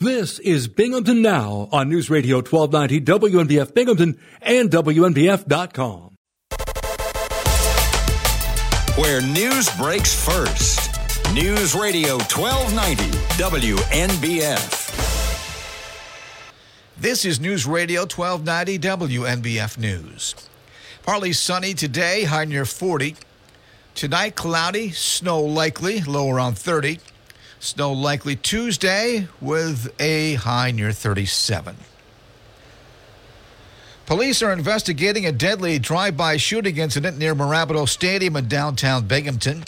This is Binghamton Now on News Radio 1290 WNBF Binghamton and WNBF.com. Where news breaks first. News Radio 1290 WNBF. This is News Radio 1290 WNBF News. Partly sunny today, high near 40. Tonight, cloudy, snow likely, low around 30. Snow likely Tuesday with a high near 37. Police are investigating a deadly drive-by shooting incident near Mirabito Stadium in downtown Binghamton.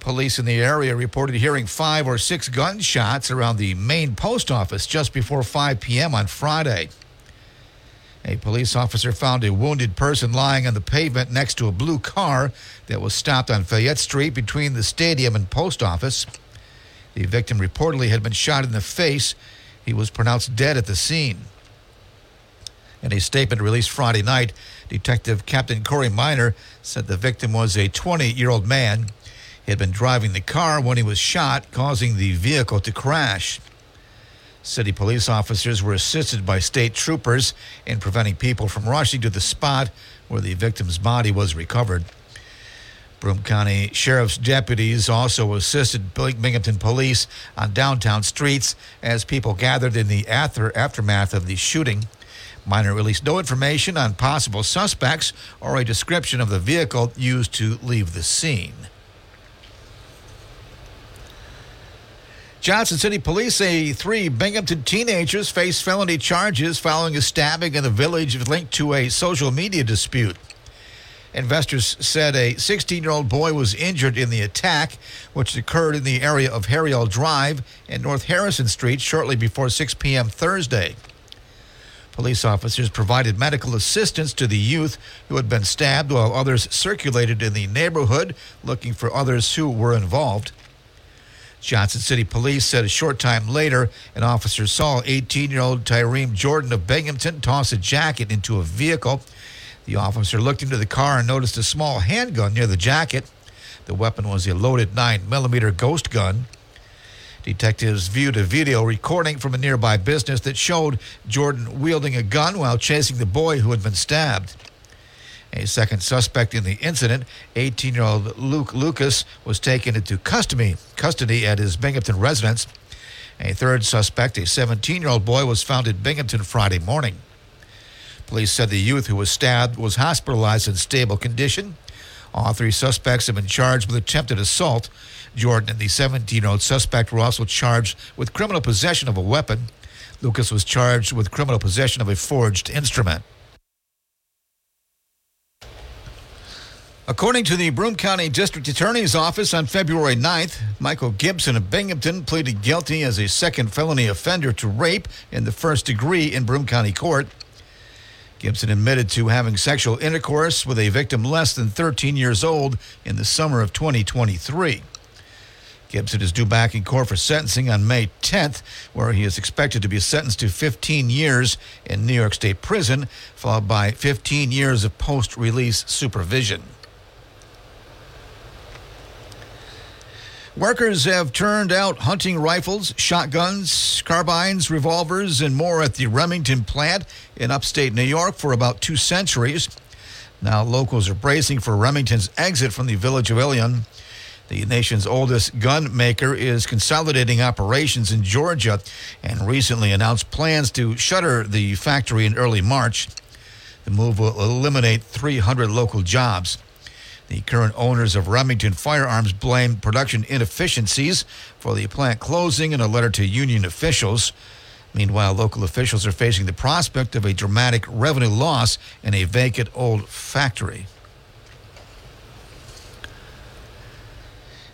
Police in the area reported hearing five or six gunshots around the main post office just before 5 p.m. on Friday. A police officer found a wounded person lying on the pavement next to a blue car that was stopped on Fayette Street between the stadium and post office. The victim reportedly had been shot in the face. He was pronounced dead at the scene. In a statement released Friday night, Detective Captain Corey Miner said the victim was a 20 year old man. He had been driving the car when he was shot, causing the vehicle to crash. City police officers were assisted by state troopers in preventing people from rushing to the spot where the victim's body was recovered. Broome County Sheriff's deputies also assisted Binghamton police on downtown streets as people gathered in the after- aftermath of the shooting. Miner released no information on possible suspects or a description of the vehicle used to leave the scene. Johnson City police say three Binghamton teenagers face felony charges following a stabbing in the village linked to a social media dispute. Investors said a 16 year old boy was injured in the attack, which occurred in the area of Harry L Drive and North Harrison Street shortly before 6 p.m. Thursday. Police officers provided medical assistance to the youth who had been stabbed while others circulated in the neighborhood looking for others who were involved. Johnson City Police said a short time later, an officer saw 18 year old Tyreme Jordan of Binghamton toss a jacket into a vehicle the officer looked into the car and noticed a small handgun near the jacket. The weapon was a loaded 9mm ghost gun. Detectives viewed a video recording from a nearby business that showed Jordan wielding a gun while chasing the boy who had been stabbed. A second suspect in the incident, 18 year old Luke Lucas, was taken into custody, custody at his Binghamton residence. A third suspect, a 17 year old boy, was found in Binghamton Friday morning. Police said the youth who was stabbed was hospitalized in stable condition. All three suspects have been charged with attempted assault. Jordan and the 17 year old suspect were also charged with criminal possession of a weapon. Lucas was charged with criminal possession of a forged instrument. According to the Broome County District Attorney's Office on February 9th, Michael Gibson of Binghamton pleaded guilty as a second felony offender to rape in the first degree in Broome County Court. Gibson admitted to having sexual intercourse with a victim less than 13 years old in the summer of 2023. Gibson is due back in court for sentencing on May 10th, where he is expected to be sentenced to 15 years in New York State Prison, followed by 15 years of post release supervision. Workers have turned out hunting rifles, shotguns, carbines, revolvers, and more at the Remington plant in upstate New York for about two centuries. Now, locals are bracing for Remington's exit from the village of Ilion. The nation's oldest gun maker is consolidating operations in Georgia and recently announced plans to shutter the factory in early March. The move will eliminate 300 local jobs. The current owners of Remington Firearms blame production inefficiencies for the plant closing in a letter to union officials. Meanwhile, local officials are facing the prospect of a dramatic revenue loss in a vacant old factory.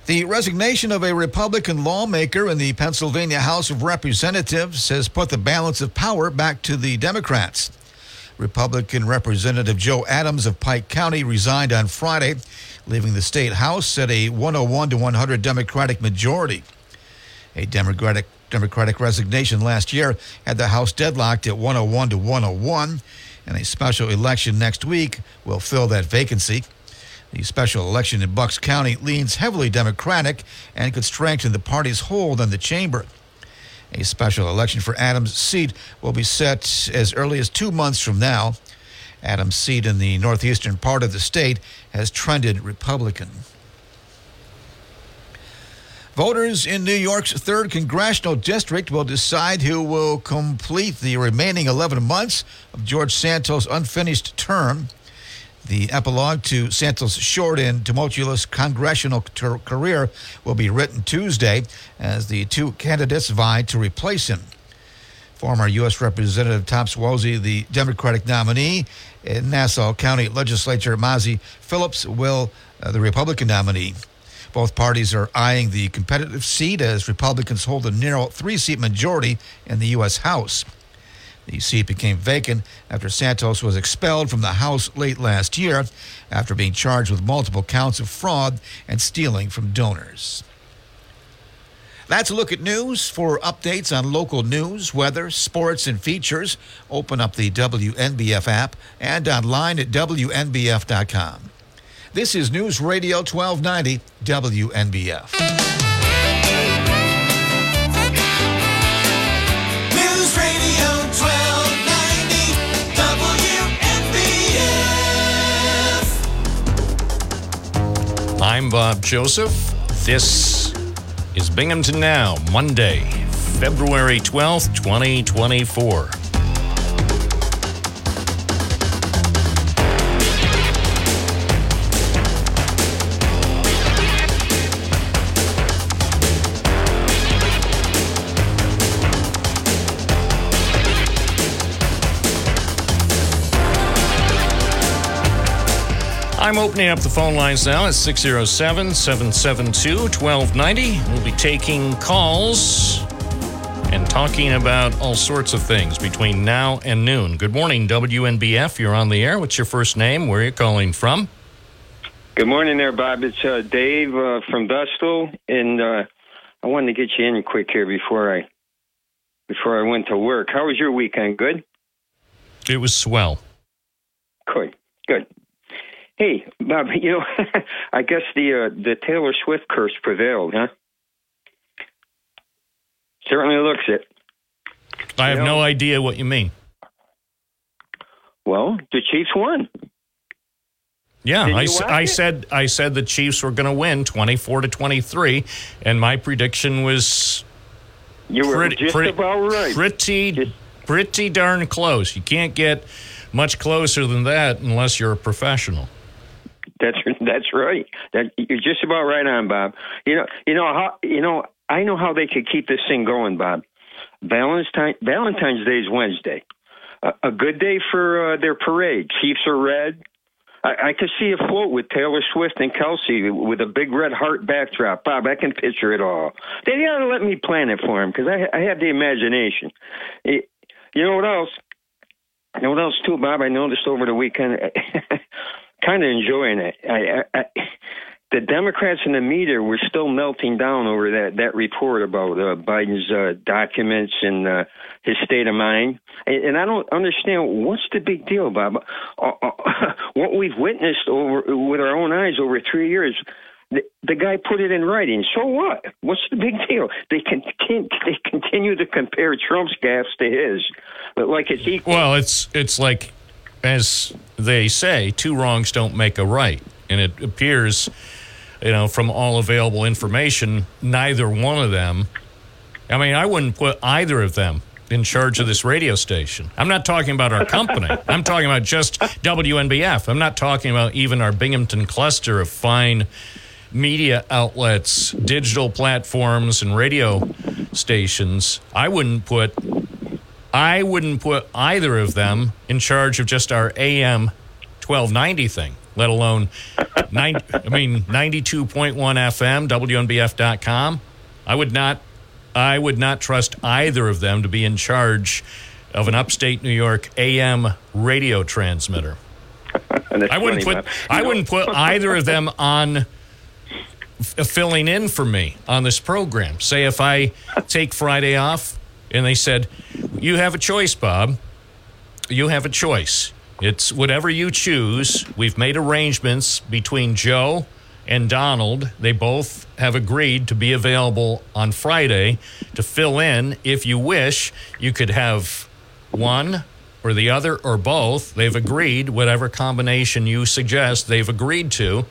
The resignation of a Republican lawmaker in the Pennsylvania House of Representatives has put the balance of power back to the Democrats. Republican Representative Joe Adams of Pike County resigned on Friday, leaving the state House at a 101 to 100 Democratic majority. A Democratic Democratic resignation last year had the House deadlocked at 101 to 101, and a special election next week will fill that vacancy. The special election in Bucks County leans heavily Democratic and could strengthen the party's hold on the chamber. A special election for Adams' seat will be set as early as two months from now. Adams' seat in the northeastern part of the state has trended Republican. Voters in New York's 3rd Congressional District will decide who will complete the remaining 11 months of George Santos' unfinished term. The epilogue to Santos' short and tumultuous congressional ter- career will be written Tuesday as the two candidates vie to replace him. Former U.S. Representative Tom Suozzi, the Democratic nominee, in Nassau County Legislature Mazi Pilip will, uh, the Republican nominee. Both parties are eyeing the competitive seat as Republicans hold a narrow three seat majority in the U.S. House. The seat became vacant after Santos was expelled from the House late last year after being charged with multiple counts of fraud and stealing from donors. That's a look at news. For updates on local news, weather, sports, and features, open up the WNBF app and online at WNBF.com. This is News Radio 1290 WNBF. I'm Bob Joseph. This is Binghamton Now, Monday, February 12th, 2024. I'm opening up the phone lines now at 607 772 1290. We'll be taking calls and talking about all sorts of things between now and noon. Good morning, WNBF. You're on the air. What's your first name? Where are you calling from? Good morning there, Bob. It's uh, Dave uh, from Vestal, and uh, I wanted to get you in quick here before I before I went to work. How was your weekend? Good. It was swell. Good. Good. Hey, Bob. You know, I guess the uh, the Taylor Swift curse prevailed, huh? Certainly looks it. I have Yeah. no idea what you mean. Well, the Chiefs won. Yeah, I, you I said I said the Chiefs were going to win 24 to 23 and my prediction was You were pretty just pretty, about right. pretty Just- pretty darn close. You can't get much closer than that unless you're a professional. That's that's right. That you're just about right on, Bob. You know, you know how you know. I know how they could keep this thing going, Bob. Valentine Valentine's Day is Wednesday. A, good day for uh, their parade. Chiefs are red. I, I could see a float with Taylor Swift and Kelce with a big red heart backdrop. Bob, I can picture it all. They ought to let me plan it for them because I, I have the imagination. It, you know what else? You know what else too, Bob? I noticed over the weekend. kind of enjoying it. I, I, I, the Democrats and the media were still melting down over that that report about uh, Biden's uh, documents and uh, his state of mind. And, and I don't understand what's the big deal, Bob. Uh, uh, what we've witnessed over with our own eyes over three years. The, the guy put it in writing. So what? What's the big deal? They can, can they continue to compare Trump's gaffes to his, but like it's equal. Well, it's it's like as they say, two wrongs don't make a right, and it appears, you know, from all available information, neither one of them. I mean, I wouldn't put either of them in charge of this radio station. I'm not talking about our company. I'm talking about just WNBF. I'm not talking about even our Binghamton cluster of fine media outlets, digital platforms, and radio stations. I wouldn't put I wouldn't put either of them in charge of just our AM 1290 thing, let alone nine, I mean 92.1 FM, WNBF.com. I would not I would not trust either of them to be in charge of an upstate New York AM radio transmitter. I wouldn't put. I wouldn't put either of them on f- filling in for me on this program. Say if I take Friday off and they said, "You have a choice, Bob. You have a choice. It's whatever you choose. We've made arrangements between Joe and Donald, they both have agreed to be available on Friday to fill in. If you wish, you could have one or the other or both. They've agreed, whatever combination you suggest, they've agreed to.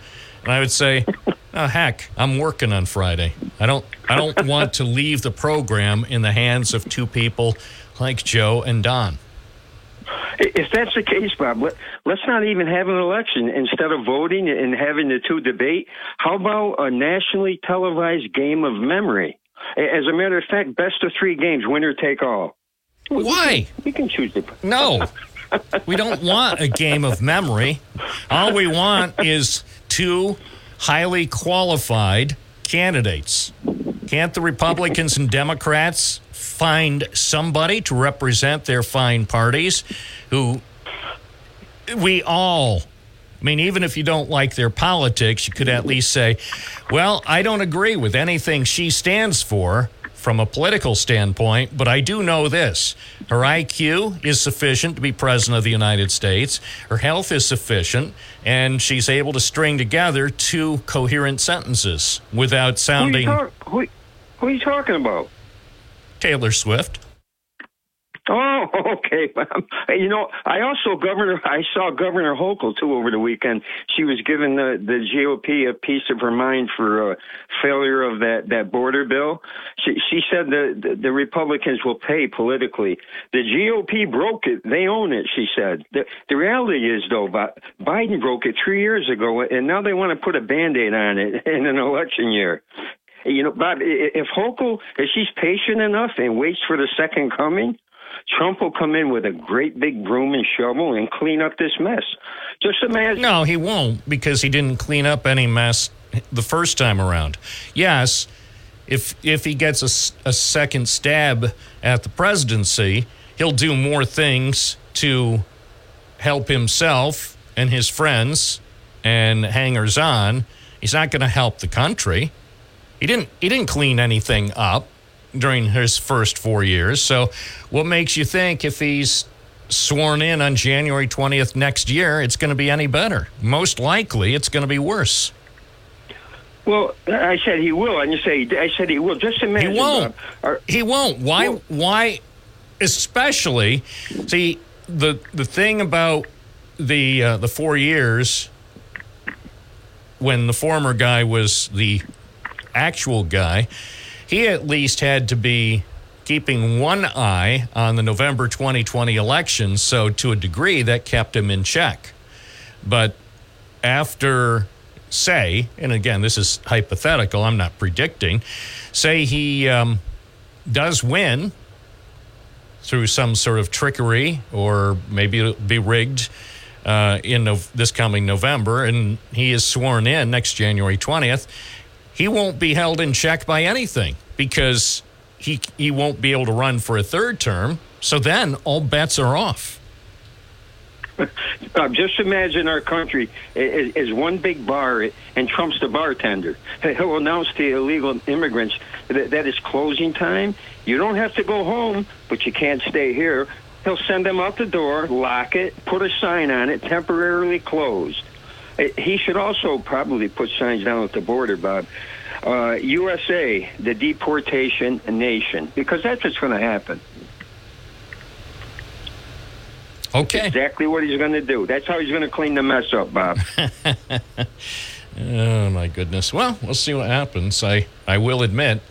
And I would say, oh, heck, I'm working on Friday. I don't, I don't want to leave the program in the hands of two people like Joe and Don. If that's the case, Bob, let, let's not even have an election. Instead of voting and having the two debate, how about a nationally televised game of memory? As a matter of fact, best of three games, winner take all. Why? We can choose the. No. We don't want a game of memory. All we want is two highly qualified candidates. Can't the Republicans and Democrats find somebody to represent their fine parties who we all I mean, even if you don't like their politics, you could at least say, well, I don't agree with anything she stands for from a political standpoint, but I do know this. Her IQ is sufficient to be president of the United States, her health is sufficient, and she's able to string together two coherent sentences without Who are, you sounding talk, who, who are you talking about? Taylor Swift. Oh, okay. you know, I also Governor. I saw Governor Hochul too over the weekend. She was giving the the GOP a piece of her mind for uh, failure of that that border bill. She she said the, the the Republicans will pay politically. The GOP broke it. They own it. She said. The the reality is though, Bi- Biden broke it three years ago, and now they want to put a band aid on it in an election year. You know, Bob, if Hochul, if she's patient enough and waits for the second coming, Trump will come in with a great big broom and shovel and clean up this mess. Just imagine. No, he won't because he didn't clean up any mess the first time around. Yes, if if he gets a second stab at the presidency, he'll do more things to help himself and his friends and hangers on. He's not going to help the country. He didn't he didn't clean anything up during his first 4 years. So what makes you think if he's sworn in on January 20th next year, it's going to be any better? Most likely, it's going to be worse. Well, I said he will. I didn't say I said he will. Just imagine. He won't. Bob, our- He won't. Why? Well- why? Especially, see the the thing about the uh, the four years when the former guy was the actual guy, he at least had to be keeping one eye on the November 2020 election. So to a degree, that kept him in check. But after, say, and again, this is hypothetical, I'm not predicting, say he um, does win through some sort of trickery or maybe it'll be rigged uh, in Nov this coming November, and he is sworn in next January 20th, he won't be held in check by anything because he, he won't be able to run for a third term. So then all bets are off. Uh, just imagine our country is, is one big bar, and Trump's the bartender. He'll announce to illegal immigrants that, that it's closing time. You don't have to go home, but you can't stay here. He'll send them out the door, lock it, put a sign on it, temporarily closed. He should also probably put signs down at the border, Bob. Uh, USA, the deportation nation, because that's what's going to happen. Okay. Exactly what he's going to do. That's how he's going to clean the mess up, Bob. Oh my goodness. Well, we'll see what happens. I I will admit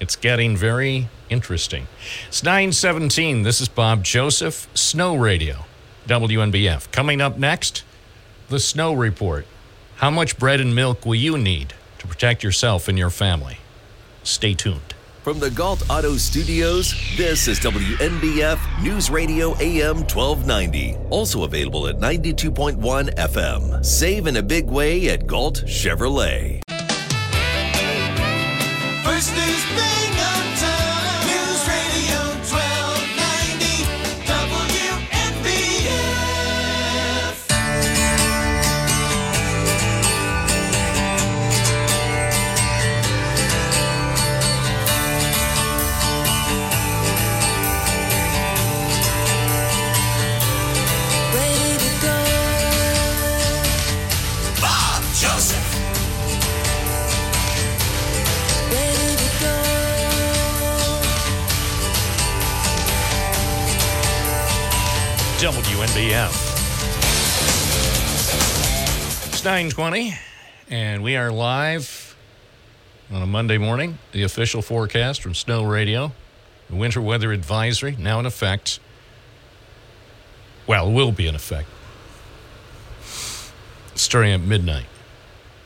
it's getting very interesting. It's 917. This is Bob Joseph, Snow Radio, WNBF. Coming up next, the snow report. How much bread and milk will you need to protect yourself and your family? Stay tuned. From the Galt Auto Studios, this is WNBF News Radio AM 1290. Also available at 92.1 FM. Save in a big way at Galt Chevrolet. 920, and we are live on a Monday morning. The official forecast from Snow Radio. The winter weather advisory now in effect. Well, will be in effect starting at midnight.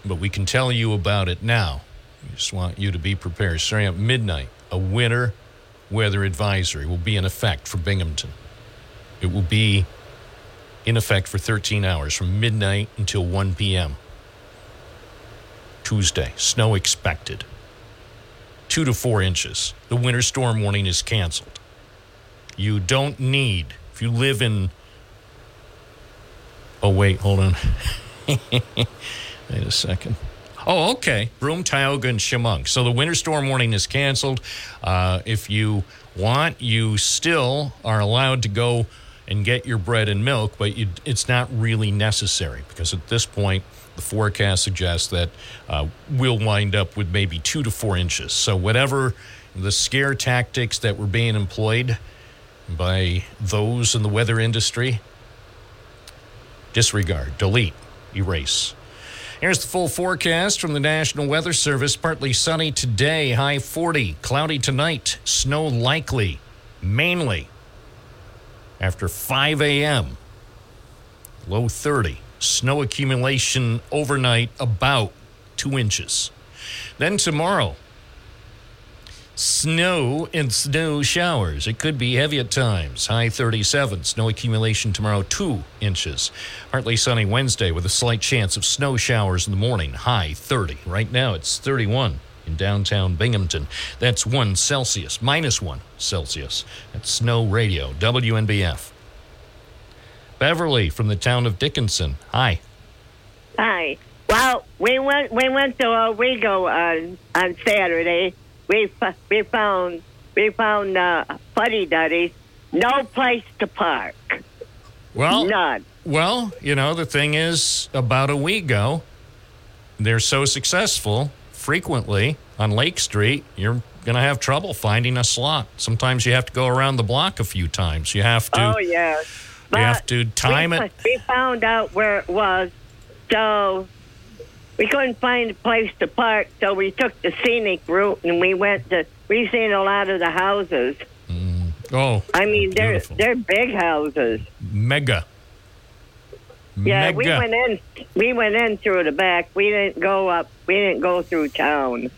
But we can tell you about it now. We just want you to be prepared. Starting at midnight, a winter weather advisory will be in effect for Binghamton. It will be in effect for 13 hours from midnight until 1 p.m. Tuesday, snow expected. Two to four inches. The winter storm warning is canceled. You don't need, if you live in. Oh, wait, hold on. Wait a second. Oh, okay. Broome, Tioga, and Chemung. So the winter storm warning is canceled. Uh, if you want, you still are allowed to go and get your bread and milk, but you, it's not really necessary because at this point, the forecast suggests that uh, we'll wind up with maybe two to four inches. So whatever the scare tactics that were being employed by those in the weather industry, disregard, delete, erase. Here's the full forecast from the National Weather Service. Partly sunny today, high 40. Cloudy tonight, snow likely, mainly after 5 a.m. Low 30. Snow accumulation overnight about two inches. Then tomorrow, Snow and snow showers. It could be heavy at times. High 37. Snow accumulation tomorrow, 2 inches. Partly sunny Wednesday with a slight chance of snow showers in the morning. High 30. Right now it's 31 in downtown Binghamton. That's 1 Celsius, minus 1 Celsius. That's Snow Radio, WNBF. Beverly from the town of Dickinson. Hi. Hi. Well, we went we went to Owego on on Saturday. We we found we found uh, fuddy duddies. No place to park. Well, None. Well, you know, the thing is, about Owego, they're so successful frequently on Lake Street, you're going to have trouble finding a slot. Sometimes you have to go around the block a few times. You have to. Oh yeah. You have to time we, it. We found out where it was, so we couldn't find a place to park. So we took the scenic route and we went to. We've seen a lot of the houses. Mm. Oh, I mean, they're beautiful. they're big houses. mega. Yeah, mega. we went in. We went in through the back. We didn't go up. We didn't go through town.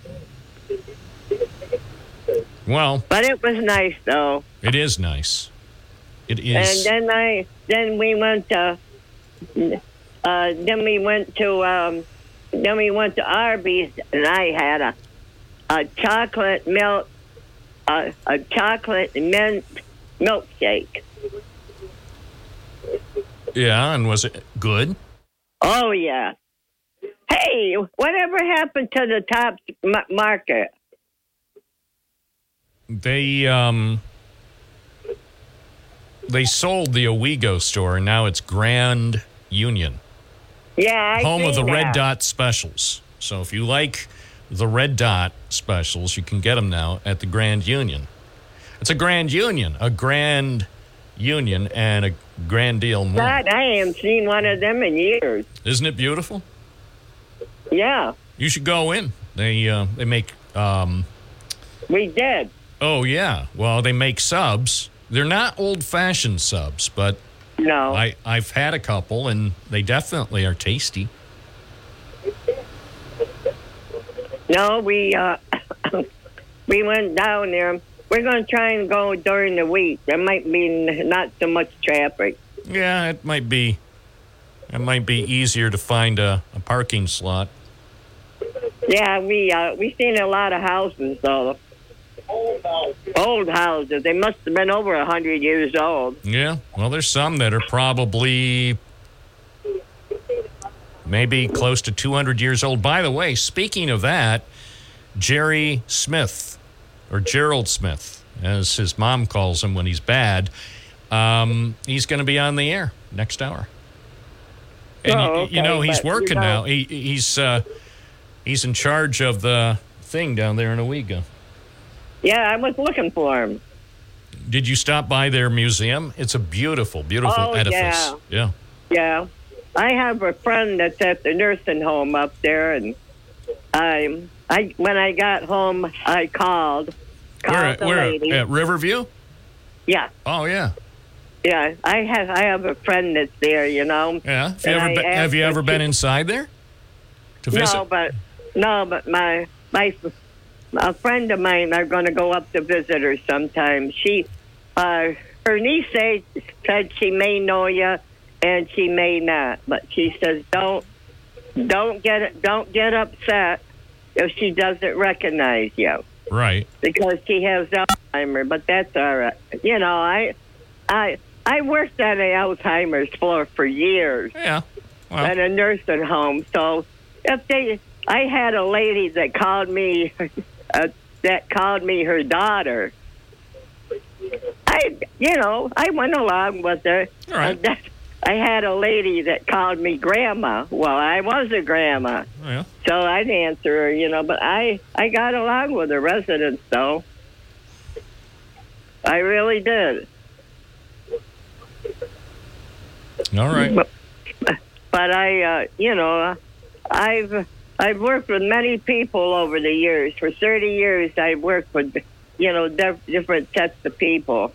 Well, But it was nice though. it is nice. It is. And then I then we went to uh, then we went to um, then we went to Arby's and I had a a chocolate milk a, a chocolate mint milkshake. Yeah, and was it good? Oh yeah. Hey, whatever happened to the top m- market? They um they sold the Owego store and now it's Grand Union. Yeah, I think. home of the seen red dot specials. So if you like the red dot specials, you can get them now at the Grand Union. It's a Grand Union, a Grand Union, and a Grand Deal more. God, I haven't seen one of them in years. Isn't it beautiful? Yeah, You should go in. They uh, they make um, we did. oh yeah, well they make subs. They're not old fashioned subs, but No. I I've had a couple and they definitely are tasty. No, we uh, we went down there. We're going to try and go during the week. There might be not so much traffic. Yeah, it might be. It might be easier to find a, a parking slot. Yeah, we uh, we seen a lot of houses though. Old old houses. They must have been over a hundred years old. Yeah, well, there's some that are probably maybe close to 200 years old. By the way, speaking of that, Jerry Smith, or Gerald Smith, as his mom calls him when he's bad, um, he's going to be on the air next hour. And Oh, y- you okay, know he's working now. He, he's uh, he's in charge of the thing down there in Owego. Yeah, I was looking for him. Did you stop by their museum? It's a beautiful, beautiful Oh, edifice. yeah. yeah. Yeah. I have a friend that's at the nursing home up there, and I, I when I got home, I called. Called Where, the where lady. at Riverview? Yeah, Oh yeah, yeah. I have I have a friend that's there. You know. yeah. Have you ever been, have you ever been inside there to visit? No, but no, but my my a friend of mine are going to go up to visit her sometime. She, uh, her niece say, said she may know you, and she may not. But she says don't don't get don't get upset if she doesn't recognize you right. because she has Alzheimer. But that's all right. You know, I I I worked on the Alzheimer's floor for years Yeah. Well, at a nursing home. So if they, I had a lady that called me, uh, that called me her daughter. I, you know, I went along with her. All right. I had a lady that called me grandma. Well, I was a grandma, yeah. so I'd answer her, you know. But I, I got along with the residents, though. I really did. All right. But, but I, uh, you know, I've I've worked with many people over the years. For thirty years, I've worked with, you know, dif- different sets of people.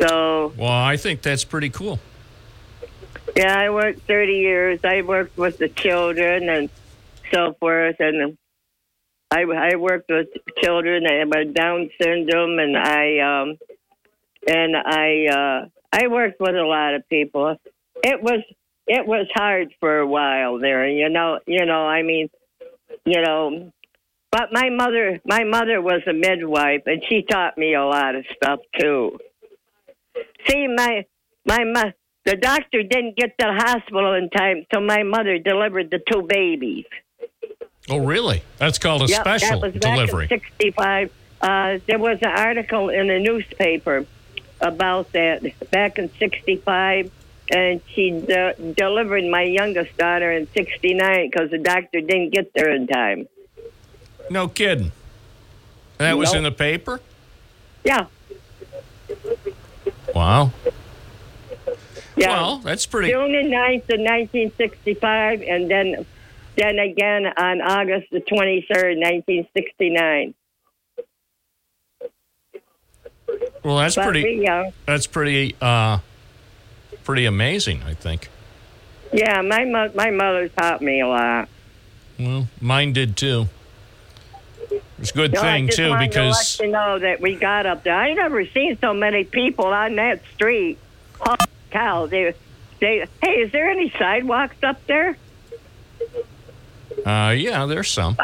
So Well, I think that's pretty cool. yeah, I worked thirty years. I worked with the children and so forth, and I I worked with children that had Down syndrome, and I um and I uh I worked with a lot of people. It was it was hard for a while there, you know. You know, I mean, you know. But my mother, my mother was a midwife, and she taught me a lot of stuff too. See, my my mo- the doctor didn't get to the hospital in time, so my mother delivered the two babies. Oh, really? That's called a Yep, special that was back delivery. in '65. Uh, there was an article in the newspaper about that back in '65, and she de- delivered my youngest daughter in '69 because the doctor didn't get there in time. No kidding. That was in the paper? Yeah, Wow. yeah. Well, that's pretty. June the 9th of 1965, and then then again on August the 23rd, 1969. Well, that's But pretty. we, uh, That's pretty. Uh, pretty amazing. I think. yeah, my mo- my mother taught me a lot. Well, mine did too. It's a good No, thing too because to let you know that we got up there. I never seen so many people on that street. Holy cow! They, they. Hey, is there any sidewalks up there? uh, yeah, there's some.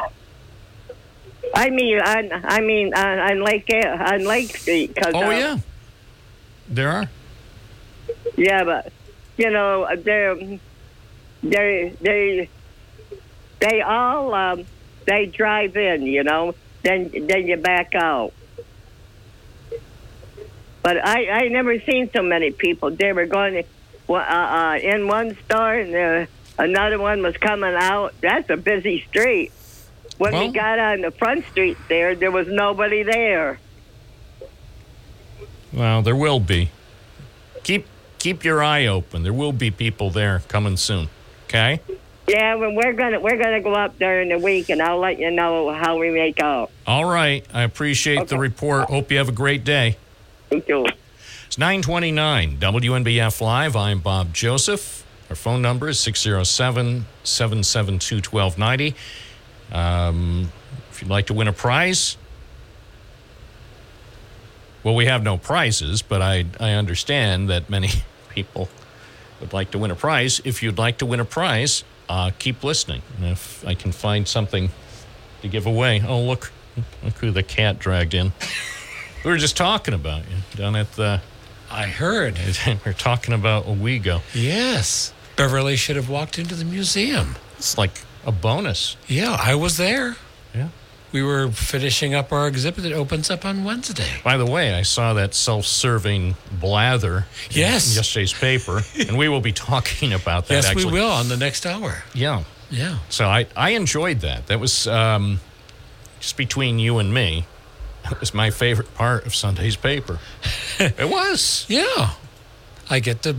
I mean, on I mean on, on Lake on Lake Street. Cause, Oh uh, yeah, there are. yeah, but you know they they they they all um, they drive in. You know, then then you back out. But I I never seen so many people. They were going uh, uh, in one store and uh, another one was coming out. That's a busy street. When Well- we got on the front street there, there was nobody there. Well, there will be. Keep keep your eye open. There will be people there coming soon. Okay. Yeah, well, we're gonna we're gonna go up during the week, and I'll let you know how we make out. All right. I appreciate the report. Hope you have a great day. Thank you. It's 929 WNBF Live. I'm Bob Joseph. Our phone number is 607 772 1290. Um, If you'd like to win a prize, well, we have no prizes, but I, I understand that many people would like to win a prize. If you'd like to win a prize, uh, keep listening. And if I can find something to give away. Oh, look. Look who the cat dragged in. We were just talking about you down at the. I heard. We're talking about a Owego. Yes. Beverly should have walked into the museum. It's like a bonus. Yeah, I was there. Yeah. We were finishing up our exhibit that opens up on Wednesday. By the way, I saw that self-serving blather in Yes. yesterday's paper, and we will be talking about that. yes, actually. we will on the next hour. Yeah. Yeah. So I, I enjoyed that. That was um, just between you and me, it was my favorite part of Sunday's paper. it was. Yeah. I get to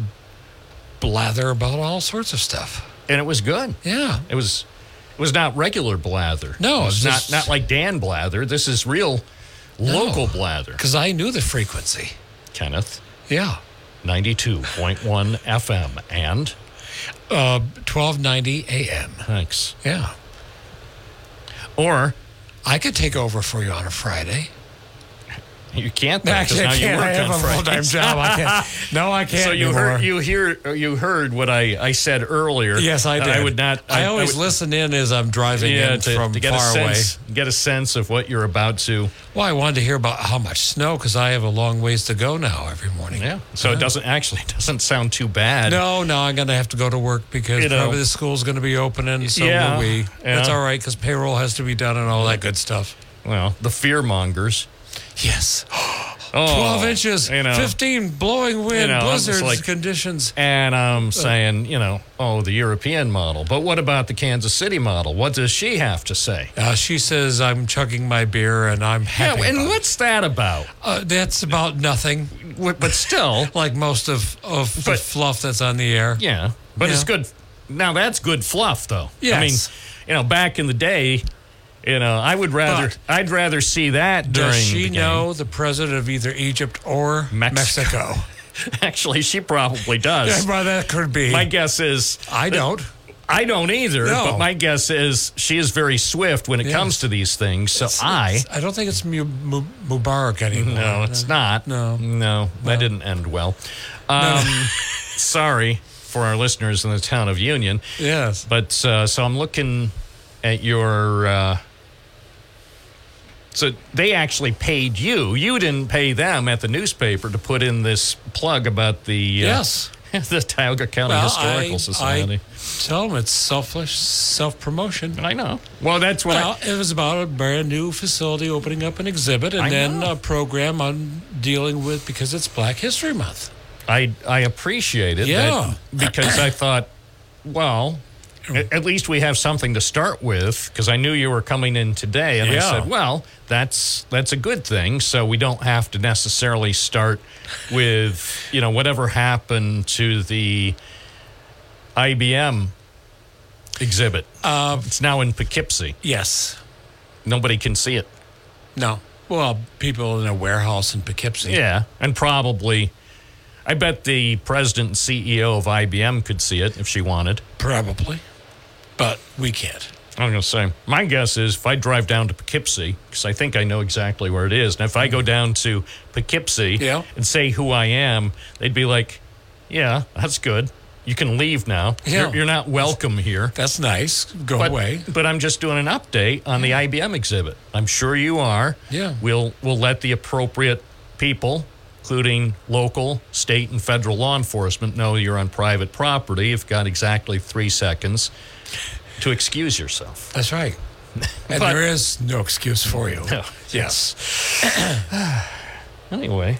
blather about all sorts of stuff. And it was good. Yeah. It was it was not regular blather. No, it was it's not not like Dan blather. This is real local blather. Because I knew the frequency. Kenneth, Yeah. 92.1 FM and Uh, 1290 AM. thanks. Yeah. Or I could take over for you on a Friday. You can't 'cause Actually, now I you can't. work I have a full-time job. I can't. No, I can't So you anymore. heard you hear you heard what I, I said earlier. Yes, I did. I would not. I, always would- listen in as I'm driving yeah, in to, from to get far a away. sense, get a sense of what you're about to. Well, I wanted to hear about how much snow because I have a long ways to go now every morning. Yeah. So it doesn't actually it doesn't sound too bad. No, no, I'm going to have to go to work because You know. probably the school's going to be opening. So Yeah, will we. yeah. That's all right because payroll has to be done and all that good stuff. Well, the fear mongers. Yes. Oh, 12 inches, you know. 15 blowing wind, You know, blizzards, like- conditions. And Uh. I'm saying, you know, oh, the European model. But what about the Kansas City model? What does she have to say? Uh, she says I'm chugging my beer and I'm happy. yeah, and about it. what's that about? Uh, that's about nothing. But still, like most of, of the fluff that's on the air. yeah. But it's good. Now that's good fluff, though. Yes. I mean, you know, back in the day, you know, I would rather, But- I'd rather see that during. Does she the know the president of either Egypt or Mexico. Mexico? Actually, she probably does. Yeah, well, that could be. My guess is I don't. I don't either, No. but my guess is she is very swift when it comes to these things. So I, I don't think it's Mu- Mu- Mubarak anymore. no, it's not. No. no, that didn't end well. Um, sorry for our listeners in the town of Union, Yes. but uh, so I'm looking at your. Uh, so they actually paid you. You didn't pay them at the newspaper to put in this plug about the uh, Yes. the Tioga County Well, Historical I, Society. I tell them it's selfish self promotion. I, know. Well, that's what. I, Well, it was about a brand new facility opening up an exhibit and I then know. a program on dealing with because it's Black History Month. I I appreciate it. Yeah. that because I thought, well, at, least we have something to start with because I knew you were coming in today, and I said, well, that's that's a good thing. So we don't have to necessarily start with you know whatever happened to the IBM exhibit. Uh, it's now in Poughkeepsie. yes. Nobody can see it. No. Well, people in a warehouse in Poughkeepsie. Yeah, and probably. I bet the president and CEO of IBM could see it if she wanted. Probably. But we can't. I'm going to say, my guess is if I drive down to Poughkeepsie, because I think I know exactly where it is, and if I go down to Poughkeepsie Yeah. and say who I am, they'd be like, yeah, that's good. You can leave now. Yeah. You're, you're not welcome here. That's nice. Go But, away. but I'm just doing an update on the IBM exhibit. I'm sure you are. Yeah. We'll we'll let the appropriate people, including local, state, and federal law enforcement, know you're on private property. You've got exactly three seconds to excuse yourself. That's right. And But- there is no excuse for you. No, Yes. anyway,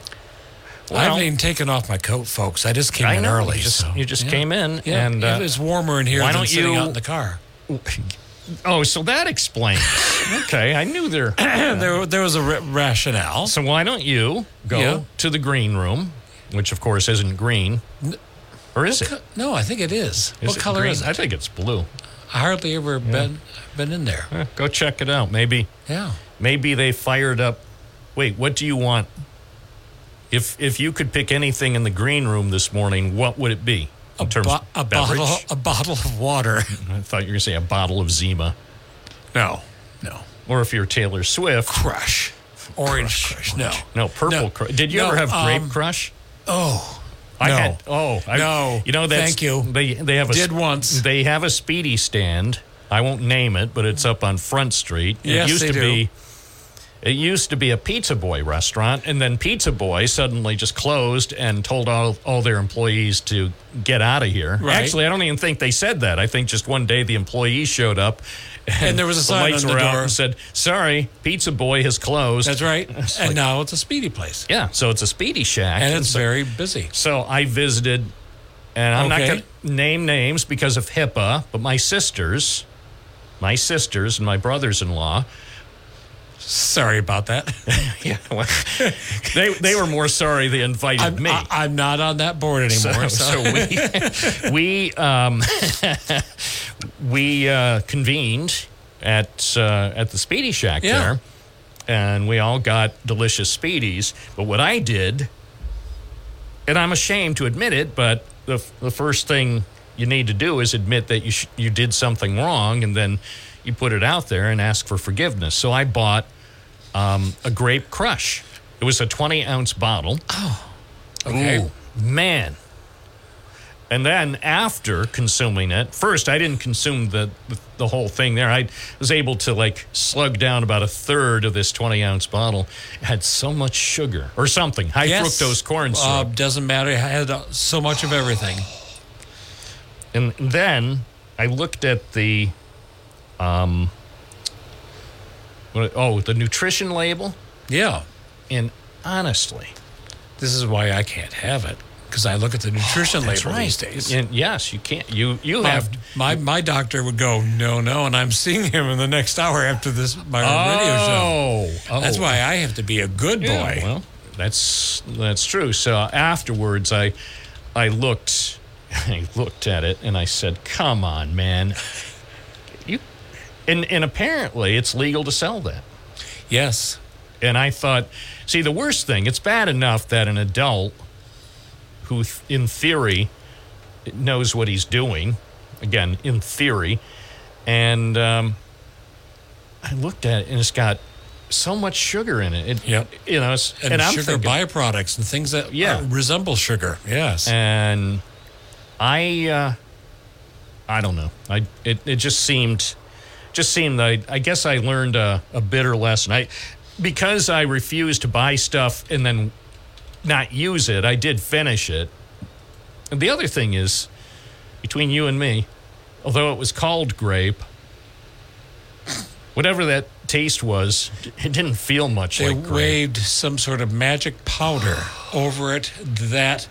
I haven't even taken off my coat, folks. I just came I in know, early. You just, so- you just yeah. came in, Yeah, and uh, it's warmer in here why than don't sitting you- out in the car. oh, so that explains. okay, I knew there. there, there was a rationale. So why don't you go Yeah. to the green room, which of course isn't green, or is it? No, I think it is. Is what it color green? is it? I think it's blue. I hardly ever been been in there. Eh, go check it out. Maybe Yeah. maybe they fired up. Wait, what do you want? If if you could pick anything in the green room this morning, what would it be? In terms Bo- of a beverage? bottle a bottle of water. I thought you were going to say a bottle of Zima. No. No. Or if you're Taylor Swift, Crush. Orange crush. No. no purple. No. Crush. Did you No, ever have grape um, crush? Oh. I no. had. Oh, I, No. You know that's Thank you. They they have a Did once. They have a spiedie stand. I won't name it, but it's up on Front Street. Yes, it used they to do. be. It used to be a Pizza Boy restaurant, and then Pizza Boy suddenly just closed and told all, all their employees to get out of here. Right. Actually, I don't even think they said that. I think just one day the employees showed up, and, there was a the sign lights on the were out door. and said, "Sorry, Pizza Boy has closed." That's right. It's and like- now it's a spiedie place. Yeah, so it's a Spiedie Shack, And it's so- very busy. so I visited, and I'm not going to name names because of HIPAA, but my sisters, my sisters and my brothers in law Sorry about that. Yeah, well, they they were more sorry they invited I'm, me. I, am not on that board anymore. so, So, so we we um, we uh, convened at uh, at the Spiedie Shack Yeah. there, and we all got delicious spiedies. But what I did, and I'm ashamed to admit it, but the the first thing you need to do is admit that you sh- you did something wrong, and then you put it out there and ask for forgiveness. So I bought um, a grape crush. It was a 20 ounce bottle. Oh, okay. Ooh, man. And then after consuming it, first I didn't consume the, the the whole thing there. I was able to like slug down about a third of this 20 ounce bottle. It had so much sugar or something, high Yes. fructose corn Uh, syrup. doesn't matter. It had uh, so much of everything. and then I looked at the, um, oh, the nutrition label. Yeah. And honestly, This is why I can't have it because I look at the nutrition label these days. And yes, you can't. You you My- have my my doctor would go no no, and I'm seeing him in the next hour after this my radio show. Oh, That's oh. why I have to be a good boy. Yeah, well, that's that's true. So uh, afterwards, I I looked I looked at it and I said, "Come on, man, you." And and apparently, it's legal to sell that. yes. And I thought, see, the worst thing, it's bad enough that an adult who, th- in theory, knows what he's doing, again, in theory, and um, I looked at it and it's got so much sugar in it. it Yep. You know, it's, And, and, I'm sugar thinking, byproducts and things that Yeah. uh, resemble sugar. Yes. and I, uh, I don't know. I it, it just seemed, just seemed. I I guess I learned a, a bitter lesson. I because I refused to buy stuff and then not use it. I did finish it. And the other thing is, between you and me, although it was called grape, whatever that taste was, it didn't feel much they like grape. waved some sort of magic powder over it that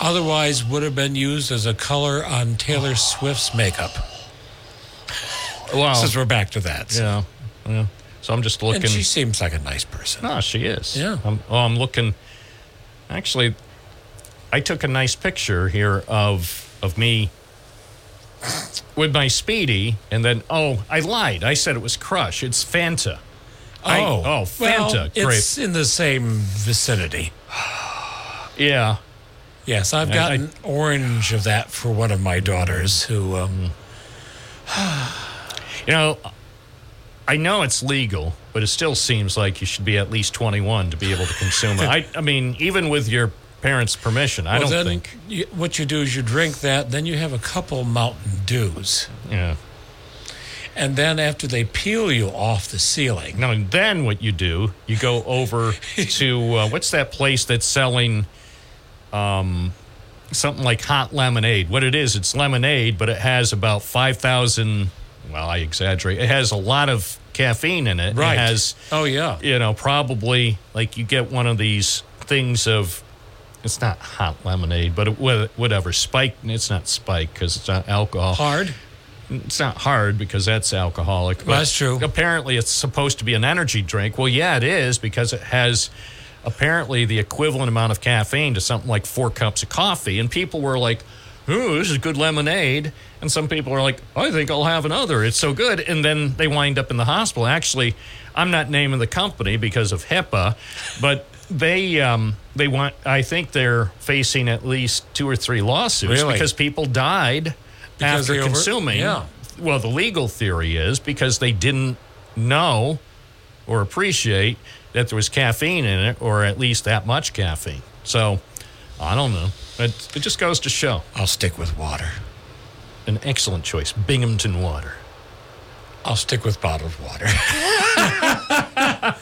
otherwise would have been used as a color on Taylor Swift's makeup. Well, Since we're back to that. So- yeah, yeah. So I'm just looking. And she seems like a nice person. No, she is. Yeah. I'm, oh, I'm looking. Actually, I took a nice picture here of of me with my spiedie, and then oh, I lied. I said it was Crush. It's Fanta. I- Oh, oh, Fanta well, grape. It's in the same vicinity. Yeah. Yes, I've I- gotten orange of that for one of my daughters who. Um, You know, I know it's legal, but it still seems like you should be at least 21 to be able to consume it. I, I mean, even with your parents' permission, I well, don't think. You, what you do is you drink that, then you have a couple Mountain Dews. Yeah. And then after they peel you off the ceiling, Now, and then what you do, you go over to uh, what's that place that's selling um, something like hot lemonade? What it is, it's lemonade, but it has about 5,000, well, I exaggerate. It has a lot of caffeine in it. Right. It has, oh yeah, you know, probably like you get one of these things of, it's not hot lemonade, but it, whatever, spike, it's not spike because it's not alcohol. hard. It's not hard because that's alcoholic. Well, that's true. Apparently, it's supposed to be an energy drink. Well, yeah, it is because it has apparently the equivalent amount of caffeine to something like four cups of coffee. And people were like, "Ooh, this is good lemonade." And some people are like, "I think I'll have another. It's so good." And then they wind up in the hospital. Actually, I'm not naming the company because of HIPAA, but they um, they want. I think they're facing at least two or three lawsuits Really? because people died Because after over- consuming. yeah. Well, the legal theory is because they didn't know or appreciate that there was caffeine in it, or at least that much caffeine. So, I don't know. It, it just goes to show. I'll stick with water. An excellent choice, Binghamton Water. I'll stick with bottled water.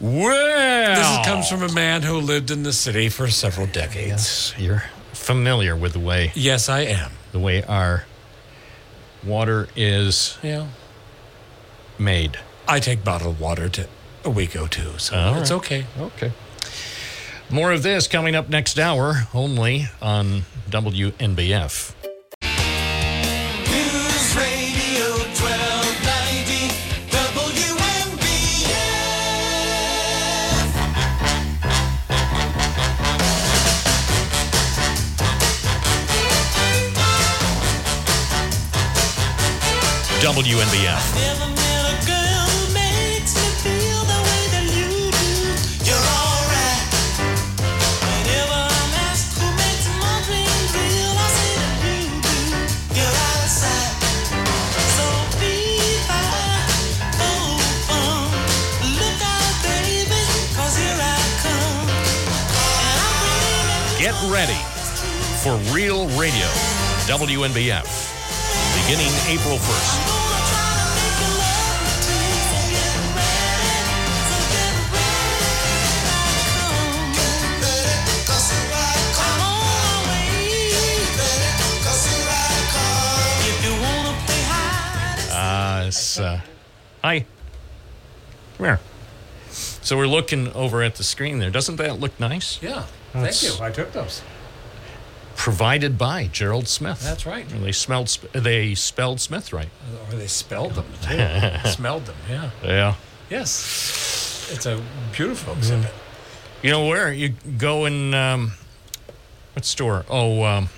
Well, This comes from a man who lived in the city for several decades. you're familiar with the way Yes, I am. the way our water is Yeah. made. I take bottled water to a week or two, so All it's right. okay. Okay. More of this coming up next hour only on WNBF. News Radio 1290 WNBF. WNBF. Here I come. If you wanna play hide, Uh, uh, hi. Come here. So we're looking over at the screen there. Doesn't that look nice? Yeah. That's- Thank you. I took those. Provided by Gerald Smith. That's right. And They smelled. They spelled Smith right. Or they spelled them too. Smelled them. Yeah. Yeah. Yes. It's a beautiful exhibit. You know where you go in? Um, what store? Oh, um,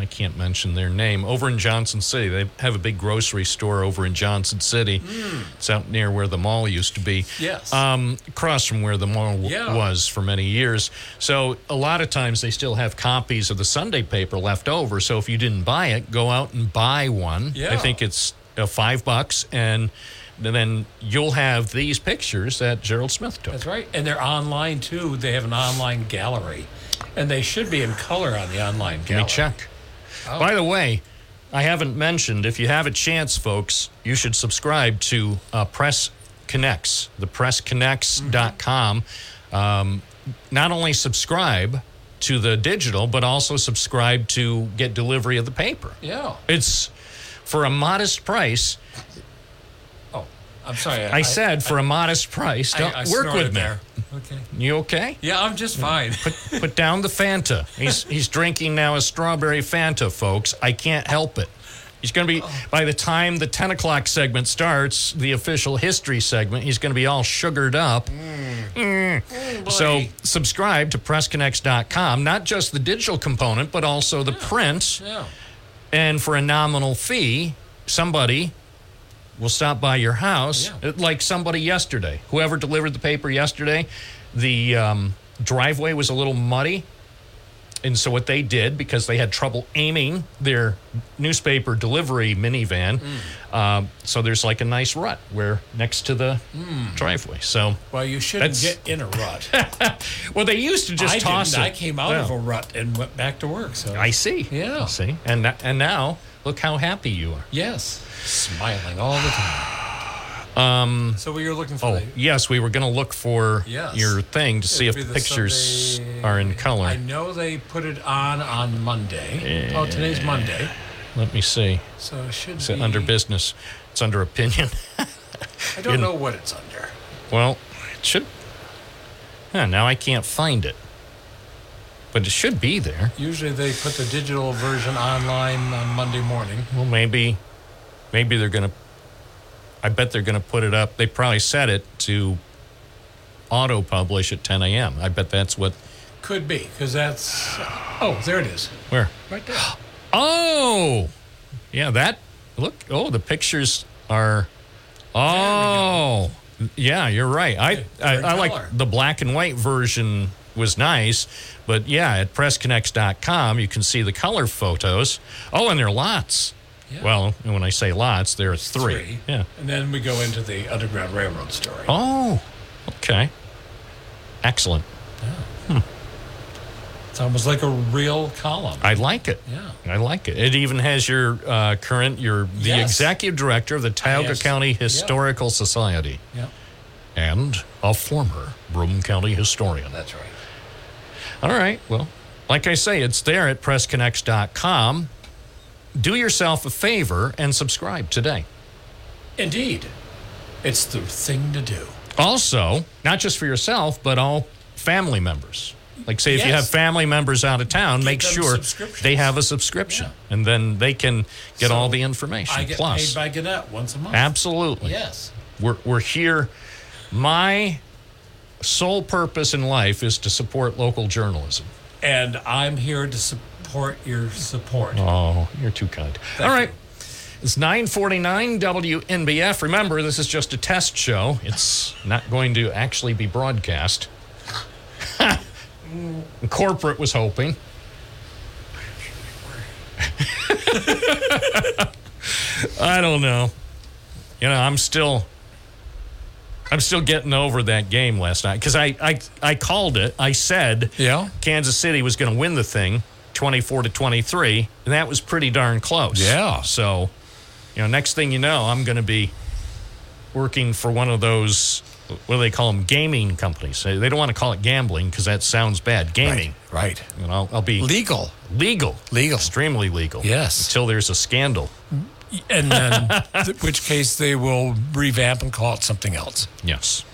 I can't mention their name. Over in Johnson City, they have a big grocery store over in Johnson City. It's out near where the mall used to be. Yes. Um, across from where the mall w- Yeah. was for many years. So a lot of times they still have copies of the Sunday paper left over. So if you didn't buy it, go out and buy one. Yeah. I think it's uh, five bucks, and then you'll have these pictures that Gerald Smith took. That's right. And they're online too. They have an online gallery. And they should be in color on the online gallery. Let me check. Oh. By the way, I haven't mentioned, if you have a chance, folks, you should subscribe to uh, Press Connects, the pressconnects.com. Um, not only subscribe to the digital, but also subscribe to get delivery of the paper. Yeah. It's for a modest price. Oh, I'm sorry. I, said for a modest price. Don't I work with me. there. Okay. You okay? Yeah, I'm just fine. Put, put down the Fanta. He's he's drinking now a strawberry Fanta, folks. I can't help it. He's going to be by the time the ten o'clock segment starts, the official history segment. He's going to be all sugared up. Mm. So subscribe to PressConnects.com. Not just the digital component, but also the print. yeah. And for a nominal fee, somebody will stop by your house, Yeah. uh, like somebody yesterday. Whoever delivered the paper yesterday, the um, driveway was a little muddy. And so, what they did, because they had trouble aiming their newspaper delivery minivan, Mm. um, so there's like a nice rut where next to the driveway. So, Well, you shouldn't get in a rut. well, they used to just I toss it. I came out of a rut and went back to work. So I see. Yeah. I see. And and now look how happy you are. yes, smiling all the time. Um. So we were looking for. Oh, the, yes, we were going to look for Yes. your thing to see if the pictures Sunday- are in color. I know they put it on on Monday. Oh, today's Monday, Let me see. so it should Is be it under business? It's under opinion. I don't know what it's under. well, it should. Yeah, now I can't find it. But it should be there. Usually they put the digital version online on Monday morning. Well, maybe, maybe they're going to. I bet they're going to put it up. They probably set it to auto publish at 10 a.m. I bet that's what. Could be because that's. Oh, there it is, Where? right there. Oh, yeah, that look. Oh, the pictures are. Oh, yeah, you're right. I I, I like the black and white version was nice, but yeah, at PressConnects.com you can see the color photos. Oh, and there are lots. Yeah. Well, and when I say lots, there are three. Yeah. And then we go into the Underground Railroad story. Oh, okay. Excellent. Yeah. It's almost like a real column. I like it. Yeah. I like it. It even has your uh, current, your the Yes. executive director of the Tioga Yes. County Yeah. Historical Society. yeah, and a former Broome County historian. that's right. All right. Well, like I say, it's there at PressConnects.com. Do yourself a favor and subscribe today. Indeed, it's the thing to do. Also, not just for yourself, but all family members. Like, say, if you have family members out of town, make sure they have a subscription, and then they can get So, all the information. I get Plus, paid by Gannett once a month. absolutely. Yes. We're, we're here. My sole purpose in life is to support local journalism. And I'm here to support your support. Oh, you're too kind. Thank All right. It's 949 WNBF. Remember, this is just a test show. It's not going to actually be broadcast. Corporate was hoping. I don't know. You know, I'm still I'm still getting over that game last night because I, I I called it. I said Yeah. Kansas City was going to win the thing 24 to 23, and that was pretty darn close. Yeah. So, you know, next thing you know, I'm going to be working for one of those what do they call them gaming companies. They don't want to call it gambling because that sounds bad. Gaming. Right. You know, I'll be Legal. legal. Legal. Extremely legal. Yes. Until there's a scandal. And then, th- which case they will revamp and call it something else. Yes.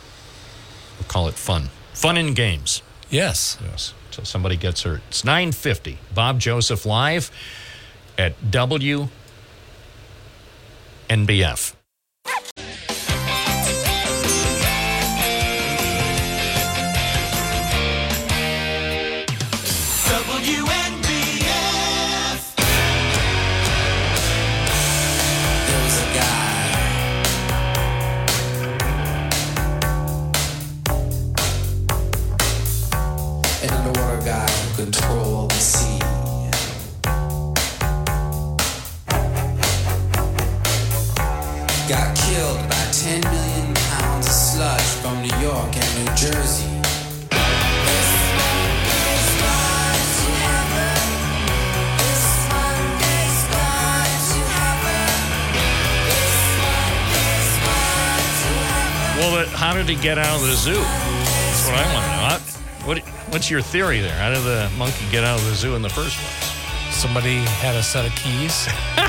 We'll call it fun. Fun in games. Yes. Yes. Until somebody gets hurt. It's 950. Bob Joseph live at. WNBF. Jersey. Well, but how did he get out of the zoo? That's what I want to know. How- What, what's your theory there? How did the monkey get out of the zoo in the first place? Somebody had a set of keys.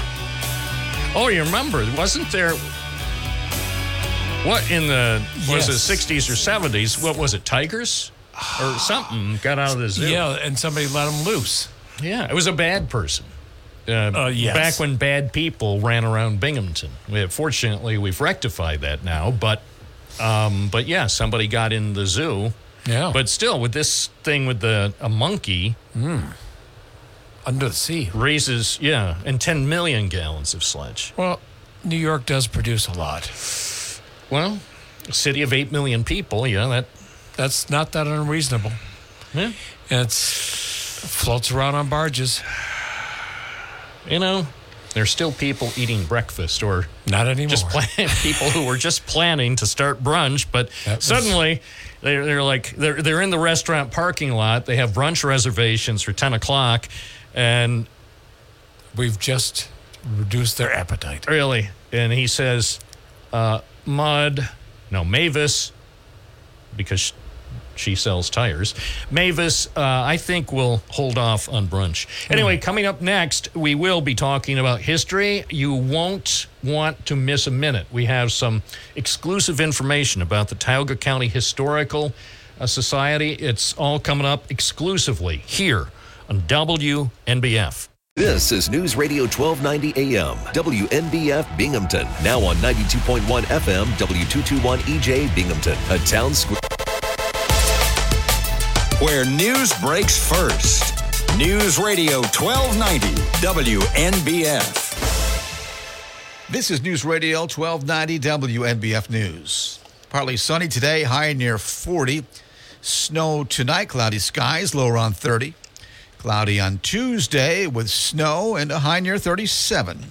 Oh, you remember? Wasn't there. What in the. Was Yes. it 60s or 70s? What was it? Tigers? Or something got out of the zoo. yeah, and somebody let them loose. Yeah, it was a bad person. Uh, Uh, yes. Back when bad people ran around Binghamton. We fortunately, we've rectified that now. But, um, but yeah, somebody got in the zoo. Yeah. But still, with this thing with the a monkey under the sea. raises, yeah, and 10 million gallons of sludge. Well, New York does produce a lot. Well, a city of 8 million people, yeah, that. That's not that unreasonable. Yeah. And it's floats around on barges. You know, there's still people eating breakfast or Not anymore. just plan- people who were just planning to start brunch, but was- suddenly they're, they're like they're they're in the restaurant parking lot. They have brunch reservations for ten o'clock, and We've just reduced their appetite. really, and he says, uh, "Mud, no Mavis, because." She sells tires. Mavis, uh, I think we'll hold off on brunch. Anyway, coming up next, we will be talking about history. You won't want to miss a minute. We have some exclusive information about the Tioga County Historical uh, Society. It's all coming up exclusively here on WNBF. This is News Radio 1290 AM, WNBF Binghamton. Now on 92.1 FM, W221 EJ Binghamton, a town square. Where news breaks first. News Radio 1290 WNBF. This is News Radio 1290 WNBF News. Partly sunny today, high near 40. Snow tonight, cloudy skies, low around 30. Cloudy on Tuesday with snow and a high near 37.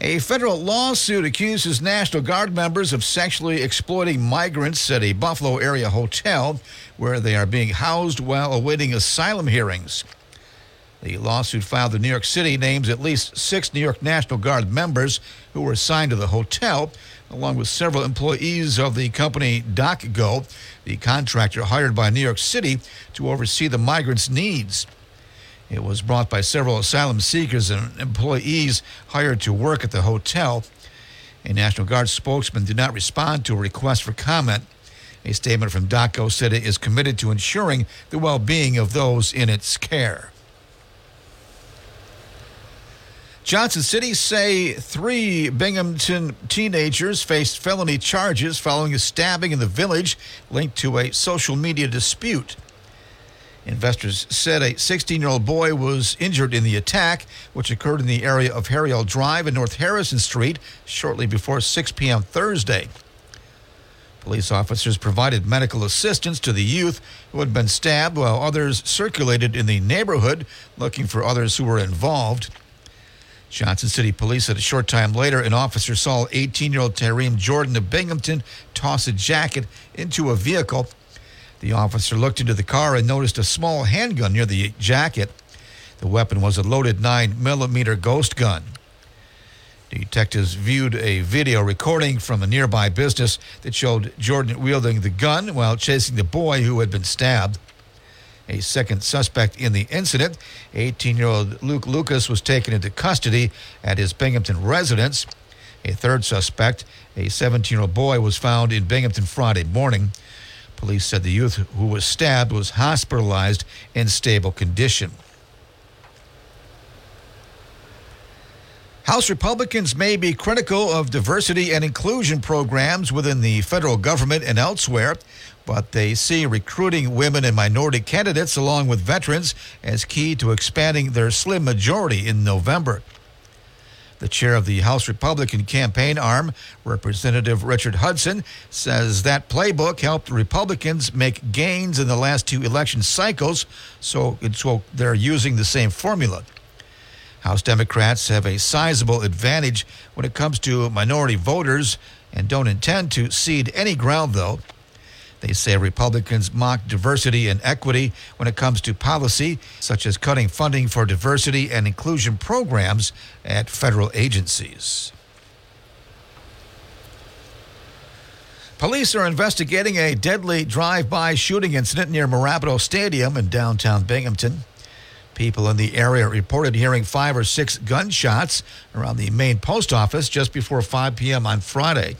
A federal lawsuit accuses National Guard members of sexually exploiting migrants at a Buffalo area hotel where they are being housed while awaiting asylum hearings. The lawsuit filed in New York City names at least six New York National Guard members who were assigned to the hotel, along with several employees of the company DocGo, the contractor hired by New York City to oversee the migrants' needs. It was brought by several asylum seekers and employees hired to work at the hotel. A National Guard spokesman did not respond to a request for comment. A statement from DocGo said it is committed to ensuring the well being of those in its care. Johnson City say three Binghamton teenagers faced felony charges following a stabbing in the village linked to a social media dispute. Investors said a 16 year old boy was injured in the attack, which occurred in the area of Harry L Drive and North Harrison Street shortly before 6 p.m. Thursday. Police officers provided medical assistance to the youth who had been stabbed, while others circulated in the neighborhood looking for others who were involved. Johnson City Police said a short time later, an officer saw 18 year old Tareem Jordan of Binghamton toss a jacket into a vehicle. The officer looked into the car and noticed a small handgun near the jacket. The weapon was a loaded 9 millimeter ghost gun. Detectives viewed a video recording from a nearby business that showed Jordan wielding the gun while chasing the boy who had been stabbed. A second suspect in the incident, 18 year old Luke Lucas, was taken into custody at his Binghamton residence. A third suspect, a 17 year old boy, was found in Binghamton Friday morning. Police said the youth who was stabbed was hospitalized in stable condition. House Republicans may be critical of diversity and inclusion programs within the federal government and elsewhere, but they see recruiting women and minority candidates along with veterans as key to expanding their slim majority in November. The chair of the House Republican campaign arm, Representative Richard Hudson, says that playbook helped Republicans make gains in the last two election cycles, so, so they're using the same formula. House Democrats have a sizable advantage when it comes to minority voters and don't intend to cede any ground, though. They say Republicans mock diversity and equity when it comes to policy, such as cutting funding for diversity and inclusion programs at federal agencies. Police are investigating a deadly drive by shooting incident near Mirabito Stadium in downtown Binghamton. People in the area reported hearing five or six gunshots around the main post office just before 5 p.m. on Friday.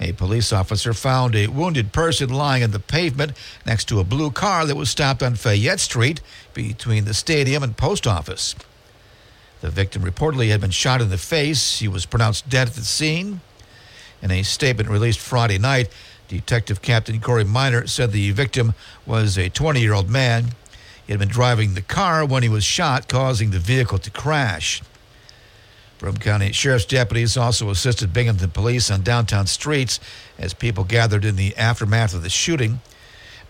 A police officer found a wounded person lying on the pavement next to a blue car that was stopped on Fayette Street between the stadium and post office. The victim reportedly had been shot in the face. He was pronounced dead at the scene. In a statement released Friday night, Detective Captain Corey Miner said the victim was a 20 year old man. He had been driving the car when he was shot, causing the vehicle to crash. Broome County Sheriff's deputies also assisted Binghamton police on downtown streets as people gathered in the aftermath of the shooting.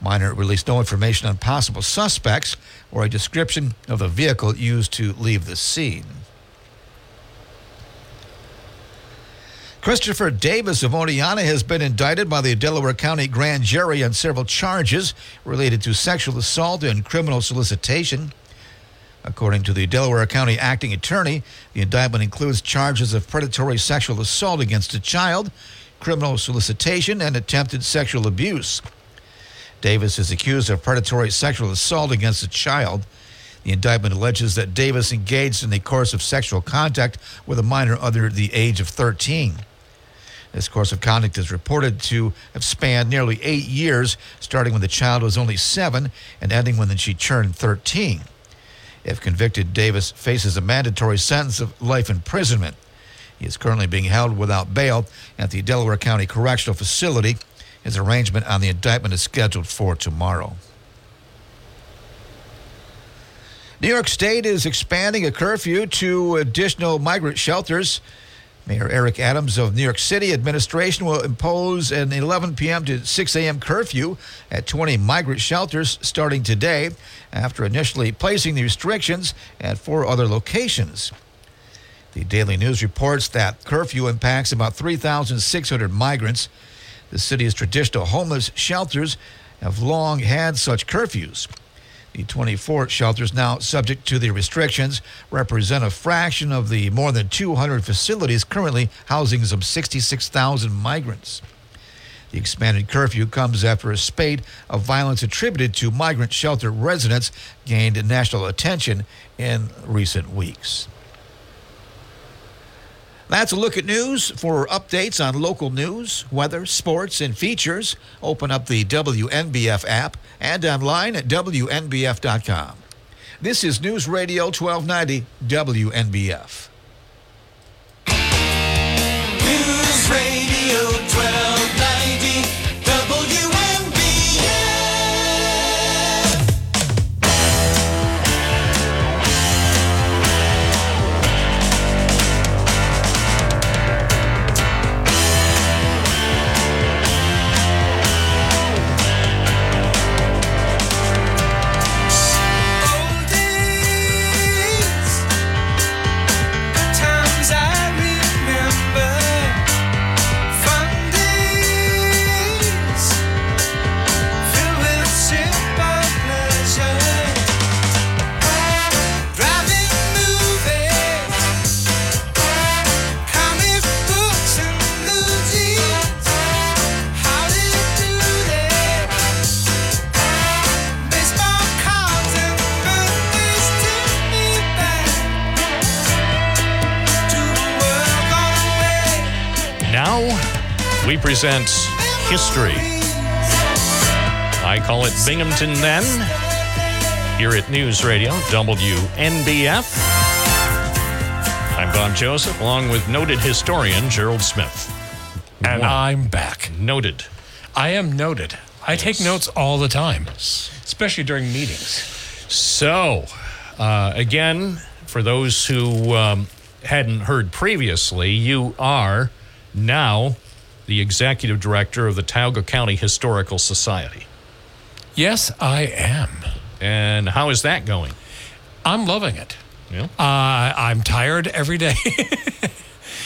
Minor released no information on possible suspects or a description of the vehicle used to leave the scene. Christopher Davis of Oneonta has been indicted by the Delaware County Grand Jury on several charges related to sexual assault and criminal solicitation. According to the Delaware County acting attorney, the indictment includes charges of predatory sexual assault against a child, criminal solicitation, and attempted sexual abuse. Davis is accused of predatory sexual assault against a child. The indictment alleges that Davis engaged in the course of sexual contact with a minor under the age of 13. This course of conduct is reported to have spanned nearly eight years, starting when the child was only seven and ending when she turned 13. If convicted, Davis faces a mandatory sentence of life imprisonment. He is currently being held without bail at the Delaware County Correctional Facility. His arraignment on the indictment is scheduled for tomorrow. New York State is expanding a curfew to additional migrant shelters. Mayor Eric Adams of New York City administration will impose an 11 p.m. to 6 a.m. curfew at 20 migrant shelters starting today after initially placing the restrictions at four other locations. The Daily News reports that curfew impacts about 3,600 migrants. The city's traditional homeless shelters have long had such curfews. The 24 shelters now subject to the restrictions represent a fraction of the more than 200 facilities currently housing some 66,000 migrants. The expanded curfew comes after a spate of violence attributed to migrant shelter residents gained national attention in recent weeks. That's a look at news. For updates on local news, weather, sports, and features, open up the WNBF app and online at WNBF.com. This is News Radio 1290 WNBF. News Radio we present history. I call it Binghamton Then. Here at News Radio WNBF. I'm Bob Joseph, along with noted historian Gerald Smith. And. I'm back. Noted. I am noted. I take notes all the time, especially during meetings. So, uh, again, for those who um, hadn't heard previously, you are now the executive director of the Tioga County Historical Society. Yes, I am. And how is that going? I'm loving it. Yeah. Uh, I'm tired every day.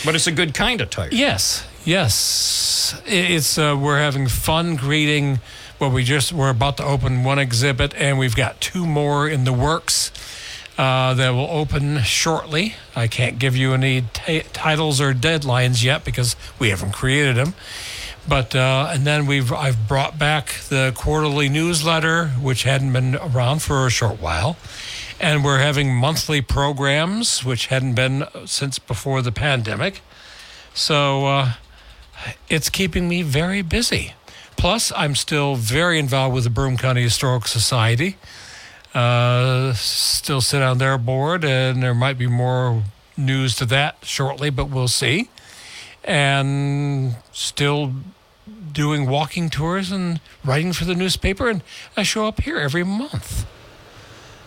But it's a good kind of tired. yes, yes. It's uh, we're having fun creating. Well, we just we're about to open one exhibit, and we've got two more in the works uh, that will open shortly. I can't give you any t- titles or deadlines yet because we haven't created them. But uh, and then we've I've brought back the quarterly newsletter, which hadn't been around for a short while, and we're having monthly programs, which hadn't been since before the pandemic. So uh, it's keeping me very busy. Plus, I'm still very involved with the Broome County Historical Society. Uh, still sit on their board, and there might be more news to that shortly, but we'll see. And still doing walking tours and writing for the newspaper, and I show up here every month.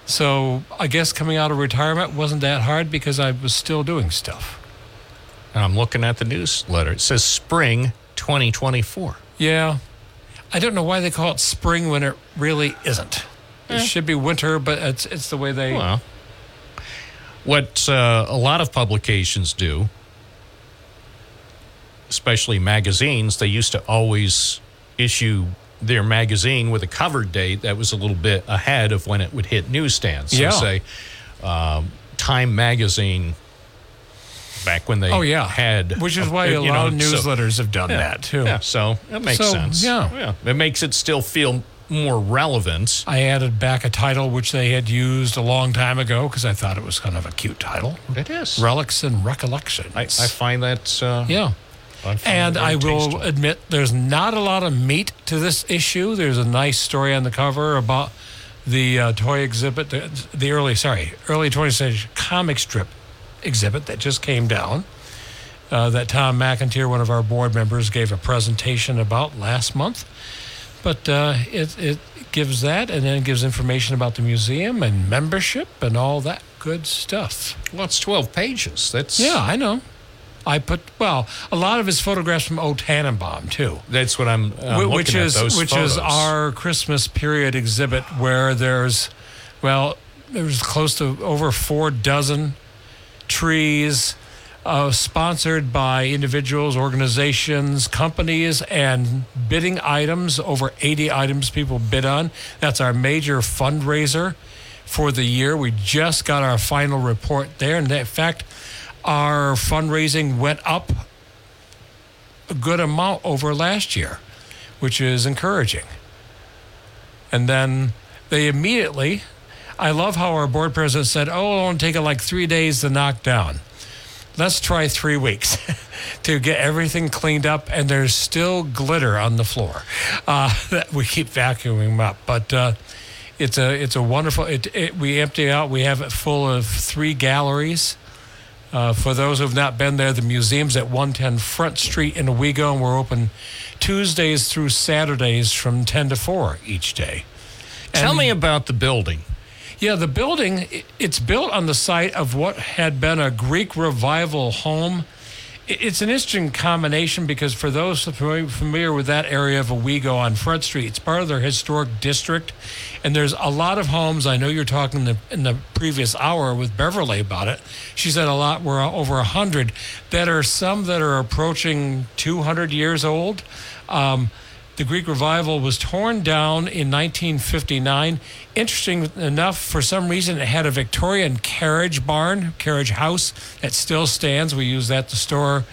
So I guess coming out of retirement wasn't that hard because I was still doing stuff. And I'm looking at the newsletter. It says spring 2024. Yeah. I don't know why they call it spring when it really isn't. It should be winter, but it's it's the way they. Well, what uh, a lot of publications do, especially magazines, they used to always issue their magazine with a cover date that was a little bit ahead of when it would hit newsstands. So Yeah. say um, Time Magazine back when they Oh yeah, had which is why a you lot of know, so- newsletters have done that too. Yeah, so that makes So, sense. yeah. it makes it still feel more relevant. I added back a title which they had used a long time ago because I thought it was kind of a cute title. It is. Relics and Recollections. I, I find that. Uh, yeah. I find And I will admit there's not a lot of meat to this issue. There's a nice story on the cover about the uh, toy exhibit, the, the early, sorry, early 20th century comic strip exhibit that just came down. Uh, that Tom McIntyre, one of our board members, gave a presentation about last month. But uh, it, it gives that and then it gives information about the museum and membership and all that good stuff. Well, it's 12 pages. That's Yeah, I know. I put well a lot of his photographs from O Tannenbaum too, That's what I'm. I'm Wh- which is which is our Christmas period exhibit where there's well there's close to over four dozen trees uh, sponsored by individuals, organizations, companies, and bidding items. Over 80 items people bid on. That's our major fundraiser for the year. We just got our final report there. And in fact, our fundraising went up a good amount over last year, which is encouraging. And then they immediately, I love how our board president said, oh, it'll only take it like three days to knock down. Let's try three weeks to get everything cleaned up, and there's still glitter on the floor. Uh, that we keep vacuuming up, but uh, it's a it's a wonderful. It, it, we empty out. We have it full of three galleries. Uh, for those who have not been there, the museum's at 110 Front Street in Owego, and we're open Tuesdays through Saturdays from 10 to 4 each day. Tell me about the building. Yeah, the building, it's built on the site of what had been a Greek revival home. It's an interesting combination because for those familiar with that area of Owego on Front Street, it's part of their historic district. And there's a lot of homes. I know you're talking in the, previous hour with Beverly about it. She said a lot were over a 100 that are some that are approaching 200 years old. Um, the Greek revival was torn down in 1959. Interesting enough, for some reason, it had a Victorian carriage barn, carriage house that still stands. We use that to store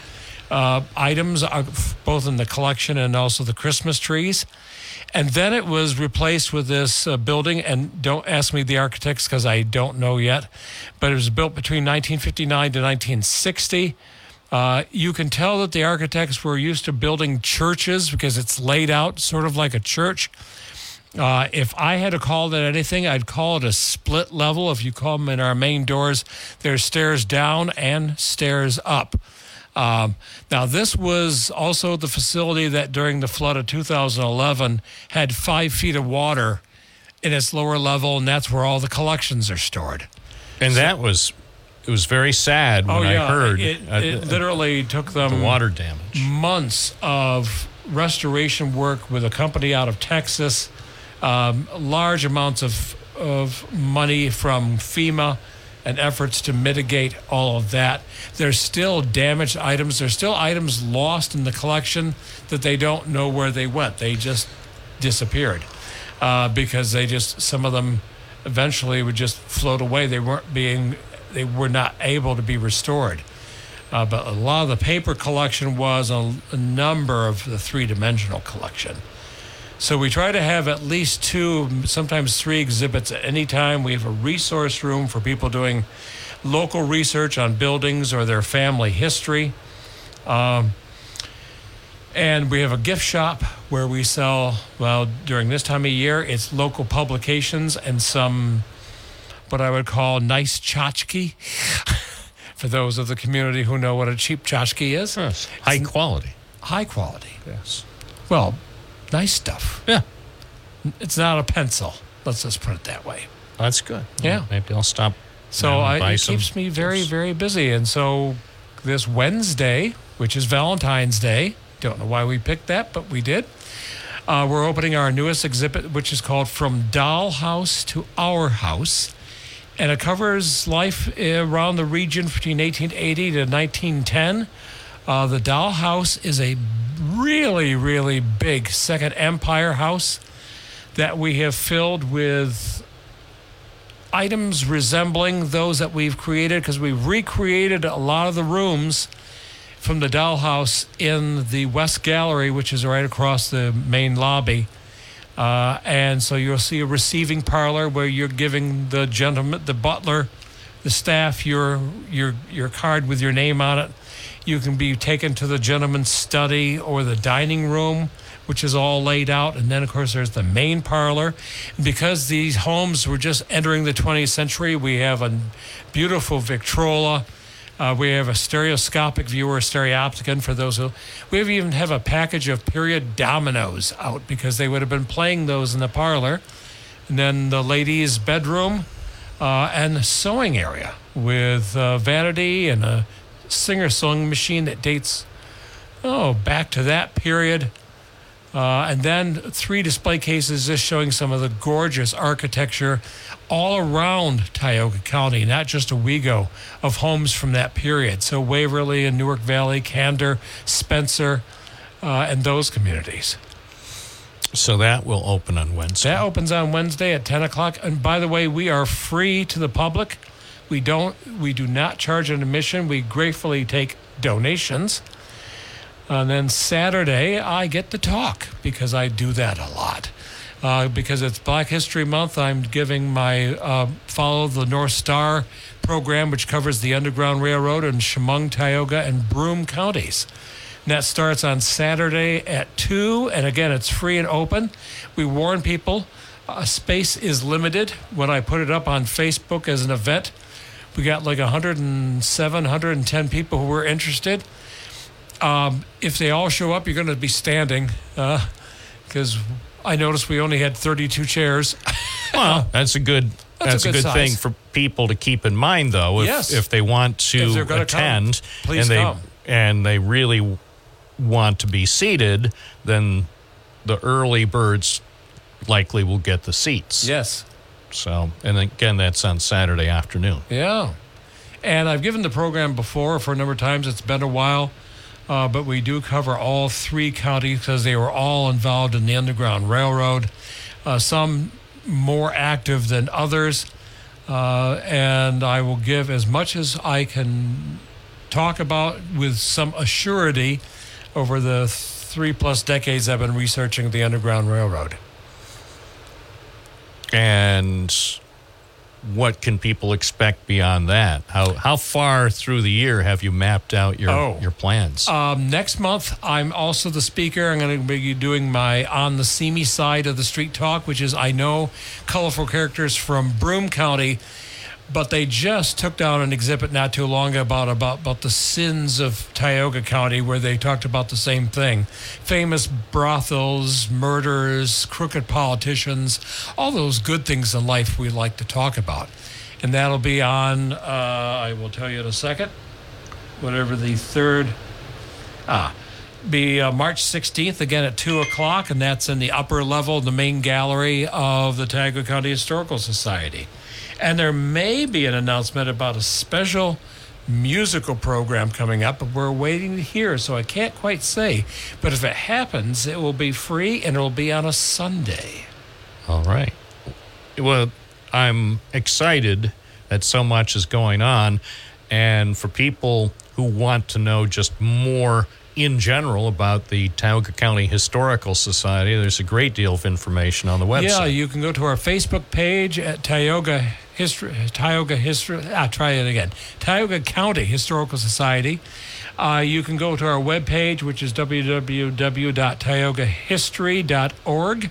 uh, items, uh, both in the collection and also the Christmas trees. And then it was replaced with this uh, building, and don't ask me the architects because I don't know yet, but it was built between 1959 to 1960 Uh, you can tell that the architects were used to building churches because it's laid out sort of like a church. Uh, if I had to call it anything, I'd call it a split level. If you come in our main doors, there's stairs down and stairs up. Um, now, this was also the facility that during the flood of 2011 had five feet of water in its lower level, and that's where all the collections are stored. And that was it was very sad when I heard Oh, it, uh, it literally took them the water damage. months of restoration work with a company out of Texas, um, large amounts of, of money from FEMA and efforts to mitigate all of that. There's still damaged items. There's still items lost in the collection that they don't know where they went. They just disappeared uh, because they just, some of them eventually would just float away. They weren't being, they were not able to be restored. Uh, but a lot of the paper collection was a, a number of the three dimensional collection. So we try to have at least two, sometimes three exhibits at any time. We have a resource room for people doing local research on buildings or their family history. Um, and we have a gift shop where we sell, well, during this time of year, it's local publications and some, what I would call nice tchotchke. For those of the community who know what a cheap tchotchke is, Yes. High quality. high quality. Yes. Well, nice stuff. Yeah. It's not a pencil. Let's just put it that way. That's good. Yeah. Maybe I'll stop. So I, it keeps me very, very busy. And so this Wednesday, which is Valentine's Day, don't know why we picked that, but we did. Uh, we're opening our newest exhibit, which is called From Dollhouse to Our House. And it covers life around the region between 1880 to 1910. Uh, the Dollhouse is a really, really big Second Empire house that we have filled with items resembling those that we've created because we've recreated a lot of the rooms from the dollhouse in the West Gallery, which is right across the main lobby. Uh, and so you'll see a receiving parlor where you're giving the gentleman, the butler, the staff your your your card with your name on it. You can be taken to the gentleman's study or the dining room, which is all laid out. And then, of course, there's the main parlor. Because these homes were just entering the 20th century, we have a beautiful Victrola. Uh, we have a stereoscopic viewer, stereopticon for those who. We have even have a package of period dominoes out because they would have been playing those in the parlor. And then the ladies' bedroom uh, and sewing area with uh, vanity and a Singer sewing machine that dates oh back to that period. Uh, and then three display cases just showing some of the gorgeous architecture all around Tioga County, not just a Owego, of homes from that period. So Waverly and Newark Valley, Candor, Spencer, uh, and those communities. So that will open on Wednesday. That opens on Wednesday at 10 o'clock. And by the way, we are free to the public. We don't. We do not charge an admission. We gratefully take donations. And then Saturday, I get to talk because I do that a lot. Uh, because it's Black History Month, I'm giving my uh, Follow the North Star program, which covers the Underground Railroad in Chemung, Tioga, and Broome counties. And that starts on Saturday at 2. And again, it's free and open. We warn people uh, space is limited. When I put it up on Facebook as an event, we got like 107, 110 people who were interested. Um, if they all show up, you're going to be standing because I noticed we only had 32 chairs. Well, that's a good. That's That's, a a good good, thing for people to keep in mind, though. If, Yes. if they want to come, attend please and they come. and they really want to be seated, then the early birds likely will get the seats. yes. So, and again, that's on Saturday afternoon. Yeah. And I've given the program before for a number of times. It's been a while. Uh, but we do cover all three counties because they were all involved in the Underground Railroad. Uh, some more active than others. Uh, and I will give as much as I can talk about with some assurity over the three plus decades I've been researching the Underground Railroad. And what can people expect beyond that? How how far through the year have you mapped out your Oh. your plans? Um, next month, I'm also the speaker. I'm going to be doing my on the seamy side of the street talk, which is I know colorful characters from Broome County, but they just took down an exhibit not too long ago about about about the sins of Tioga County, where they talked about the same thing: famous brothels, murders, crooked politicians, all those good things in life we like to talk about. And that'll be on. Uh, I will tell you in a second. Whatever the third Ah, be uh, March 16th again at 2 o'clock, and that's in the upper level, the main gallery of the Tioga County Historical Society. And there may be an announcement about a special musical program coming up, but we're waiting to hear, so I can't quite say. But if it happens, it will be free and it will be on a Sunday. All right. Well, I'm excited that so much is going on. And for people who want to know just more in general about the Tioga County Historical Society, there's a great deal of information on the website. Yeah, you can go to our Facebook page at Tioga History, Tioga History. Ah, try it again. Tioga County Historical Society. Uh, you can go to our webpage, which is www.tiogahistory.org.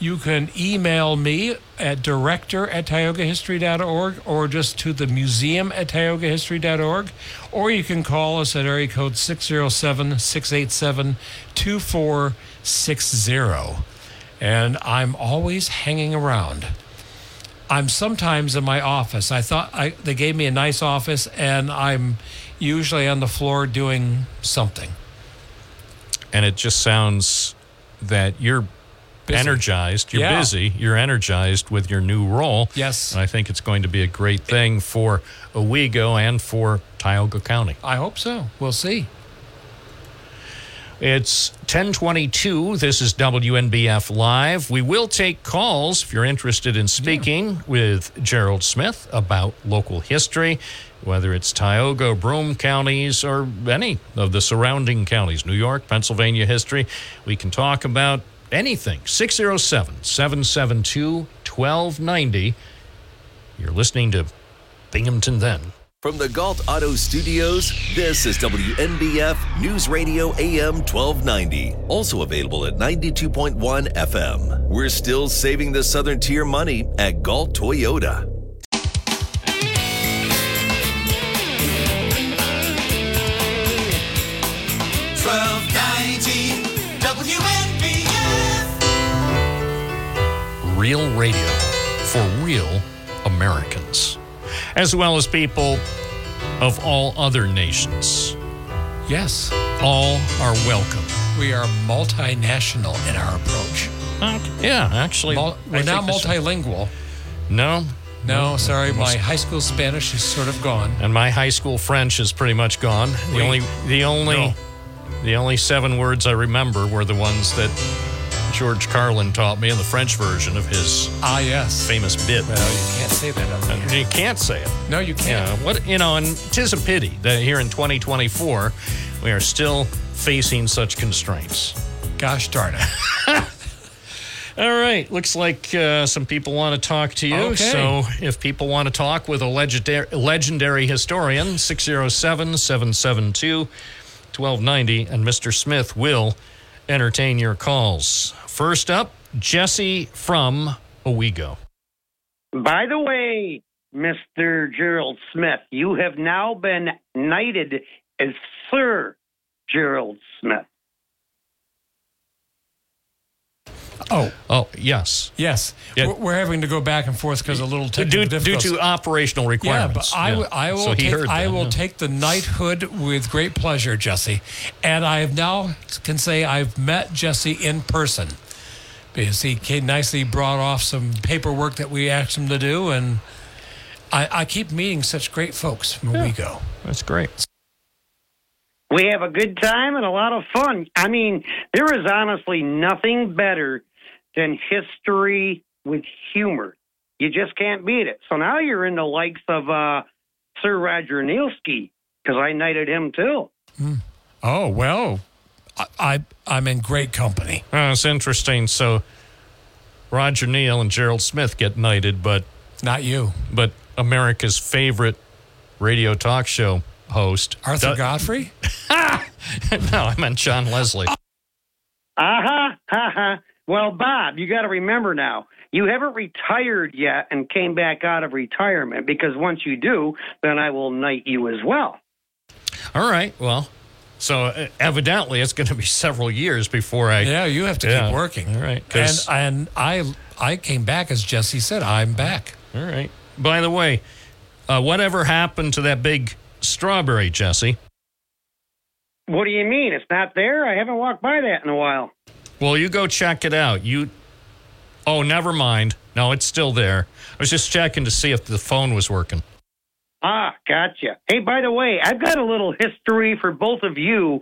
You can email me at director at tiogahistory.org or just to the museum at tiogahistory.org. Or you can call us at area code 607 687 2460. And I'm always hanging around. I'm sometimes in my office. I thought I, they gave me a nice office, and I'm usually on the floor doing something. and it just sounds that you're Busy. energized. You're Yeah. busy. You're energized with your new role. Yes. And I think it's going to be a great thing for Owego and for Tioga County. I hope so. We'll see. It's 1022. This is WNBF Live. We will take calls if you're interested in speaking with Gerald Smith about local history, whether it's Tioga, Broome counties, or any of the surrounding counties, New York, Pennsylvania history. We can talk about anything. 607 772 1290. You're listening to Binghamton Then. From the Gault Auto Studios, this is WNBF News Radio AM 1290. Also available at 92.1 FM. We're still saving the Southern Tier money at Gault Toyota. Real radio for real Americans, as well as people of all other nations. Yes, All are welcome. we are multinational in our approach. Yeah, actually, Mul- we're not multilingual. No, No, sorry, my high school Spanish is sort of gone. and my high school French is pretty much gone. The Oui. only, the only, No. the only seven words I remember were the ones that George Carlin taught me in the French version of his Ah, yes. famous bit. Well, you can't say that the you can't say it. No, you can't. what you know, and tis a pity that here in 2024 we are still facing such constraints. Gosh darn it. All right, looks like uh, some people want to talk to you. Okay. So if people want to talk with a legendary, legendary historian, 607 772 1290, and Mr. Smith will entertain your calls. First up, Jesse from Owego. By the way, Mr. Gerald Smith, you have now been knighted as Sir Gerald Smith. Oh, Oh, yes. yes. Yeah. We're, we're having to go back and forth because a little Due, technical due to operational requirements. Yeah, requirements. but I, w- I will So take heard I that, will yeah. take the knighthood with great pleasure, Jesse. And I now can say I've met Jesse in person because he came nicely brought off some paperwork that we asked him to do, and I, I keep meeting such great folks from Owego. That's great. We have a good time and a lot of fun. I mean, there is honestly nothing better than history with humor. You just can't beat it. So now you're in the likes of uh, Sir Roger Nielski because I knighted him too. Oh well, I, I I'm in great company. Oh, it's interesting. So Roger Neal and Gerald Smith get knighted, but Not you. but America's favorite radio talk show host. Arthur Du- Godfrey? no, I meant John Leslie. Uh-huh. Uh-huh. Well, Bob, you got to remember now, you haven't retired yet and came back out of retirement because once you do, then I will knight you as well. All right. Well, so uh, evidently it's going to be several years before I. Yeah, you have to Yeah. keep working. All right. And 'cause- and I I came back as Jesse said. I'm back. all right. By the way, uh, whatever happened to that big strawberry, Jesse? What do you mean? It's not there? I haven't walked by that in a while. Well, you go check it out. You. Oh, never mind. No, it's still there. I was just checking to see if the phone was working. Ah, gotcha. Hey, by the way, I've got a little history for both of you,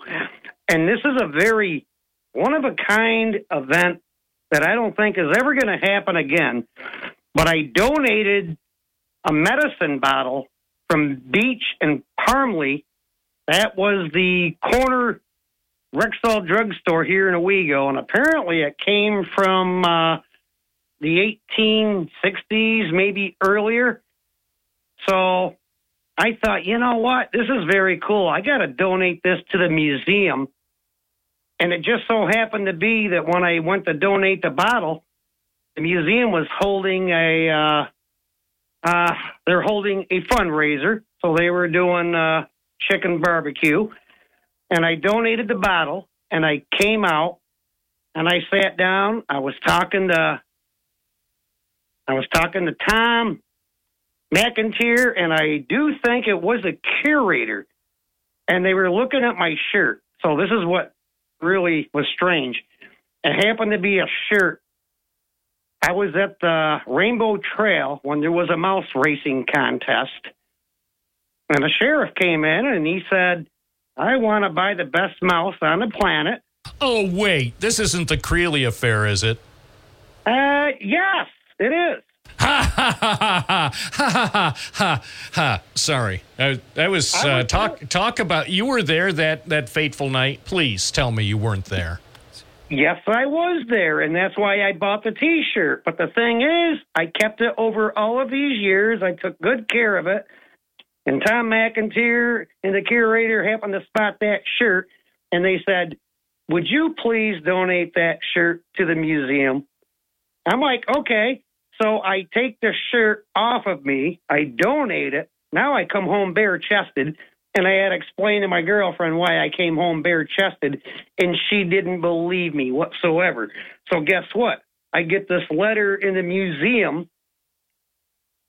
and this is a very one of a kind event that I don't think is ever going to happen again. But I donated a medicine bottle from Beach and Parmley. That was the corner Rexall drugstore here in Owego, and apparently it came from uh, the 1860s, maybe earlier. So I thought, you know what? This is very cool. I got to donate this to the museum. And it just so happened to be that when I went to donate the bottle, the museum was holding a, uh, uh, they're holding a fundraiser. So they were doing uh, chicken barbecue. And I donated the bottle and I came out and I sat down. I was talking to, I was talking to Tom McIntyre, and I do think it was a curator. And they were looking at my shirt. So this is what really was strange. It happened to be a shirt. I was at the Rainbow Trail when there was a mouse racing contest. And the sheriff came in and he said, I want to buy the best mouse on the planet. Oh, wait. This isn't the Creeley affair, is it? Uh, yes, it is. Ha ha ha ha ha ha ha ha. Sorry, uh, that was uh, talk talk about. You were there that that fateful night. Please tell me you weren't there. Yes, I was there, and that's why I bought the T-shirt. But the thing is, I kept it over all of these years. I took good care of it. And Tom McIntyre and the curator happened to spot that shirt, and they said, "Would you please donate that shirt to the museum?" I'm like, "Okay." So I take the shirt off of me. I donate it. Now I come home bare chested. And I had to explain to my girlfriend why I came home bare chested, and she didn't believe me whatsoever. So, guess what? I get this letter in the museum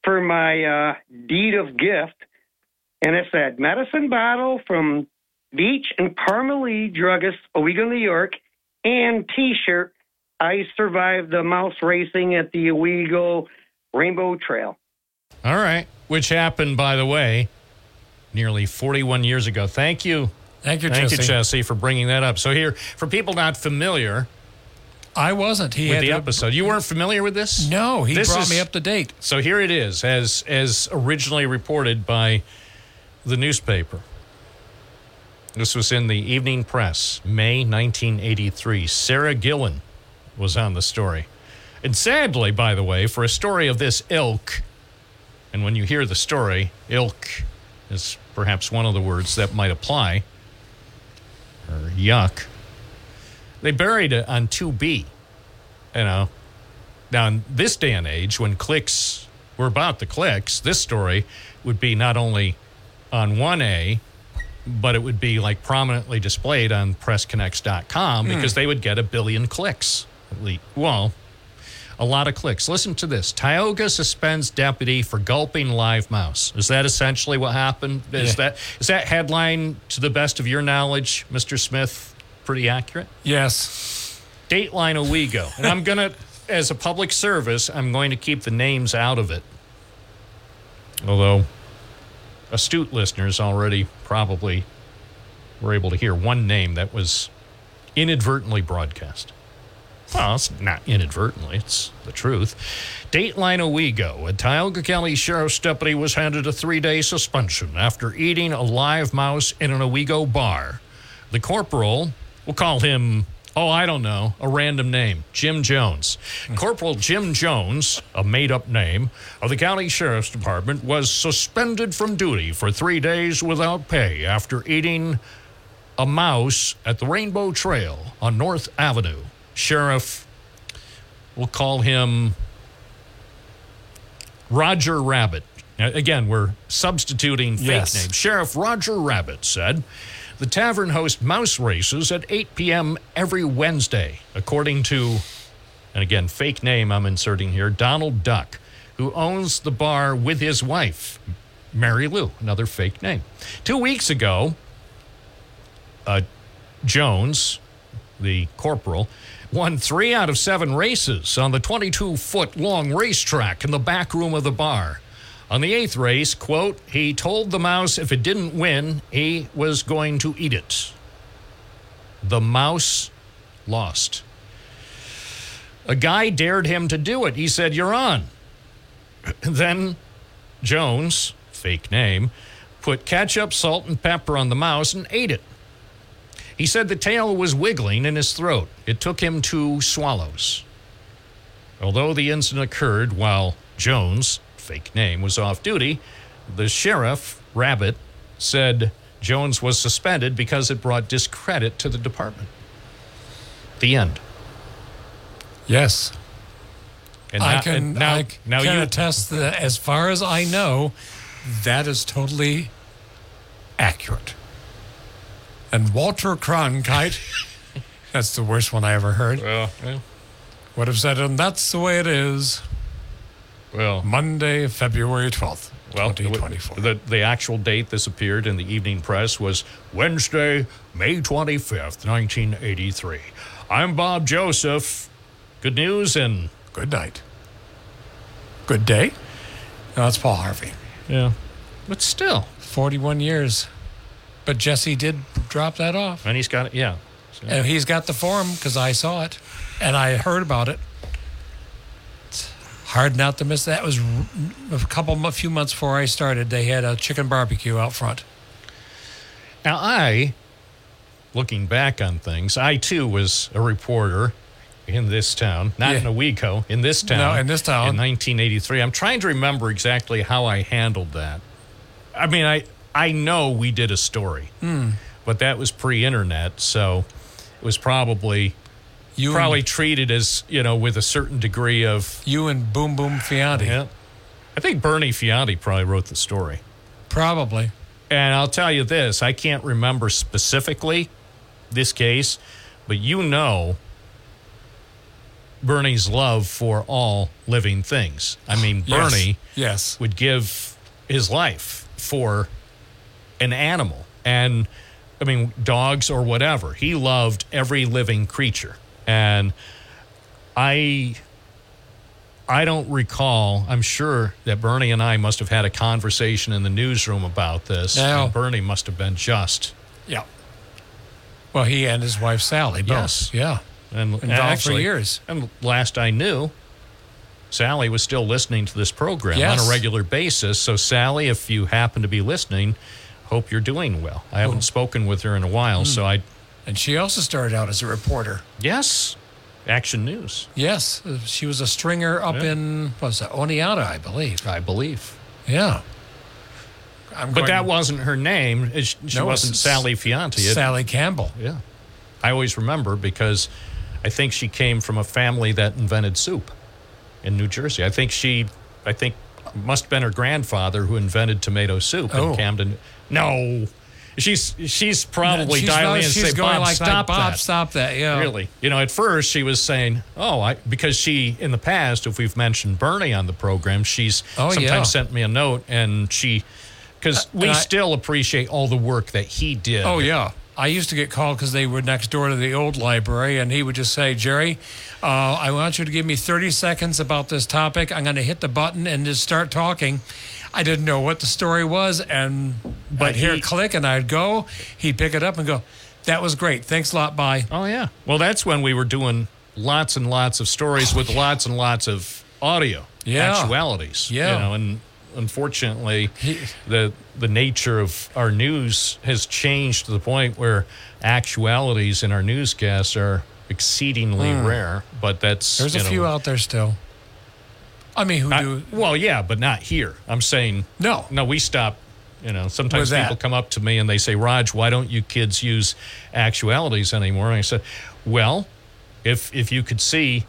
for my uh, deed of gift, and it said medicine bottle from Beach and Parmalee Druggist, Owego, New York, and t shirt. I survived the mouse racing at the Owego Rainbow Trail. All right, which happened, by the way, nearly 41 years ago. Thank you. Thank you, Thank Jesse. you, Jesse, for bringing that up. So here, for people not familiar I wasn't. He with had the to- episode, you weren't familiar with this? No, he This brought is- me up to date. So here it is, as as originally reported by the newspaper. This was in the Evening Press, May 1983. Sarah Gillen was on the story. And sadly, by the way, for a story of this ilk, and when you hear the story, ilk is perhaps one of the words that might apply, or yuck, they buried it on 2B. You know, now, in this day and age, when clicks were about the clicks, this story would be not only on 1A, but it would be like prominently displayed on PressConnects.com hmm. because they would get a billion clicks. At least, well, a lot of clicks. Listen to this Tioga suspends deputy for gulping live mouse. Is that essentially what happened? Is, Yeah. that, is that headline, to the best of your knowledge, Mr. Smith, pretty accurate? Yes. Dateline Owego. And I'm going to, as a public service, I'm going to keep the names out of it. Although astute listeners already probably were able to hear one name that was inadvertently broadcast. Well, it's not inadvertently, it's the truth. Dateline Owego, a Tioga County Sheriff's deputy was handed a three day suspension after eating a live mouse in an Owego bar. The corporal, we'll call him Oh, I don't know. A random name. Jim Jones. Corporal Jim Jones, a made up name, of the county sheriff's department, was suspended from duty for three days without pay after eating a mouse at the Rainbow Trail on North Avenue. Sheriff, we'll call him Roger Rabbit. Again, we're substituting fake Yes. names. Sheriff Roger Rabbit said the tavern hosts mouse races at 8 p.m. every Wednesday, according to, and again, fake name I'm inserting here, Donald Duck, who owns the bar with his wife, Mary Lou, another fake name. Two weeks ago, uh, Jones, the corporal, won three out of seven races on the 22 foot long racetrack in the back room of the bar. On the eighth race, quote, he told the mouse if it didn't win, he was going to eat it. The mouse lost. A guy dared him to do it. He said, You're on. Then Jones, fake name, put ketchup, salt, and pepper on the mouse and ate it. He said the tail was wiggling in his throat. It took him two swallows. Although the incident occurred while Jones, fake name, was off duty, the sheriff, Rabbit, said Jones was suspended because it brought discredit to the department. The end. Yes. And I now- can, now, I now can you attest that as far as I know, that is totally accurate. And Walter Cronkite, that's the worst one I ever heard, Well, well, would have said, and that's the way it is. well, Monday, February 12th, Well, 2024. The, the actual date this appeared in the evening press was Wednesday, May 25th, 1983. I'm Bob Joseph. Good news and Good night. Good day. No, that's Paul Harvey. yeah, but still, 41 years. But Jesse did drop that off. and he's got it. Yeah, So- And he's got the form because I saw it and I heard about it. It's hard not to miss that. It was a couple, a few months before I started. They had a chicken barbecue out front. Now, I, looking back on things, I too was a reporter in this town, not in Yeah. Owego, in this town. No, in this town. In 1983. I'm trying to remember exactly how I handled that. I mean, I, I know we did a story, Hmm. but that was pre internet, so it was probably. You Probably and, treated as you know with a certain degree of you and Boom Boom Fianti. yeah. I think Bernie Fianti probably wrote the story. Probably. And I'll tell you this I can't remember specifically this case, but you know Bernie's love for all living things. I mean, Yes. Bernie Yes. would give his life for an animal. And I mean, dogs or whatever. He loved every living creature. And I. I don't recall. I'm sure that Bernie and I must have had a conversation in the newsroom about this. Yeah. And Bernie must have been just Yeah. Well, he and his wife Sally both. Yes. Yeah. and Involved actually, for years. And last I knew, Sally was still listening to this program Yes. on a regular basis. So, Sally, if you happen to be listening, hope you're doing well. I haven't Oh. spoken with her in a while, so I And she also started out as a reporter. yes, Action News, Yes. uh, She was a stringer up Yeah. in, what was that, Oneonta, I believe. I believe. Yeah. I'm But that wasn't her name. She No, wasn't Sally Fianti. It- Sally Campbell. Yeah. I always remember because I think she came from a family that invented soup in New Jersey. I think she, I think, must have been her grandfather who invented tomato soup Oh. in Camden. No. She's she's probably she's, dialing no, in and she's say, Bob, like, stop like, Bob, that. stop that. Yeah. Really? You know, at first she was saying, "Oh, I," because she in the past, if we've mentioned Bernie on the program, she's Oh, sometimes yeah. sent me a note, and she, because we I- still appreciate all the work that he did. Oh, yeah. I used to get called because they were next door to the old library, and he would just say, Jerry, uh, I want you to give me 30 seconds about this topic. I'm going to hit the button and just start talking. I didn't know what the story was, and But I'd he- click, and I'd go. He'd pick it up and go, That was great. Thanks a lot. Bye. Oh yeah. Well, that's when we were doing lots and lots of stories with lots and lots of audio Yeah. actualities. Yeah. You know, and unfortunately, the the nature of our news has changed to the point where actualities in our newscasts are exceedingly rare, but that's Hmm. There's a know, few out there still. I mean, who I- do? well, yeah, but not here. I'm saying No. no. We stop. You know, sometimes people come up to me and they say, "Raj, why don't you kids use actualities anymore?" And I said, "Well, if if you could see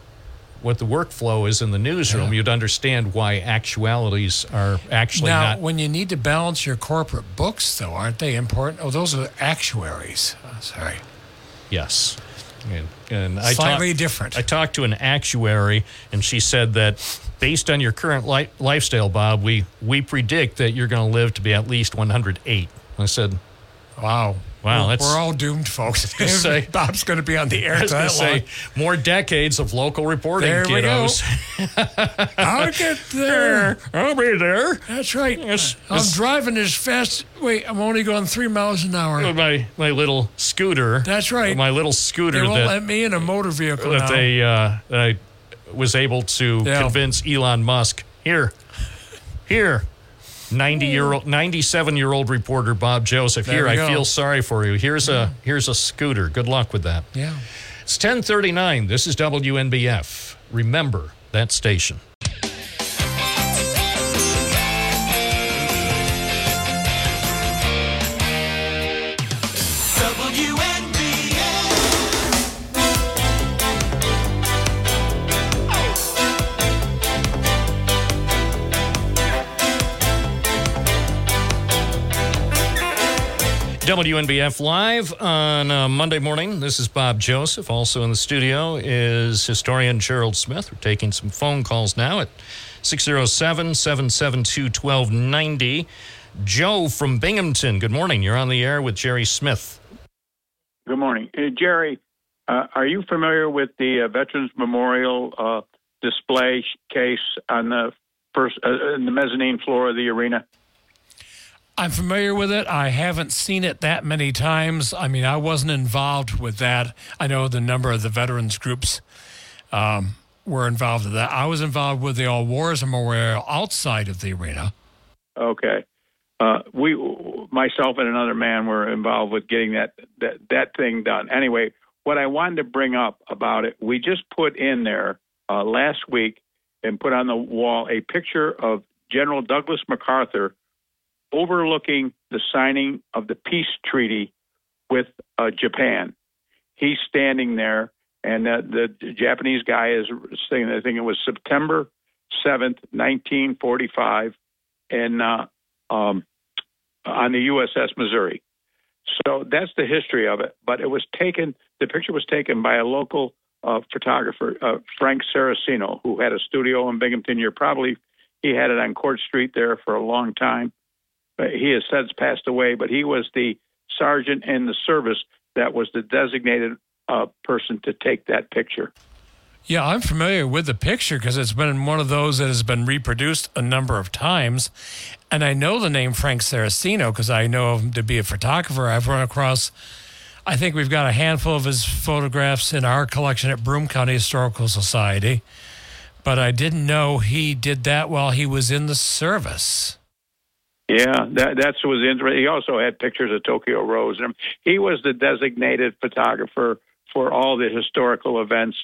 what the workflow is in the newsroom, you'd understand why actualities are actually Now, not." when you need to balance your corporate books, though, aren't they important? Oh, those are actuaries. Oh, sorry. Yes. And, and I Slightly talked- different. I talked to an actuary, and she said that based on your current li- lifestyle, Bob, we we predict that you're going to live to be at least 108. I said, Wow. Wow, We're, that's- we're all doomed, folks. gonna say- Bob's going to be on the air I was that say long. more decades of local reporting, There we go. I'll get there. I'll be there. That's right. Yes, I'm yes. driving as fast. Wait, I'm only going three miles an hour. My my little scooter. That's right. My little scooter. They won't that let me in a motor vehicle that now. they uh, that I was able to Yeah. convince Elon Musk here, here, ninety year old, ninety seven year old reporter Bob Joseph. There here, I feel sorry for you. Here's a here's a scooter. Good luck with that. yeah. It's ten thirty nine. This is WNBF. Remember that station. WNBF live on uh, Monday morning. This is Bob Joseph. Also in the studio is historian Gerald Smith. We're taking some phone calls now at 607 772 1290. Joe from Binghamton. Good morning. You're on the air with Jerry Smith. Good morning. Uh, Jerry, uh, are you familiar with the uh, Veterans Memorial uh, display case on the first uh, in the mezzanine floor of the arena? I'm familiar with it. I haven't seen it that many times. I mean, I wasn't involved with that. I know the number of the veterans groups um, were involved with that. I was involved with the All Wars Memorial outside of the arena. Okay. Uh, we, myself and another man, were involved with getting that, that that thing done. Anyway, what I wanted to bring up about it, we just put in there uh, last week and put on the wall a picture of General Douglas MacArthur overlooking the signing of the peace treaty with uh, Japan. He's standing there, and uh, the Japanese guy is saying, I think it was September 7th, 1945, and uh, um, on the USS Missouri. So that's the history of it. But it was taken, the picture was taken by a local uh, photographer, uh, Frank Saraceno, who had a studio in Binghamton. You're probably, he had it on Court Street there for a long time. He has since passed away, but he was the sergeant in the service that was the designated uh, person to take that picture. Yeah, I'm familiar with the picture because it's been one of those that has been reproduced a number of times. And I know the name Frank Saraceno because I know him to be a photographer. I've run across, I think we've got a handful of his photographs in our collection at Broome County Historical Society. But I didn't know he did that while he was in the service. Yeah, that that's was interesting. He also had pictures of Tokyo Rose. And he was the designated photographer for all the historical events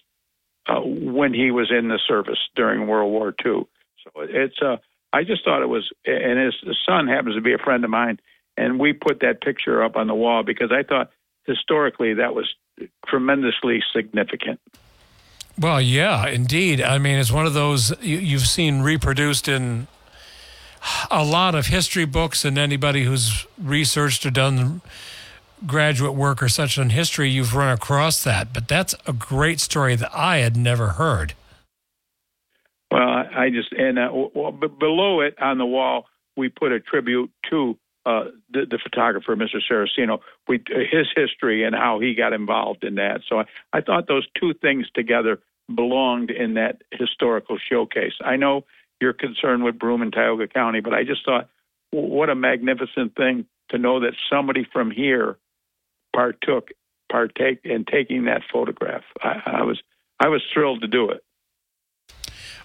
uh, when he was in the service during World War II. So it's uh, I just thought it was, and his son happens to be a friend of mine, and we put that picture up on the wall because I thought historically that was tremendously significant. Well, yeah, indeed. I mean, it's one of those you, you've seen reproduced in a lot of history books, and anybody who's researched or done graduate work or such on history, you've run across that. But that's a great story that I had never heard. Well, I just and uh, well, below it on the wall we put a tribute to uh, the, the photographer, Mr. Saraceno, we his history and how he got involved in that. So I, I thought those two things together belonged in that historical showcase. I know you're concerned with Broome and Tioga County, but I just thought what a magnificent thing to know that somebody from here partook partake in taking that photograph. I, I was I was thrilled to do it.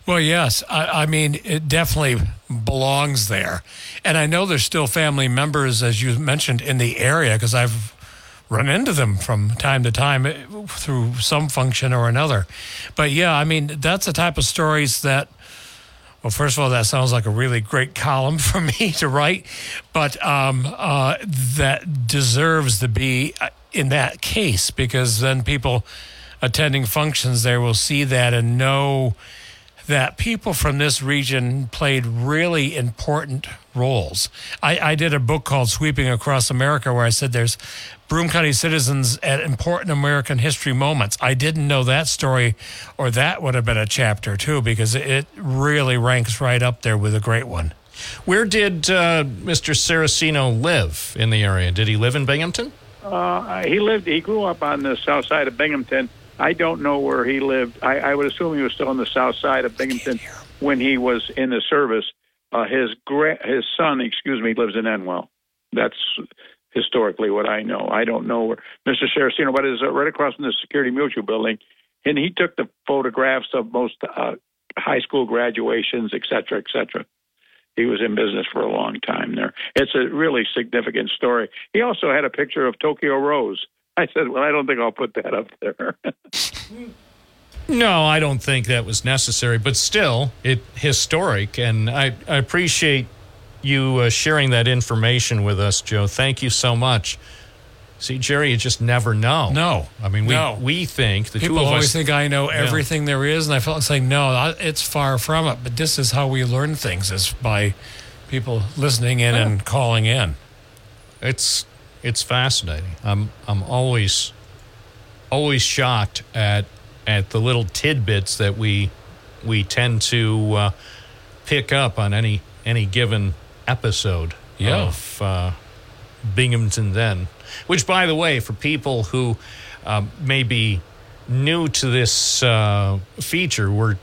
Well, yes. I, I mean, it definitely belongs there. And I know there's still family members, as you mentioned, in the area because I've run into them from time to time eh, through some function or another. But yeah, I mean, that's the type of stories that. Well, first of all, that sounds like a really great column for me to write, but um, uh, that deserves to be uh, in that case because then people attending functions there will see that and know that people from this region played really important roles. I, I did a book called Sweeping Across America where I said there's Broome County citizens at important American history moments. I didn't know that story, or that would have been a chapter too, because it really ranks right up there with a great one. Where did uh, Mr. Saraceno live in the area? Did he live in Binghamton? Uh, he lived. He grew up on the south side of Binghamton. I don't know where he lived. I, I would assume he was still on the south side of Binghamton when he was in the service. Uh, his gra- his son, excuse me, lives in Endwell. That's historically what I know. I don't know where Mr. Saraceno, but is uh, right across from the Security Mutual Building, and he took the photographs of most uh, high school graduations, et cetera, et cetera. He was in business for a long time there. It's a really significant story. He also had a picture of Tokyo Rose. I said, "Well, I don't think I'll put that up there." No, I don't think that was necessary, but still, it historic, and I, I appreciate you uh, sharing that information with us, Joe. Thank you so much. See, Jerry, you just never know. No, I mean we no. we think the People two of always us think I know Yeah. everything there is, and I felt like no, it's far from it. But this is how we learn things: is by people listening in and calling in. It's it's fascinating. I'm I'm always always shocked at at the little tidbits that we we tend to uh, pick up on any any given episode Yeah. of uh, Binghamton then. Which, by the way, for people who um, may be new to this uh, feature, we're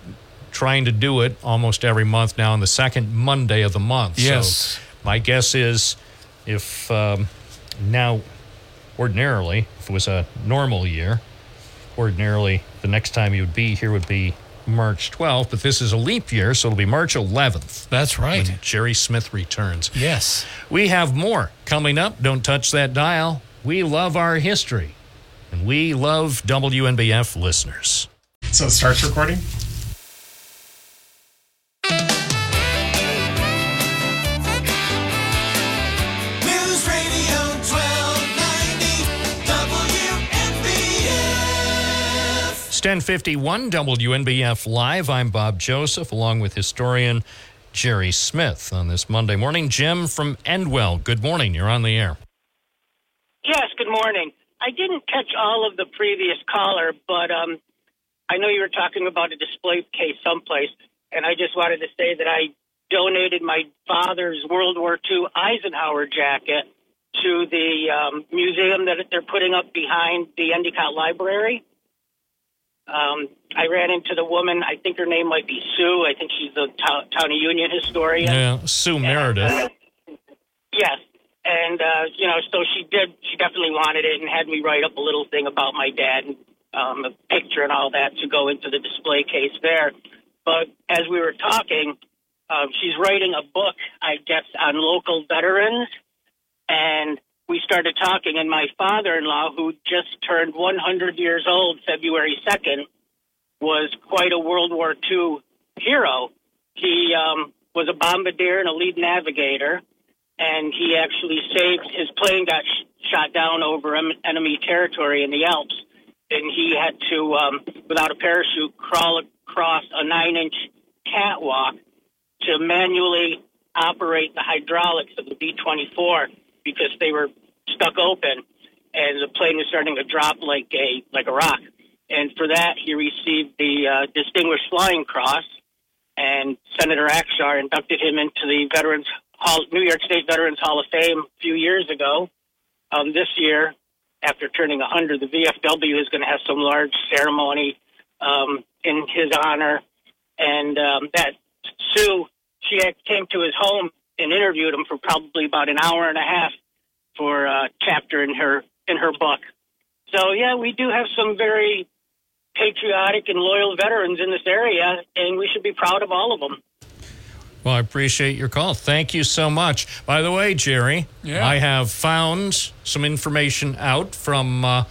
trying to do it almost every month now on the second Monday of the month. Yes. So my guess is if um, now, ordinarily, if it was a normal year, ordinarily the next time you would be here would be March 12th, but this is a leap year, so it'll be March 11th. That's right. When Jerry Smith returns. Yes. We have more coming up. Don't touch that dial. We love our history, and we love WNBF listeners. So it starts recording? It's 1051 WNBF Live. I'm Bob Joseph, along with historian Jerry Smith on this Monday morning. Jim from Endwell, good morning. You're on the air. Yes, good morning. I didn't catch all of the previous caller, but um, I know you were talking about a display case someplace, and I just wanted to say that I donated my father's World War II Eisenhower jacket to the um, museum that they're putting up behind the Endicott Library. Um, I ran into the woman. I think her name might be Sue. I think she's the town, town of Union historian. Yeah, Sue Meredith. Yes. And, uh, you know, so she did, she definitely wanted it and had me write up a little thing about my dad and um, a picture and all that to go into the display case there. But as we were talking, uh, she's writing a book, I guess, on local veterans. And we started talking, and my father in law, who just turned 100 years old February 2nd, was quite a World War II hero. He um, was a bombardier and a lead navigator, and he actually saved his plane got sh- shot down over em- enemy territory in the Alps, and he had to, um, without a parachute, crawl across a nine-inch catwalk to manually operate the hydraulics of the B-24 because they were stuck open, and the plane was starting to drop like a like a rock. And for that, he received the uh, Distinguished Flying Cross, and Senator Akshar inducted him into the Veterans Hall, New York State Veterans Hall of Fame a few years ago. Um, this year, after turning 100, the VFW is going to have some large ceremony um, in his honor, and um, that Sue she came to his home and interviewed him for probably about an hour and a half for a chapter in her in her book. So yeah, we do have some very patriotic and loyal veterans in this area, and we should be proud of all of them. Well, I appreciate your call. Thank you so much. By the way, Jerry, Yeah. I have found some information out from uh,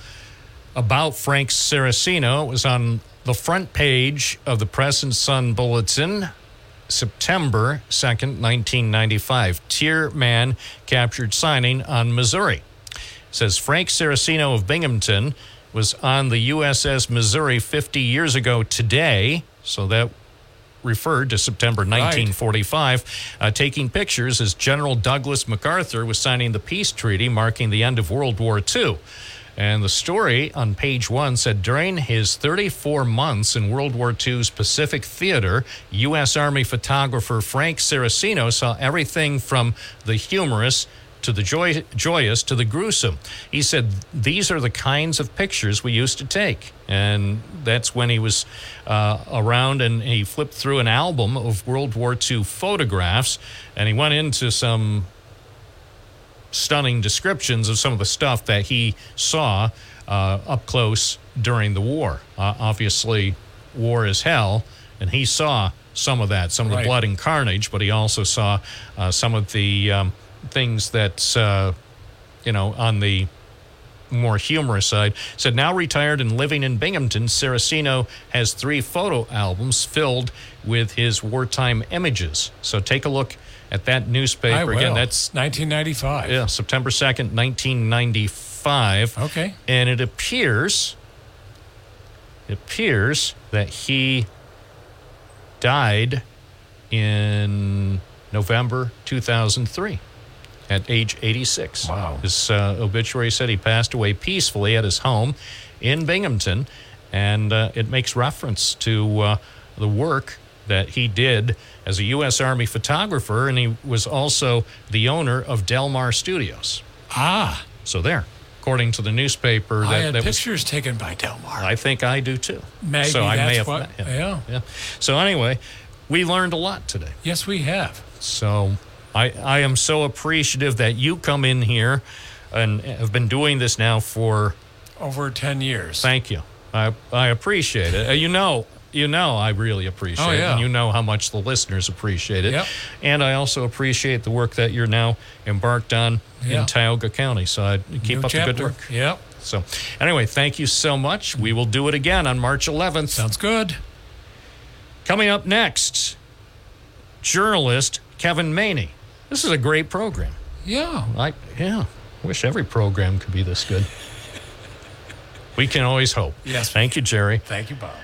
about Frank Saraceno. It was on the front page of the Press and Sun Bulletin, September 2nd, 1995. Tier man captured signing on Missouri. It says Frank Saraceno of Binghamton was on the USS Missouri 50 years ago today. So that referred to September 1945, uh, taking pictures as General Douglas MacArthur was signing the peace treaty marking the end of World War II. And the story on page one said during his 34 months in World War II's Pacific Theater, U.S. Army photographer Frank Saraceno saw everything from the humorous to the joy- joyous to the gruesome. He said, These are the kinds of pictures we used to take. And that's when he was uh, around and he flipped through an album of World War II photographs and he went into some stunning descriptions of some of the stuff that he saw uh, up close during the war. Uh, obviously, war is hell, and he saw some of that, some of Right. the blood and carnage, but he also saw uh, some of the um, things that, uh, you know, on the more humorous side. Said now retired and living in Binghamton, Saraceno has three photo albums filled with his wartime images. So take a look at that newspaper again. That's 1995. yeah, September 2nd, 1995. Okay. And it appears it appears that he died in November 2003 at age 86. Wow. His uh, obituary said he passed away peacefully at his home in Binghamton, and uh, it makes reference to uh, the work that he did as a U.S. Army photographer, and he was also the owner of Delmar Studios. Ah, So there, according to the newspaper, that, I had that was pictures taken by Delmar. I think I do too. Maybe so I may that's have what- him. yeah. yeah. So anyway, we learned a lot today. Yes, we have. So I I am so appreciative that you come in here and have been doing this now for Over 10 years. thank you. I I appreciate it. Uh, You know you know I really appreciate Oh, it. And you know how much the listeners appreciate it. Yep. And I also appreciate the work that you're now embarked on Yeah. in Tioga County. So I keep New up the good work. Yep. So, anyway, thank you so much. We will do it again on March 11th. Sounds good. Coming up next, journalist Kevin Maney. This is a great program. Yeah. I yeah, wish every program could be this good. We can always hope. Yes. Thank you, Jerry. Thank you, Bob.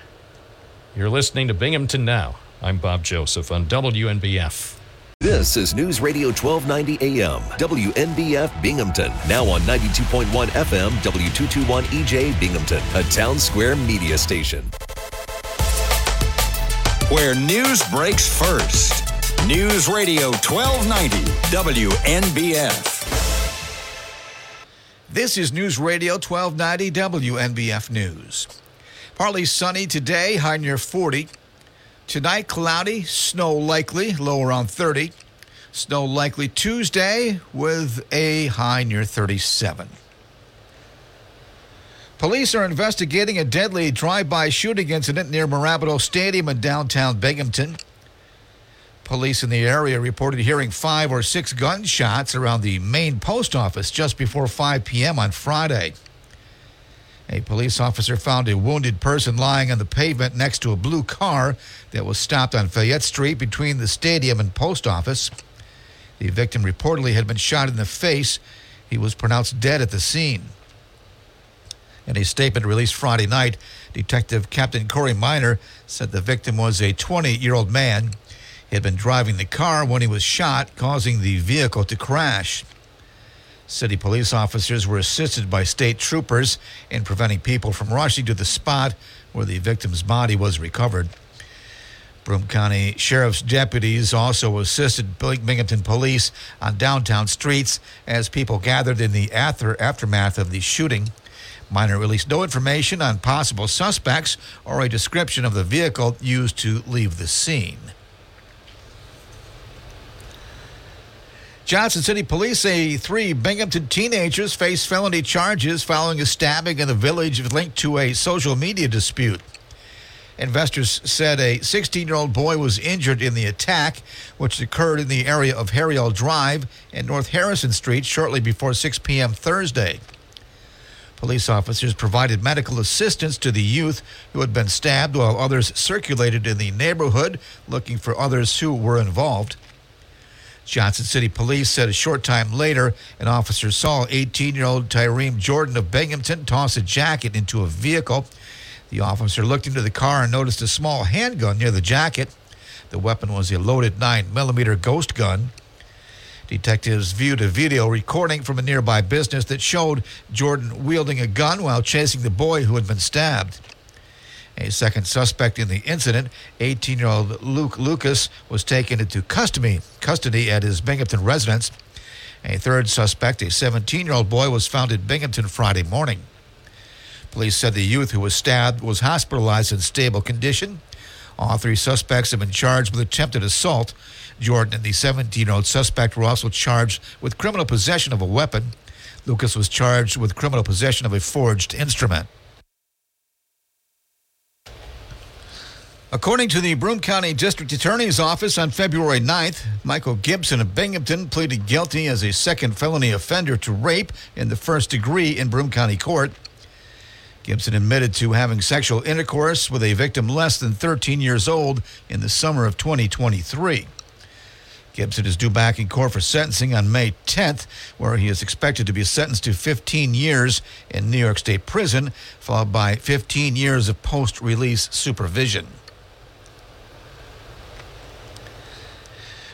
You're listening to Binghamton Now. I'm Bob Joseph on WNBF. This is News Radio 1290 AM, WNBF Binghamton. Now on 92.1 FM, W221 EJ Binghamton, a town square media station. Where news breaks first. News Radio 1290 WNBF. This is News Radio 1290 WNBF News. Partly sunny today, high near 40. Tonight, cloudy, snow likely, low around 30. Snow likely Tuesday with a high near 37. Police are investigating a deadly drive-by shooting incident near Mirabito Stadium in downtown Binghamton. Police in the area reported hearing five or six gunshots around the main post office just before 5 p.m. on Friday. A police officer found a wounded person lying on the pavement next to a blue car that was stopped on Fayette Street between the stadium and post office. The victim reportedly had been shot in the face. He was pronounced dead at the scene. In a statement released Friday night, Detective Captain Corey Miner said the victim was a 20 year old man. He had been driving the car when he was shot, causing the vehicle to crash. City police officers were assisted by state troopers in preventing people from rushing to the spot where the victim's body was recovered. Broome County Sheriff's deputies also assisted Binghamton police on downtown streets as people gathered in the after- aftermath of the shooting. Miner released no information on possible suspects or a description of the vehicle used to leave the scene. Johnson City police say three Binghamton teenagers face felony charges following a stabbing in the village linked to a social media dispute. Investors said a 16 year old boy was injured in the attack, which occurred in the area of Harry L Drive and North Harrison Street shortly before 6 p.m. Thursday. Police officers provided medical assistance to the youth who had been stabbed while others circulated in the neighborhood looking for others who were involved. Johnson City Police said a short time later an officer saw 18 year old Tyreem Jordan of Binghamton toss a jacket into a vehicle. The officer looked into the car and noticed a small handgun near the jacket. The weapon was a loaded 9mm ghost gun. Detectives viewed a video recording from a nearby business that showed Jordan wielding a gun while chasing the boy who had been stabbed. A second suspect in the incident, 18 year old Luke Lucas, was taken into custody, custody at his Binghamton residence. A third suspect, a 17 year old boy, was found in Binghamton Friday morning. Police said the youth who was stabbed was hospitalized in stable condition. All three suspects have been charged with attempted assault. Jordan and the 17 year old suspect were also charged with criminal possession of a weapon. Lucas was charged with criminal possession of a forged instrument. According to the Broome County District Attorney's Office on February 9th, Michael Gibson of Binghamton pleaded guilty as a second felony offender to rape in the first degree in Broome County Court. Gibson admitted to having sexual intercourse with a victim less than 13 years old in the summer of 2023. Gibson is due back in court for sentencing on May 10th, where he is expected to be sentenced to 15 years in New York State Prison, followed by 15 years of post release supervision.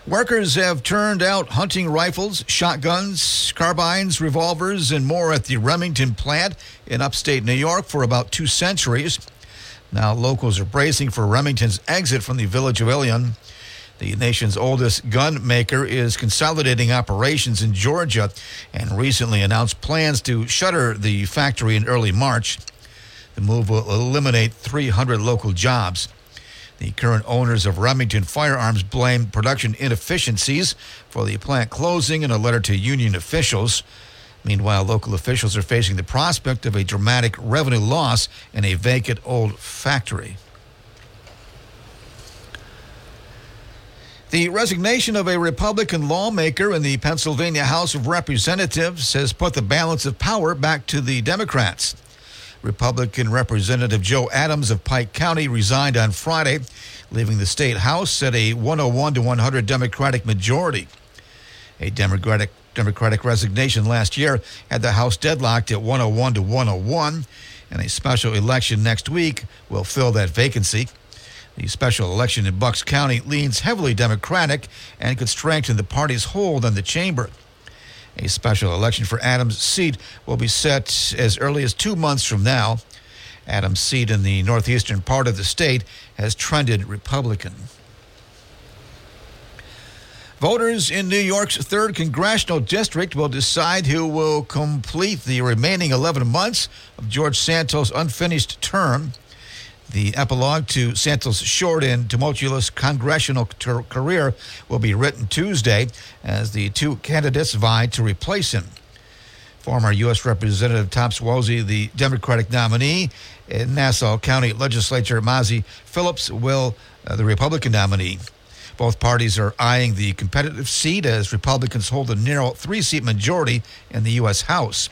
Workers have turned out hunting rifles, shotguns, carbines, revolvers, and more at the Remington plant in upstate New York for about two centuries. Now, locals are bracing for Remington's exit from the village of Ilion. The nation's oldest gun maker is consolidating operations in Georgia and recently announced plans to shutter the factory in early March. The move will eliminate 300 local jobs. The current owners of Remington Firearms blame production inefficiencies for the plant closing in a letter to union officials. Meanwhile, local officials are facing the prospect of a dramatic revenue loss in a vacant old factory. The resignation of a Republican lawmaker in the Pennsylvania House of Representatives has put the balance of power back to the Democrats. Republican Representative Joe Adams of Pike County resigned on Friday, leaving the state House at a 101 to 100 Democratic majority. A Democratic Democratic resignation last year had the House deadlocked at 101 to 101, and a special election next week will fill that vacancy. The special election in Bucks County leans heavily Democratic and could strengthen the party's hold on the chamber. A special election for Adams' seat will be set as early as two months from now. Adams' seat in the northeastern part of the state has trended Republican. Voters in New York's 3rd Congressional District will decide who will complete the remaining 11 months of George Santos' unfinished term. The epilogue to Santos' short and tumultuous congressional ter- career will be written Tuesday as the two candidates vie to replace him. Former U.S. Representative Tom Suozzi, the Democratic nominee, and Nassau County Legislature Mazi Pilip will, uh, the Republican nominee. Both parties are eyeing the competitive seat as Republicans hold a narrow three seat majority in the U.S. House.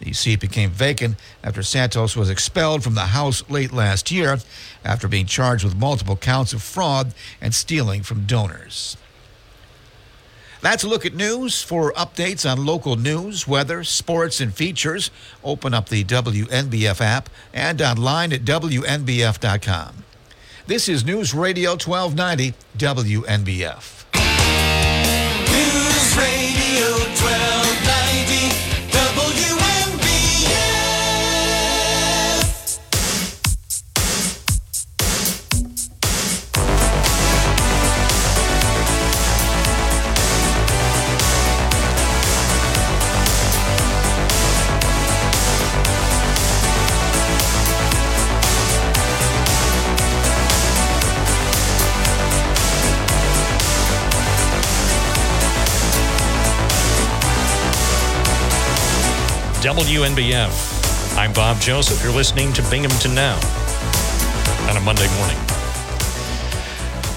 The seat became vacant after Santos was expelled from the House late last year after being charged with multiple counts of fraud and stealing from donors. That's a look at news. For updates on local news, weather, sports, and features, open up the WNBF app and online at WNBF.com. This is News Radio 1290 WNBF. News Radio 1290 WNBF. I'm Bob Joseph. You're listening to Binghamton Now. on a Monday morning.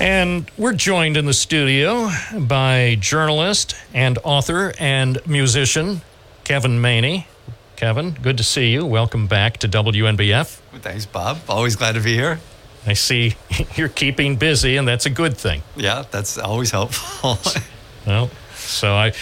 And we're joined in the studio by journalist and author and musician Kevin Maney. Kevin, good to see you. Welcome back to WNBF. Thanks, Bob. Always glad to be here. I see you're keeping busy, and that's a good thing. Yeah, that's always helpful. Well, so I,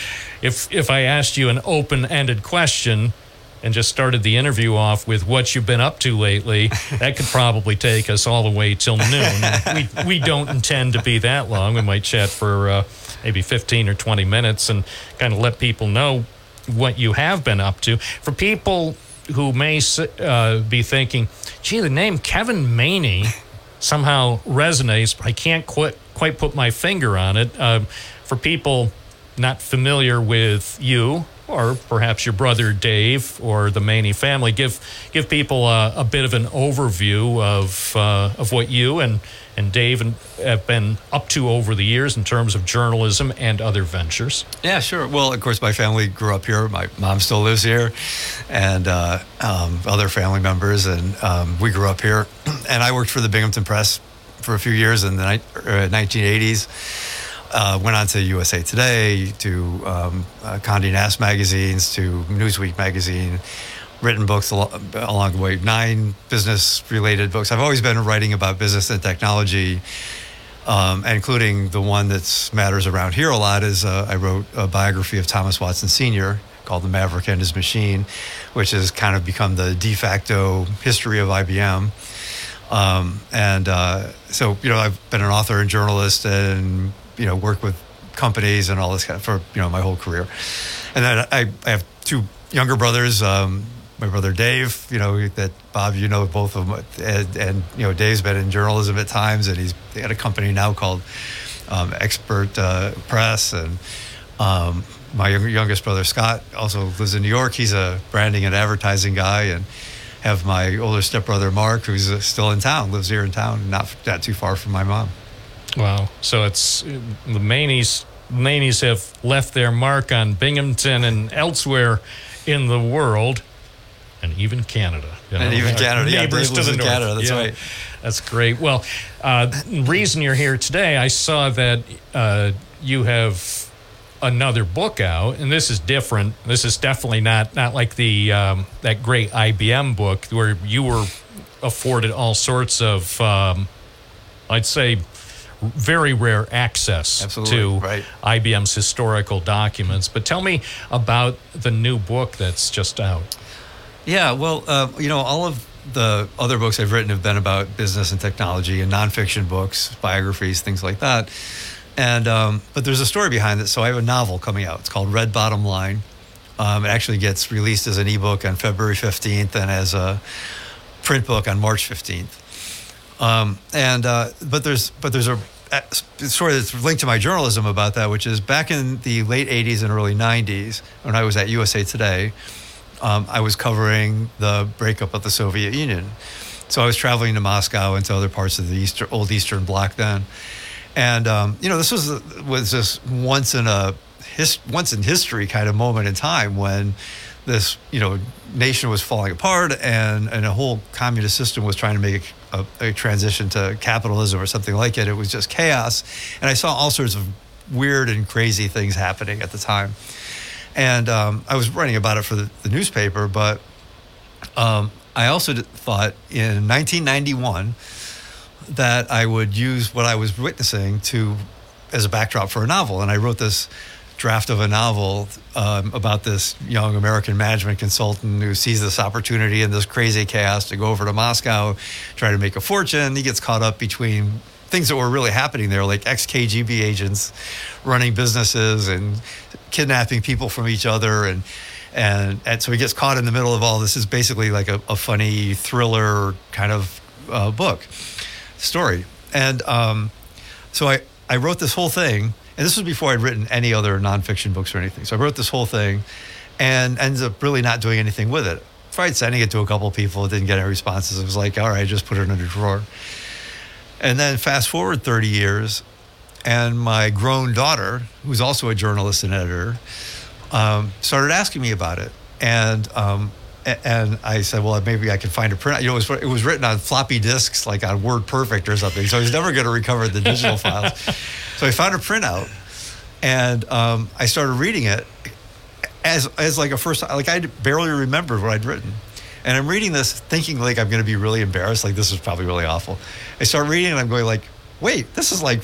if if I asked you an open-ended question and just started the interview off with what you've been up to lately, that could probably take us all the way till noon. we we don't intend to be that long. We might chat for uh, maybe 15 or 20 minutes and kind of let people know what you have been up to. For people who may uh, be thinking, "Gee, the name Kevin Maney." somehow resonates, but I can't quite, quite put my finger on it. Um, for people not familiar with you, or perhaps your brother Dave, or the Maney family, give give people a, a bit of an overview of uh, of what you and and Dave and have been up to over the years in terms of journalism and other ventures. yeah, sure. Well, of course, my family grew up here. My mom still lives here, and uh, um, other family members, and um, we grew up here. And I worked for the Binghamton Press for a few years in the ni- uh, 1980s. Uh, went on to USA Today, to um, uh, Condé Nast magazines, to Newsweek magazine. Written books al- along the way, nine business-related books. I've always been writing about business and technology, um, including the one that matters around here a lot. Is uh, I wrote a biography of Thomas Watson Sr. called "The Maverick and His Machine," which has kind of become the de facto history of IBM. Um, and uh, so, you know, I've been an author and journalist, and you know, work with companies and all this kind of for you know my whole career. And then I, I have two younger brothers. Um, my brother Dave, you know, that Bob, you know both of them, and, and you know, Dave's been in journalism at times, and he's at a company now called um, Expert uh, Press, and um, my youngest brother Scott also lives in New York. He's a branding and advertising guy, and have my older stepbrother Mark, who's uh, still in town, lives here in town, not not too far from my mom. Wow. So it's the Maneys. Maneys have left their mark on Binghamton and elsewhere in the world, and even Canada. you And even Canada, yeah, Neighbors to the in north. Canada, that's Yeah. right. That's great. Well, uh, reason you're here today, I saw that uh, you have another book out, and this is different. This is definitely not not like the um, that great IBM book where you were afforded all sorts of, um, I'd say, very rare access Absolutely, to right. IBM's historical documents. But tell me about the new book that's just out. Yeah, well, uh, you know, all of the other books I've written have been about business and technology and nonfiction books, biographies, things like that. And um, but there's a story behind it. So I have a novel coming out. It's called Red Bottom Line. Um, it actually gets released as an ebook on February 15th and as a print book on March 15th. Um, and uh, but there's but there's a, story that's linked to my journalism about that, which is back in the late 80s and early 90s when I was at USA Today um, I was covering the breakup of the Soviet Union. So I was traveling to Moscow and to other parts of the Easter, old Eastern Bloc then. And um, you know, this was was this once in a his, once in history kind of moment in time when this you know nation was falling apart and and a whole communist system was trying to make a, a transition to capitalism or something like it. It was just chaos, and I saw all sorts of weird and crazy things happening at the time. And um, I was writing about it for the, the newspaper, but um, I also thought in 1991 that I would use what I was witnessing to as a backdrop for a novel, and I wrote this draft of a novel um, about this young American management consultant who sees this opportunity in this crazy chaos to go over to Moscow, try to make a fortune. He gets caught up between things that were really happening there, like ex KGB agents running businesses and kidnapping people from each other, and and and so he gets caught in the middle of all this. Is basically like a, a funny thriller kind of uh, book story, and um, so I I wrote this whole thing, and this was before I'd written any other nonfiction books or anything. So I wrote this whole thing, and ended up really not doing anything with it. Tried sending it to a couple people, didn't get any responses. It was like, all right, just put it in a drawer. And then fast forward 30 years, and my grown daughter, who's also a journalist and editor, um, started asking me about it. And um, and I said, well, maybe I could find a print. You know, it was, it was written on floppy disks, like on Word Perfect or something. So I was never going to recover the digital files. So I found a printout, and um, I started reading it as as like a first like I barely remembered what I'd written. And I'm reading this thinking like I'm going to be really embarrassed, like this is probably really awful. I start reading and I'm going like, wait, this is like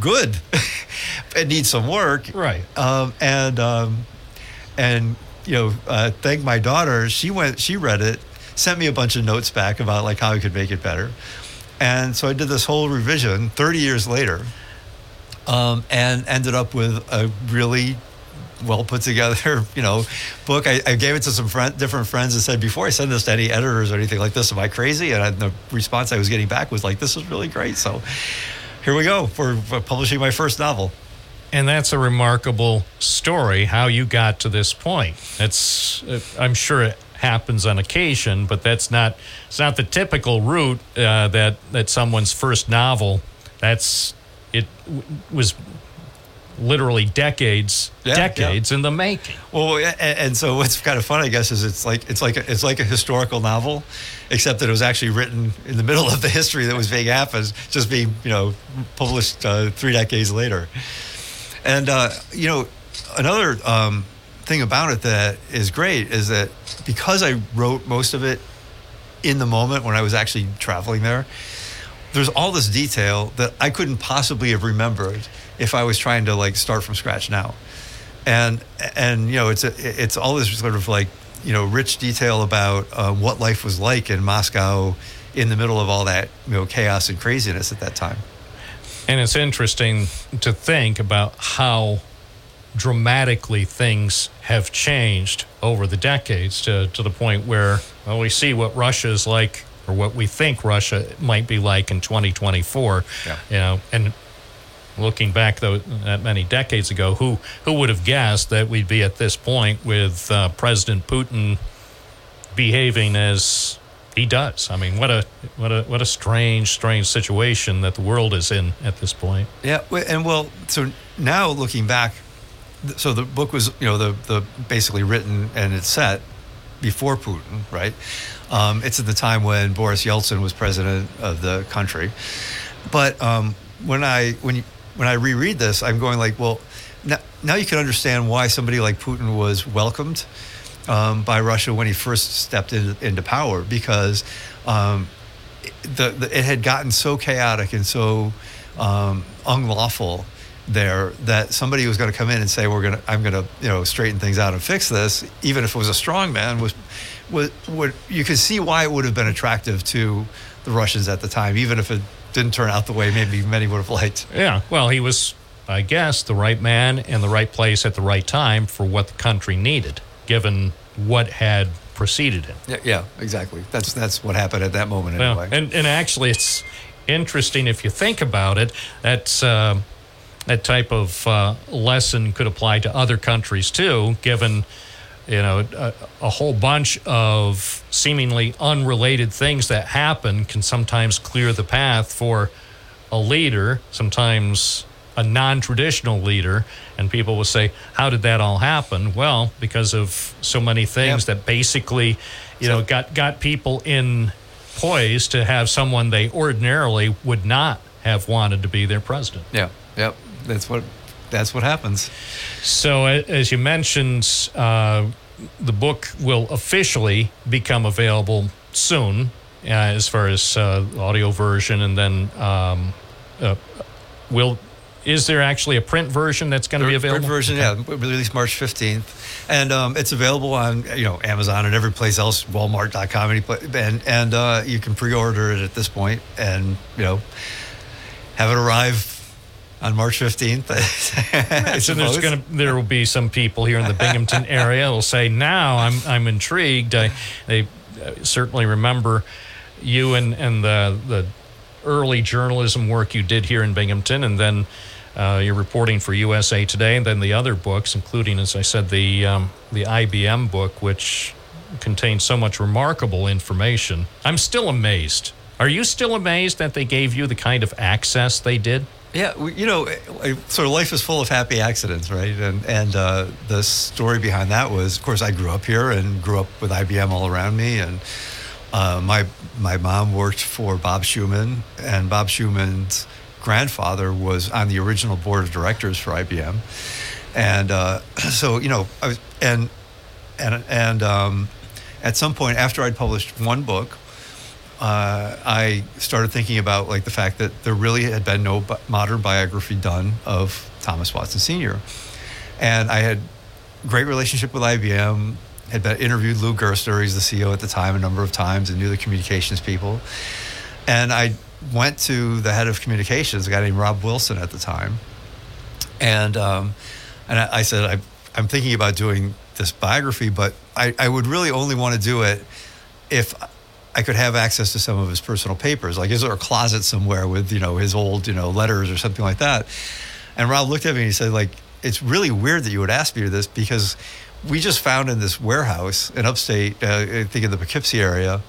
good. it needs some work, right? Um, and um, and you know, uh, thank my daughter. She went, she read it, sent me a bunch of notes back about like how I could make it better. And so I did this whole revision 30 years later, um, and ended up with a really well put together, you know, book. I, I gave it to some friend, different friends and said, before I send this to any editors or anything like this, am I crazy? And I, the response I was getting back was like, this is really great. So here we go for, for publishing my first novel. And that's a remarkable story how you got to this point. Uh, I'm sure it happens on occasion, but that's not it's not the typical route uh, that that someone's first novel. That's it w- was literally decades Yeah, decades in the making. Well, and, and so what's kind of fun, I guess, is it's like it's like a, it's like a historical novel, except that it was actually written in the middle of the history that was being happened, just being you know published uh, three decades later. And uh, you know, another um, thing about it that is great is that because I wrote most of it in the moment when I was actually traveling there, there's all this detail that I couldn't possibly have remembered if I was trying to like start from scratch now. And and you know, it's a, it's all this sort of like you know rich detail about uh, what life was like in Moscow in the middle of all that you know chaos and craziness at that time. And it's interesting to think about how dramatically things have changed over the decades to, to the point where well, we see what Russia is like or what we think Russia might be like in 2024. Yeah. You know, and looking back though that many decades ago, who who would have guessed that we'd be at this point with uh, President Putin behaving as he does? I mean, what a what a what a strange, strange situation that the world is in at this point. Yeah, and well, so now looking back, so the book was you know the the basically written and it's set before Putin, right? Um, it's at the time when Boris Yeltsin was president of the country, but um, when I when you, when I reread this, I'm going like, well, now, now you can understand why somebody like Putin was welcomed um, by Russia when he first stepped in, into power because um, the, the, it had gotten so chaotic and so um, unlawful there that somebody was going to come in and say we're going to I'm going to you know straighten things out and fix this even if it was a strong man was was would you could see why it would have been attractive to the Russians at the time even if it didn't turn out the way maybe many would have liked Yeah, well, he was, I guess, the right man in the right place at the right time for what the country needed, given what had preceded him. yeah, yeah exactly that's that's what happened at that moment anyway and, and actually, it's interesting if you think about it. That's uh, that type of uh, lesson could apply to other countries too, given you know a, a whole bunch of seemingly unrelated things that happen can sometimes clear the path for a leader, sometimes a non-traditional leader, and people will say, "How did that all happen?" Well, because of so many things that basically, you know, got got people in poise to have someone they ordinarily would not have wanted to be their president. yeah yep that's what that's what happens So, as you mentioned, uh, the book will officially become available soon, uh, as far as uh, audio version, and then um, uh, will. Is there actually a print version that's going to be available? Print version, yeah, released March 15th. And um, it's available on, you know, Amazon and every place else, Walmart.com, pla- and, and uh, you can pre-order it at this point and, you know, have it arrive on March 15th. So there's going to there will be some people here in the Binghamton area will say, "Now I'm I'm intrigued." I, they uh, certainly remember you and and the the early journalism work you did here in Binghamton, and then uh, you're reporting for USA Today, and then the other books, including, as I said, the um, the IBM book, which contains so much remarkable information. I'm still amazed. Are you still amazed that they gave you the kind of access they did? Yeah, we, you know, sort of life is full of happy accidents, right? And and uh, the story behind that was, of course, I grew up here and grew up with IBM all around me, and uh, my my mom worked for Bob Schumann, and Bob Schumann's grandfather was on the original board of directors for IBM, and uh, so you know, I was and and and um, at some point after I'd published one book, uh, I started thinking about like the fact that there really had been no bi- modern biography done of Thomas Watson Sr. And I had great relationship with IBM. Had been interviewed Lou Gerstner, he's the CEO at the time, a number of times, and knew the communications people. And I went to the head of communications, a guy named Rob Wilson at the time, and um, and I, I said I, I'm thinking about doing this biography, but I, I would really only want to do it if I could have access to some of his personal papers. Like, is there a closet somewhere with you know his old you know letters or something like that? And Rob looked at me and he said, like, it's really weird that you would ask me this because we just found in this warehouse in upstate, uh, I think in the Poughkeepsie area,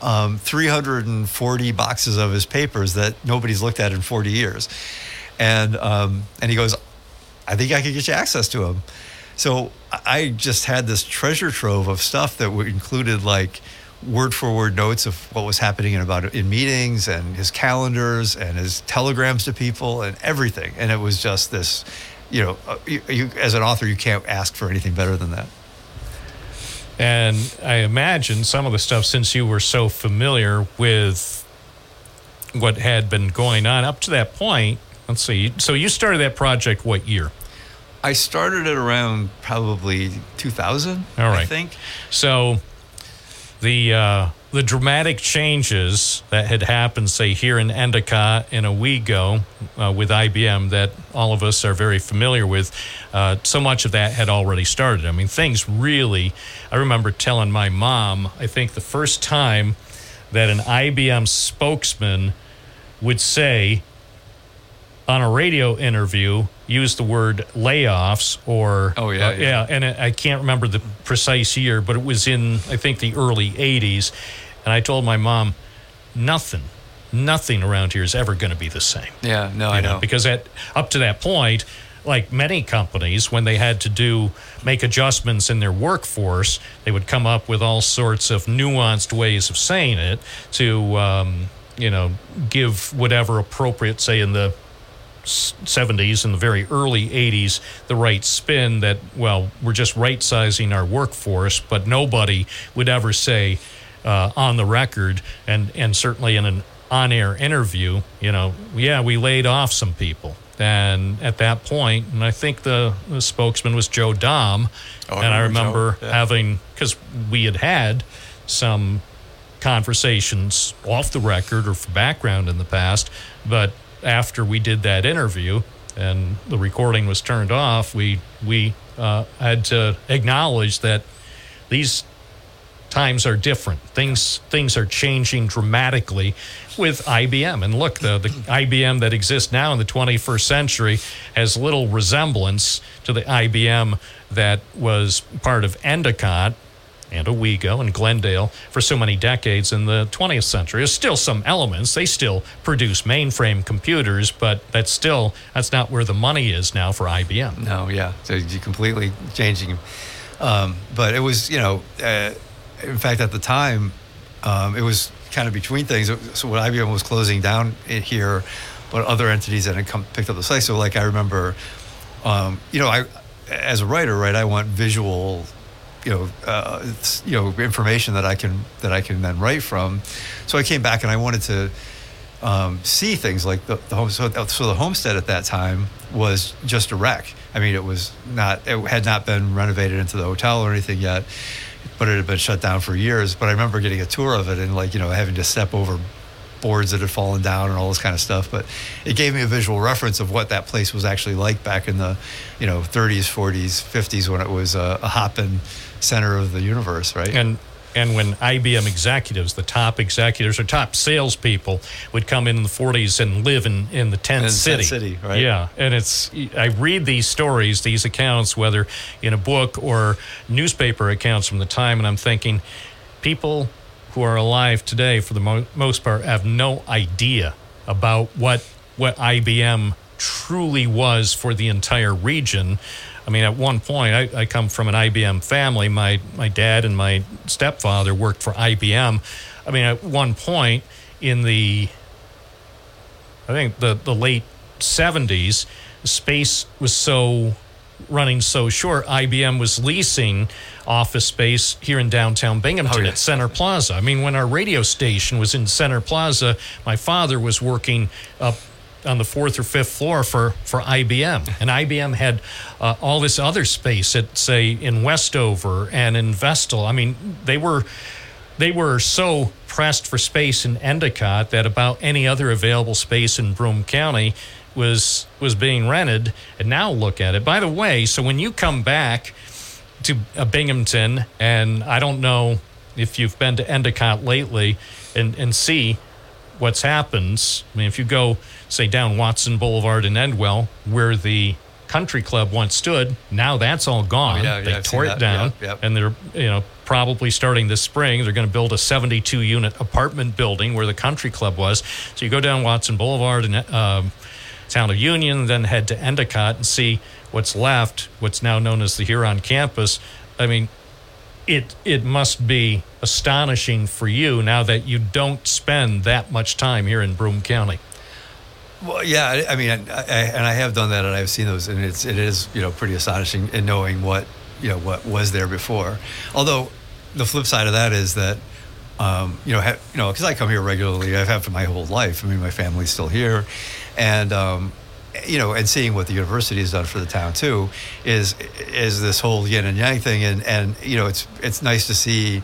um, 340 boxes of his papers that nobody's looked at in 40 years. And um, and he goes, I think I could get you access to them. So I just had this treasure trove of stuff that included like word for word notes of what was happening in about in meetings and his calendars and his telegrams to people and everything. And it was just this, you know, uh, you, you, as an author, you can't ask for anything better than that. And I imagine some of the stuff, since you were so familiar with what had been going on up to that point. Let's see. So you started that project what year? I started it around probably 2000. All right. I think. So the uh, the dramatic changes that had happened, say here in Endicott and Owego uh, with IBM, that all of us are very familiar with, uh, so much of that had already started. I mean, things really. I remember telling my mom, I think the first time that an IBM spokesman would say on a radio interview use the word layoffs or Oh, yeah, uh, yeah. and I can't remember the precise year, but it was in I think the early '80s, and I told my mom, nothing, nothing around here is ever going to be the same. Yeah, no, I know. because at up to that point, like many companies, when they had to do make adjustments in their workforce, they would come up with all sorts of nuanced ways of saying it to um, you know give whatever appropriate, say in the 70s and the very early 80s the right spin that well we're just right sizing our workforce but nobody would ever say uh, on the record and and certainly in an on-air interview you know yeah we laid off some people and at that point and i think the, the spokesman was joe dom Oh, and i remember yeah. having because we had had some conversations off the record or for background in the past. But after we did that interview and the recording was turned off, we we uh, had to acknowledge that these times are different. Things things are changing dramatically with IBM. And look, the, the IBM that exists now in the 21st century has little resemblance to the IBM that was part of Endicott and Owego and Glendale for so many decades in the 20th century. There's still some elements. They still produce mainframe computers, but that's still that's not where the money is now for IBM. No, yeah. So you completely changing. Um, but it was, you know, uh, in fact, at the time, um, it was kind of between things. So when IBM was closing down here, but other entities that had come picked up the slack. So like I remember, um, you know, I as a writer, right, I want visual. You know, uh, you know, information that I can that I can then write from. So I came back and I wanted to um, see things like the, the home. So, so the homestead at that time was just a wreck. I mean, it was not. It had not been renovated into the hotel or anything yet, but it had been shut down for years. But I remember getting a tour of it and like you know having to step over boards that had fallen down and all this kind of stuff. But it gave me a visual reference of what that place was actually like back in the, you know, 30s, 40s, 50s when it was a, a hopping center of the universe, right? And and when IBM executives, the top executives or top salespeople, would come in, in the 40s and live in, in the tent In city. City, right. Yeah, and it's I read these stories, these accounts, whether in a book or newspaper accounts from the time, and I'm thinking, people who are alive today, for the mo- most part, have no idea about what what IBM truly was for the entire region. I mean, at one point, I, I come from an IBM family. My my dad and my stepfather worked for IBM. I mean, at one point in the I think the, the late 70s, space was so running so short, IBM was leasing office space here in downtown Binghamton oh, at Center Plaza. I mean, when our radio station was in Center Plaza, my father was working up on the fourth or fifth floor for, for IBM. And IBM had uh, all this other space at, say, in Westover and in Vestal. I mean, they were they were so pressed for space in Endicott that about any other available space in Broome County was was being rented. And now look at it. By the way, so when you come back to uh, Binghamton, and I don't know if you've been to Endicott lately, and and see what's happened. I mean, if you go say down Watson Boulevard in Endwell, where the country club once stood, now that's all gone. Oh, yeah, yeah, they I've tore it that. down, Yep, yep. and they're you know probably starting this spring. They're going to build a 72 unit apartment building where the country club was. So you go down Watson Boulevard and um, town of Union, then head to Endicott and see what's left, what's now known as the Huron campus. I mean, it it must be astonishing for you now that you don't spend that much time here in Broome County. Well, yeah, I, mean, I, I, and I have done that, and I've seen those, and it's it is you know pretty astonishing in knowing what you know what was there before. Although the flip side of that is that um, you know you know because I come here regularly, I've had for my whole life. I mean, my family's still here, and um, you know, and seeing what the university has done for the town too is is this whole yin and yang thing, and and you know, it's it's nice to see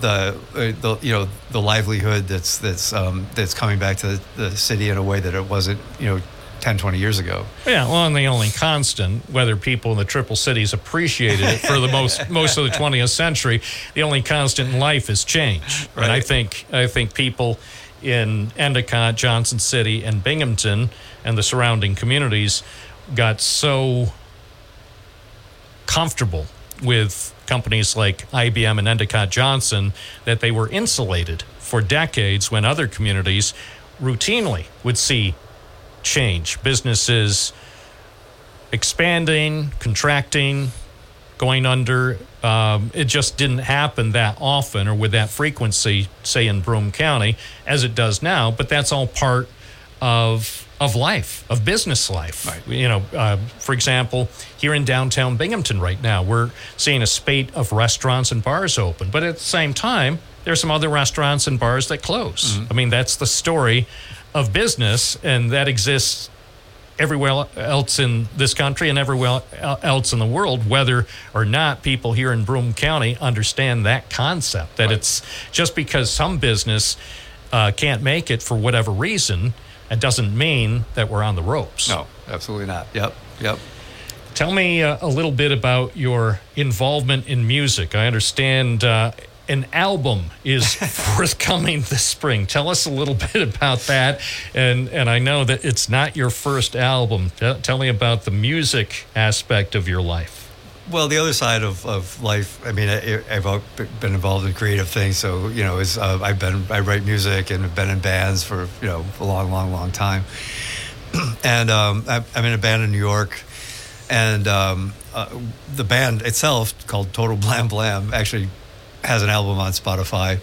the, uh, the you know the livelihood that's that's um, that's coming back to the, the city in a way that it wasn't you know 10 20 years ago Yeah, well, and the only constant, whether people in the Triple Cities appreciated it for the most most of the 20th century, the only constant in life is change. And I think I think people in Endicott, Johnson City, and Binghamton, and the surrounding communities, got so comfortable with companies like IBM and Endicott Johnson that they were insulated for decades when other communities routinely would see change. Businesses expanding, contracting, going under. Um, it just didn't happen that often or with that frequency, say in Broome County, as it does now. But that's all part of of life, of business life. You know, uh, for example, here in downtown Binghamton right now, we're seeing a spate of restaurants and bars open. But at the same time, there's some other restaurants and bars that close. I mean, that's the story of business, and that exists everywhere else in this country and everywhere else in the world, whether or not people here in Broome County understand that concept. That it's just because some business uh, can't make it for whatever reason, it doesn't mean that we're on the ropes. no absolutely not yep yep Tell me uh, a little bit about your involvement in music. I understand uh, an album is forthcoming this spring. Tell us a little bit about that. And, and I know that it's not your first album. Tell, tell me about the music aspect of your life. Well the other side of, of life i mean I, i've been involved in creative things so you know is uh, i've been i write music and have been in bands for you know a long long long time. And um, i'm in a band in new york and um, uh, the band itself called total blam blam actually has an album on spotify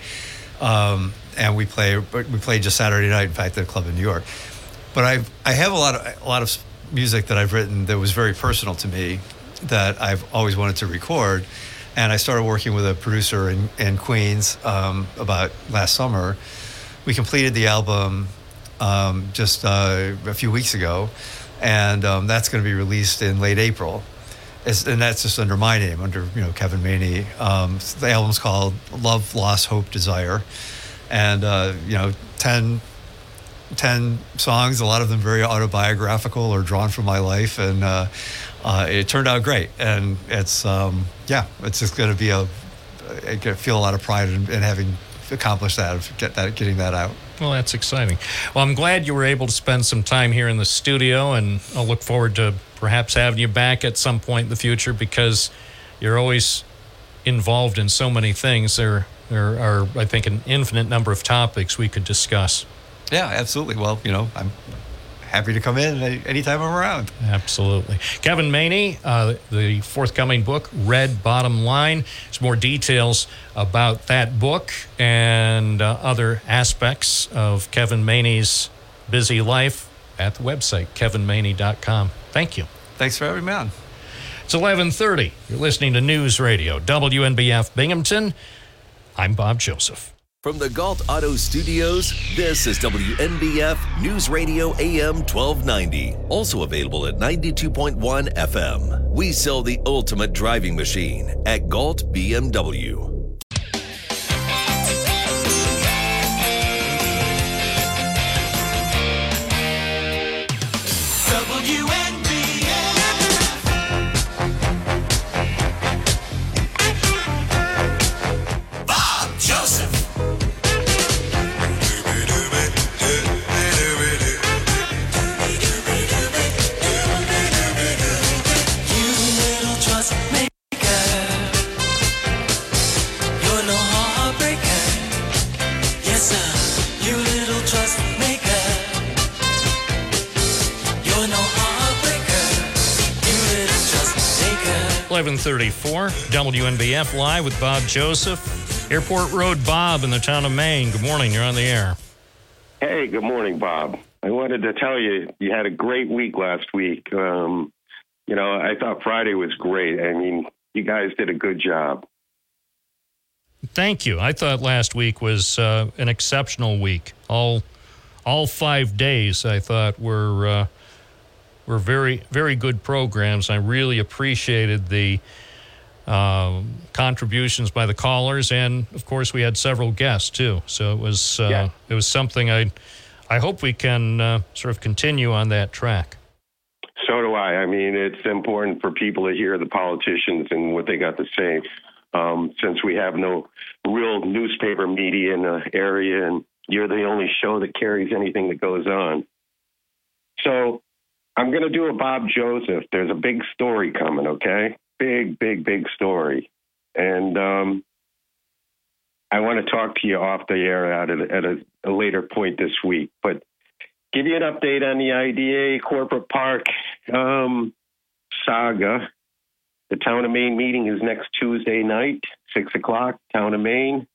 um, and we play we played just saturday night in fact at a club in new york. But i i have a lot of a lot of music that i've written that was very personal to me that i've always wanted to record and i started working with a producer in, in queens um, about last summer we completed the album um, just uh, a few weeks ago, and um, that's going to be released in late April. It's, and that's just under my name, under you know Kevin Maney. Um, the album's called "Love, Loss, Hope, Desire," and uh, you know 10, 10 songs. A lot of them very autobiographical or drawn from my life, and uh, uh, it turned out great. And it's um, yeah, it's just going to be a. I feel a lot of pride in, in having accomplished that, of get that, getting that out. Well, that's exciting. Well, I'm glad you were able to spend some time here in the studio, and I'll look forward to perhaps having you back at some point in the future because you're always involved in so many things. There, there are, I think, an infinite number of topics we could discuss. Yeah, absolutely. Well, you know, I'm happy to come in any- anytime I'm around. Absolutely. Kevin Maney, uh, the forthcoming book, Red Bottom Line. There's more details about that book and uh, other aspects of Kevin Maney's busy life at the website, kevinmaney.com. Thank you. Thanks for having me on. It's 1130. You're listening to News Radio, WNBF Binghamton. I'm Bob Joseph. From the Gault Auto Studios, this is WNBF News Radio AM 1290. Also available at 92.1 FM. We sell the ultimate driving machine at Gault BMW. 1134, WNBF Live with Bob Joseph. Airport Road Bob in the town of Maine. Good morning. You're on the air. Hey, good morning, Bob. I wanted to tell you you had a great week last week. Um, you know, I thought Friday was great. I mean, you guys did a good job. Thank you. I thought last week was uh, an exceptional week. All all five days I thought were uh, were very very good programs. I really appreciated the um, contributions by the callers, and of course we had several guests too. So it was uh, Yeah. it was something I I hope we can uh, sort of continue on that track. So do I. I mean, it's important for people to hear the politicians and what they got to say. Um, since we have no real newspaper media in the area, and you're the only show that carries anything that goes on. So I'm going to do a Bob Joseph. There's a big story coming, okay? Big, big, big story. And um, I want to talk to you off the air at a, at a, a later point this week. But give you an update on the IDA Corporate Park um, saga. The Town of Maine meeting is next Tuesday night, 6 o'clock, Town of Maine.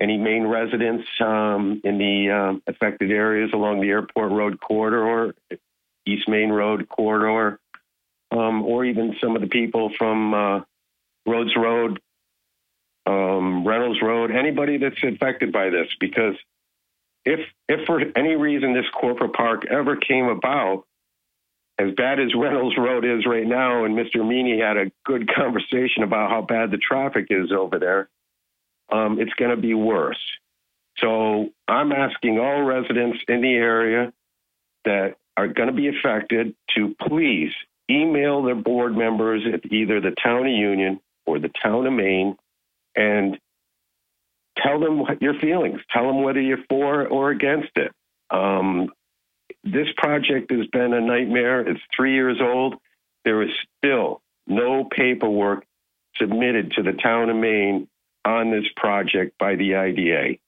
Any Maine residents um, in the um, affected areas along the Airport Road corridor, East Main Road corridor, um, or even some of the people from uh, Rhodes Road, um, Reynolds Road, anybody that's affected by this, because if if for any reason this corporate park ever came about, as bad as Reynolds Road is right now, and Mr. Meany had a good conversation about how bad the traffic is over there, um, it's going to be worse. So I'm asking all residents in the area that are going to be affected to please email their board members at either the town of Union or the town of Maine and tell them what your feelings. Tell them whether you're for or against it. Um, this project has been a nightmare. It's three years old. There is still no paperwork submitted to the town of Maine on this project by the IDA.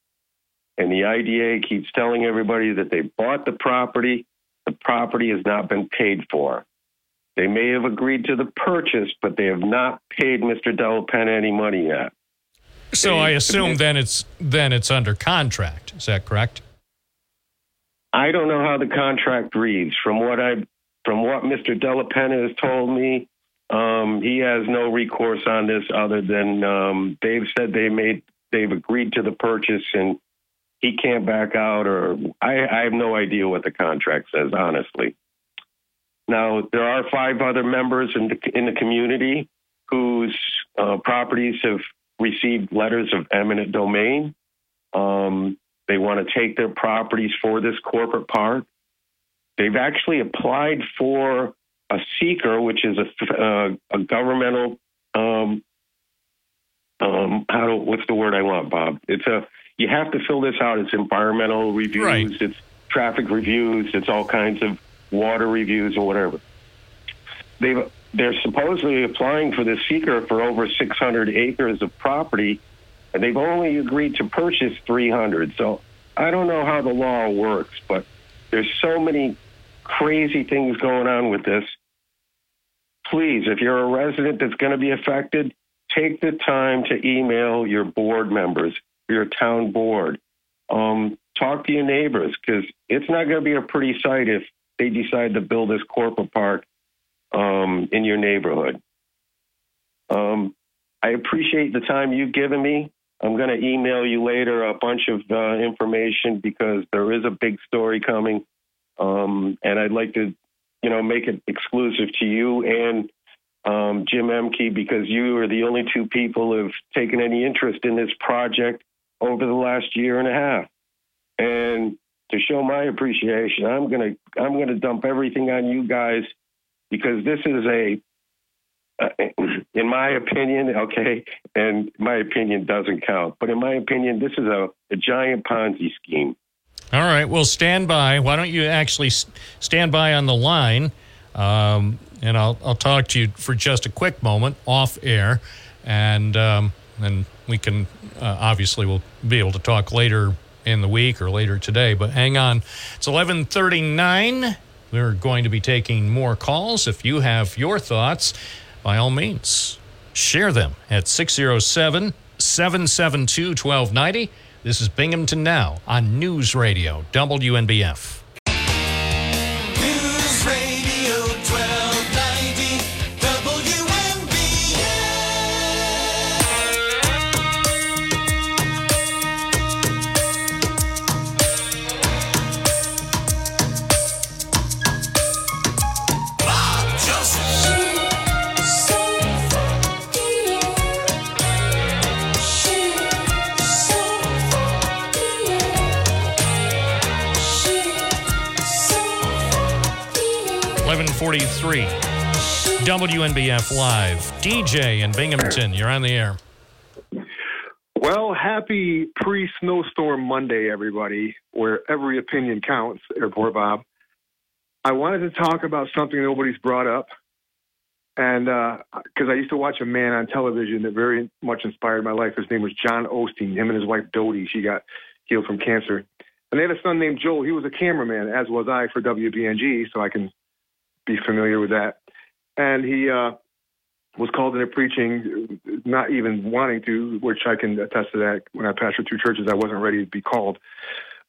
And the IDA keeps telling everybody that they bought the property. The property has not been paid for. They may have agreed to the purchase, but they have not paid Mr. Delapenna any money yet. So I assume then it's then it's under contract. Is that correct? I don't know how the contract reads. From what I, from what Mr. Delapenna has told me, um, he has no recourse on this other than um, they've said they made, they've agreed to the purchase, and he can't back out. Or I, I have no idea what the contract says, honestly. Now there are five other members in the in the community whose uh, properties have received letters of eminent domain. Um, they want to take their properties for this corporate park. They've actually applied for a SEQR, which is a, uh, a governmental. Um, um, how do, what's the word I want, Bob? It's a you have to fill this out. It's environmental reviews, it's traffic reviews, it's all kinds of water reviews or whatever. They've they're supposedly applying for this SEQR for over 600 acres of property, and they've only agreed to purchase 300. So I don't know how the law works, but there's so many crazy things going on with this. Please, if you're a resident that's going to be affected, take the time to email your board members, your town board. Um, talk to your neighbors because it's not going to be a pretty sight if they decide to build this corporate park um, in your neighborhood. Um, I appreciate the time you've given me. I'm going to email you later a bunch of uh, information because there is a big story coming, um, and I'd like to, you know, make it exclusive to you and um, Jim Emke because you are the only two people who have taken any interest in this project over the last year and a half. And to show my appreciation, I'm gonna I'm gonna dump everything on you guys because this is a uh, in my opinion, okay, and my opinion doesn't count, but in my opinion, this is a, a giant Ponzi scheme. All right. Well, stand by. Why don't you actually stand by on the line? Um, and I'll, I'll talk to you for just a quick moment off air. And um, then we can, uh, obviously, we'll be able to talk later in the week or later today. But hang on. It's 1139. We're going to be taking more calls. If you have your thoughts, by all means, share them at 607 772 1290. This is Binghamton Now on News Radio, WNBF. Forty-three. WNBF Live. DJ in Binghamton, you're on the air. Well, happy pre snowstorm Monday, everybody, where every opinion counts, Airport Bob. I wanted to talk about something nobody's brought up. And uh, because I used to watch a man on television that very much inspired my life. His name was John Osteen. Him and his wife Dodie. She got healed from cancer. And they had a son named Joel. He was a cameraman, as was I for WBNG, so I can be familiar with that. And he uh, was called into preaching, not even wanting to, which I can attest to that. When I pastored two churches, I wasn't ready to be called.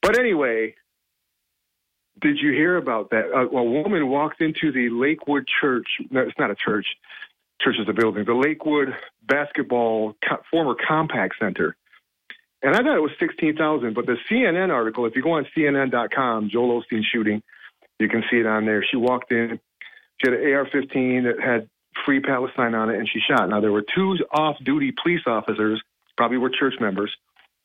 But anyway, did you hear about that? A, a woman walked into the Lakewood Church. No, it's not a church. Church is a building. The Lakewood Basketball co- former Compaq Center. And I thought it was 16,000, but the CNN article, if you go on CNN.com, Joel Osteen shooting, you can see it on there. She walked in. She had an AR-15 that had Free Palestine on it, and she shot. Now there were two off-duty police officers, probably were church members.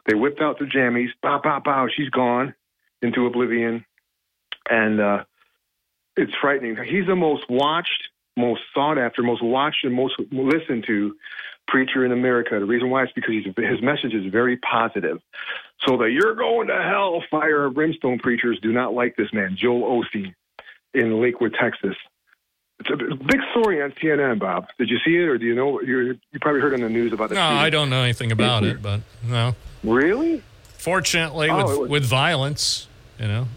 They whipped out their jammies. Bow, bow, bow. She's gone into oblivion, and uh, it's frightening. He's the most watched, most sought after, most watched, and most listened to preacher in America. The reason why is because he's, his message is very positive. So the "You're going to hell" fire and brimstone preachers do not like this man, Joel Osteen, in Lakewood, Texas. It's a big story on CNN, Bob. Did you see it, or do you know? You you probably heard on the news about it. No, I don't know anything about it, but no. Really? Fortunately, Oh, with, was- with violence, you know.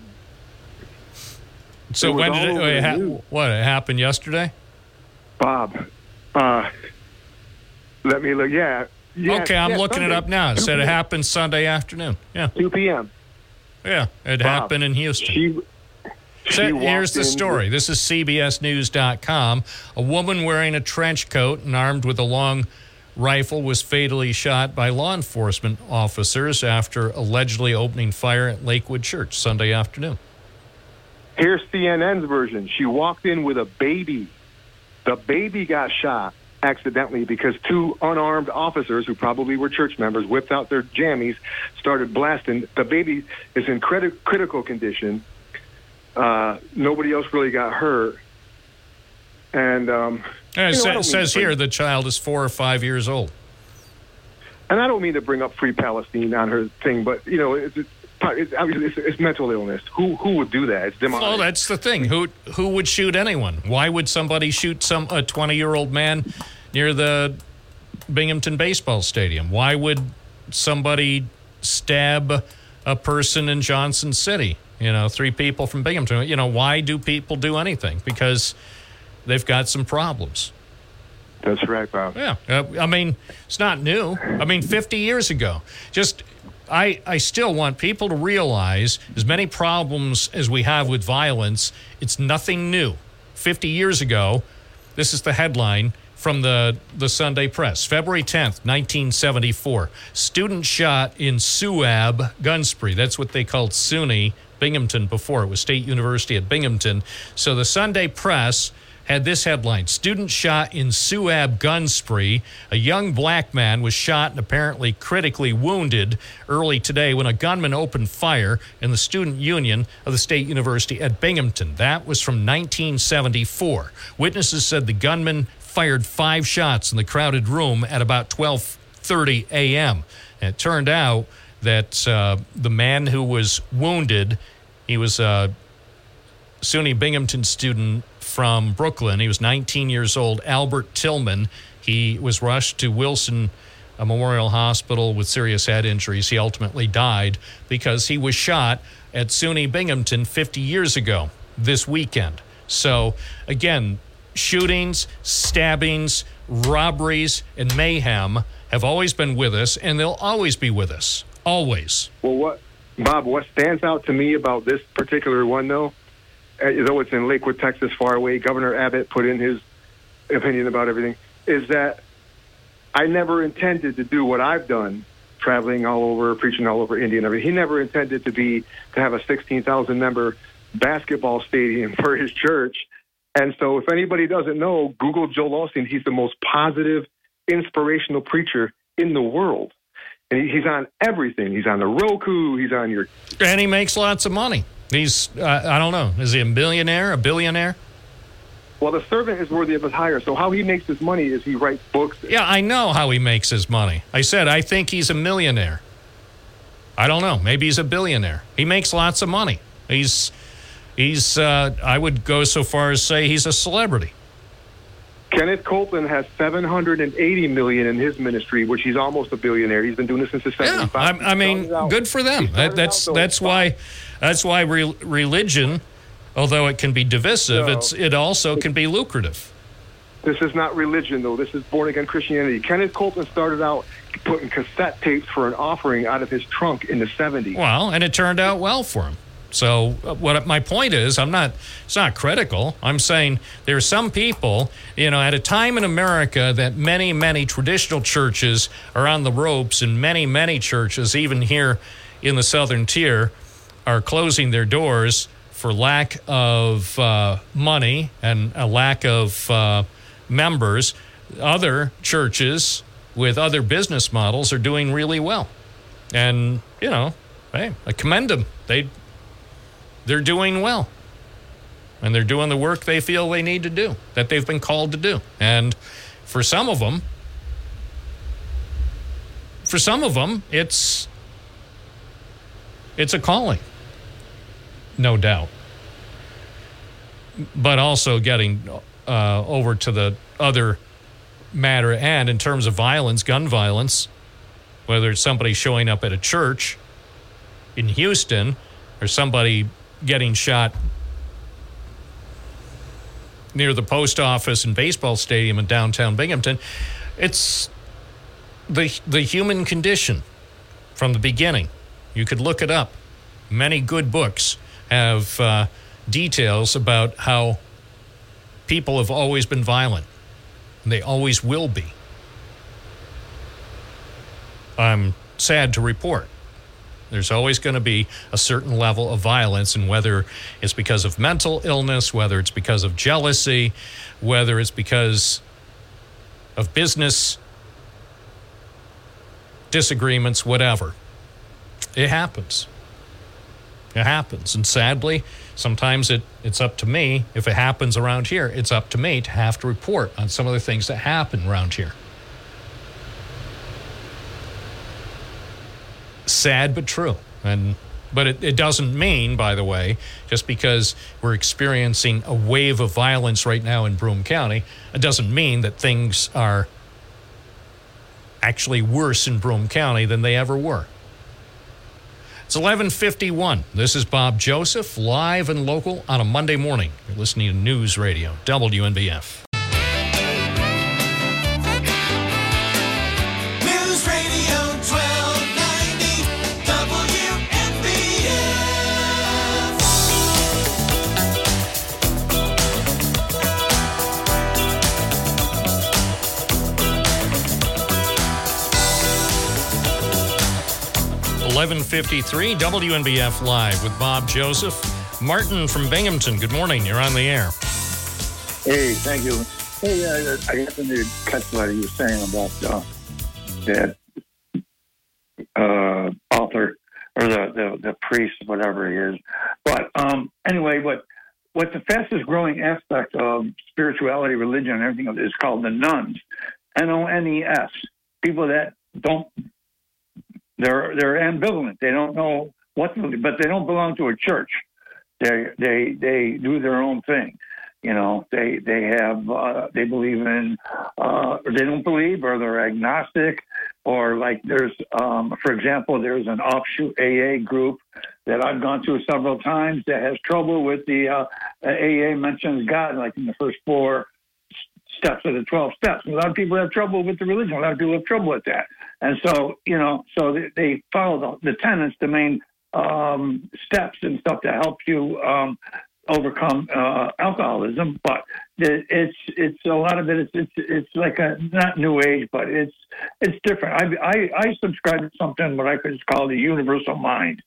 So when did it ha- what it happened yesterday? Bob, uh, let me look. Yeah. yeah okay, I'm yeah, looking it up now. It said it happened Sunday afternoon. Yeah. 2 p.m. Yeah, it Bob, happened in Houston. She, So here's the story. This is CBSNews.com. A woman wearing a trench coat and armed with a long rifle was fatally shot by law enforcement officers after allegedly opening fire at Lakewood Church Sunday afternoon. Here's CNN's version. She walked in with a baby. The baby got shot accidentally because two unarmed officers, who probably were church members, whipped out their jammies, started blasting. The baby is in criti- critical condition. Uh, nobody else really got hurt. And um, And it you know, sa- says here the child is four or five years old. and I don't mean to bring up Free Palestine on her thing, but you know, it's, it's, obviously it's, it's mental illness. Who who would do that? It's demonic. Well, that's the thing. Who who would shoot anyone? Why would somebody shoot some a 20 year old man near the Binghamton baseball stadium? Why would somebody stab a person in Johnson City? You know, three people from Binghamton. You know, why do people do anything? Because they've got some problems. That's right, Bob. Yeah, uh, I mean, it's not new. I mean, 50 years ago. Just, I, I still want people to realize as many problems as we have with violence, it's nothing new. 50 years ago, this is the headline from the, the Sunday Press. February 10th, 1974. Student shot in Suab gun spree. That's what they called SUNY Binghamton before. It was State University at Binghamton. So the Sunday Press had this headline Student shot in Suab gun spree. A young black man was shot and apparently critically wounded early today when a gunman opened fire in the student union of the State University at Binghamton. That was from 1974. Witnesses said the gunman fired five shots in the crowded room at about 12:30 a.m. And it turned out that uh, the man who was wounded, he was a SUNY Binghamton student from Brooklyn. He was 19 years old, Albert Tillman. He was rushed to Wilson uh, Memorial Hospital with serious head injuries. He ultimately died because he was shot at SUNY Binghamton 50 years ago this weekend. So, again, shootings, stabbings, robberies, and mayhem have always been with us, and they'll always be with us. Always. Well, what, Bob? What stands out to me about this particular one, though, Uh, though it's in Lakewood, Texas, far away, Governor Abbott put in his opinion about everything, is that I never intended to do what I've done, traveling all over, preaching all over India and everything. He never intended to be to have a 16,000 member basketball stadium for his church. And so, if anybody doesn't know, Google Joel Osteen. He's the most positive, inspirational preacher in the world. And he's on everything. He's on the Roku. He's on your And he makes lots of money. He's, uh, I don't know, is he a millionaire, a billionaire? Well, the servant is worthy of his hire. So how he makes his money is he writes books. Yeah, I know how he makes his money. I said, I think he's a millionaire. I don't know. Maybe he's a billionaire. He makes lots of money. He's, he's, uh, I would go so far as say he's a celebrity. Kenneth Copeland has 780 million in his ministry, which he's almost a billionaire. He's been doing this since the 75. I, I mean, good for them. That, that's that's why that's why re- religion, although it can be divisive, No. it's it also can be lucrative. This is not religion, though. This is born again Christianity. Kenneth Copeland started out putting cassette tapes for an offering out of his trunk in the 70s. Well, and it turned out well for him. So uh, what my point is, I'm not. It's not critical. I'm saying there are some people, you know, at a time in America that many, many traditional churches are on the ropes, and many, many churches, even here in the Southern Tier, are closing their doors for lack of uh, money and a lack of uh, members. Other churches with other business models are doing really well, and you know, hey, I commend them. They they're doing well. And they're doing the work they feel they need to do, that they've been called to do. And for some of them, for some of them, it's it's a calling. No doubt. But also getting uh, over to the other matter and in terms of violence, gun violence, whether it's somebody showing up at a church in Houston or somebody getting shot near the post office and baseball stadium in downtown Binghamton. It's the the human condition from the beginning. You could look it up. Many good books have uh, details about how people have always been violent. And they always will be. I'm sad to report. There's always going to be a certain level of violence, and whether it's because of mental illness, whether it's because of jealousy, whether it's because of business disagreements, whatever, it happens. It happens. And sadly, sometimes it, it's up to me. If it happens around here, it's up to me to have to report on some of the things that happen around here. sad but true and but it, it doesn't mean by the way just because we're experiencing a wave of violence right now in broome county it doesn't mean that things are actually worse in broome county than they ever were It's 11:51. This is Bob Joseph, live and local on a Monday morning. You're listening to News Radio WNBF. 1153 WNBF Live with Bob Joseph. Martin from Binghamton, good morning. You're on the air. Hey, thank you. Hey, uh, I need to catch what you were saying about uh, that uh, author or the, the, the priest, whatever he is. But um, anyway, what what the fastest growing aspect of spirituality, religion, and everything is called the nones, N O N E S. People that don't they're they're ambivalent. They don't know what, but they don't belong to a church. They they they do their own thing. You know, they they have uh, they believe in uh, or they don't believe, or they're agnostic, or like there's um, for example, there's an offshoot AA group that I've gone to several times that has trouble with the uh, AA mentions God like in the first four steps of the 12 steps. A lot of people have trouble with the religion. A lot of people have trouble with that. And so, you know, so they, they follow the, the tenets, the main um, steps and stuff to help you um, overcome uh, alcoholism. But it's it's a lot of it. It's it's it's like a not new age, but it's it's different. I I, I subscribe to something what I could call the universal mind.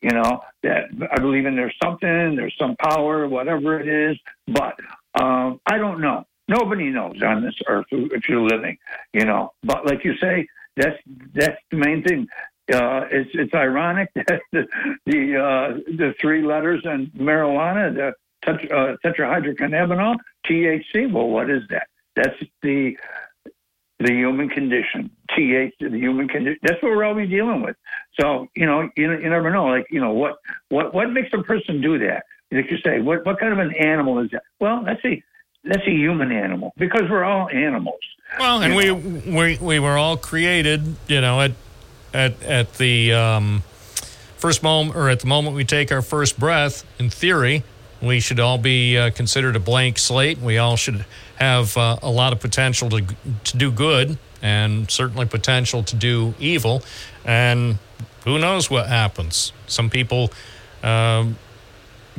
You know that I believe in there's something, there's some power, whatever it is. But um, I don't know. Nobody knows on this earth if you're living. You know. But like you say, that's that's the main thing. Uh, it's it's ironic that the the, uh, the three letters in marijuana, the uh, tetrahydrocannabinol, THC. Well, what is that? That's the the human condition. TH, the human condition. That's what we're always dealing with. So you know, you, you never know. Like you know, what what what makes a person do that? Like you say, what what kind of an animal is that? Well, that's a that's a human animal because we're all animals. Well, and we, we we were all created, you know, at at at the um, first moment or at the moment we take our first breath. In theory, we should all be uh, considered a blank slate. We all should have uh, a lot of potential to to do good and certainly potential to do evil. And who knows what happens? Some people. Um,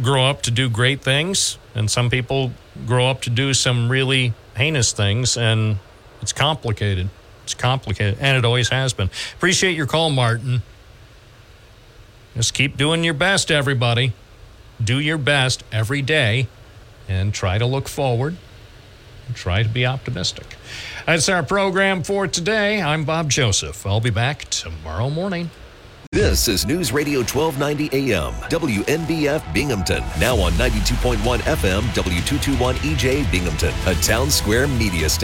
grow up to do great things, and some people grow up to do some really heinous things, and it's complicated. It's complicated, and it always has been. Appreciate your call, Martin. Just keep doing your best, everybody. Do your best every day, and try to look forward. And try to be optimistic. That's our program for today. I'm Bob Joseph. I'll be back tomorrow morning. This is News Radio 1290 AM, WNBF Binghamton. Now on 92.1 FM, W221 EJ Binghamton, a Townsquare Media station.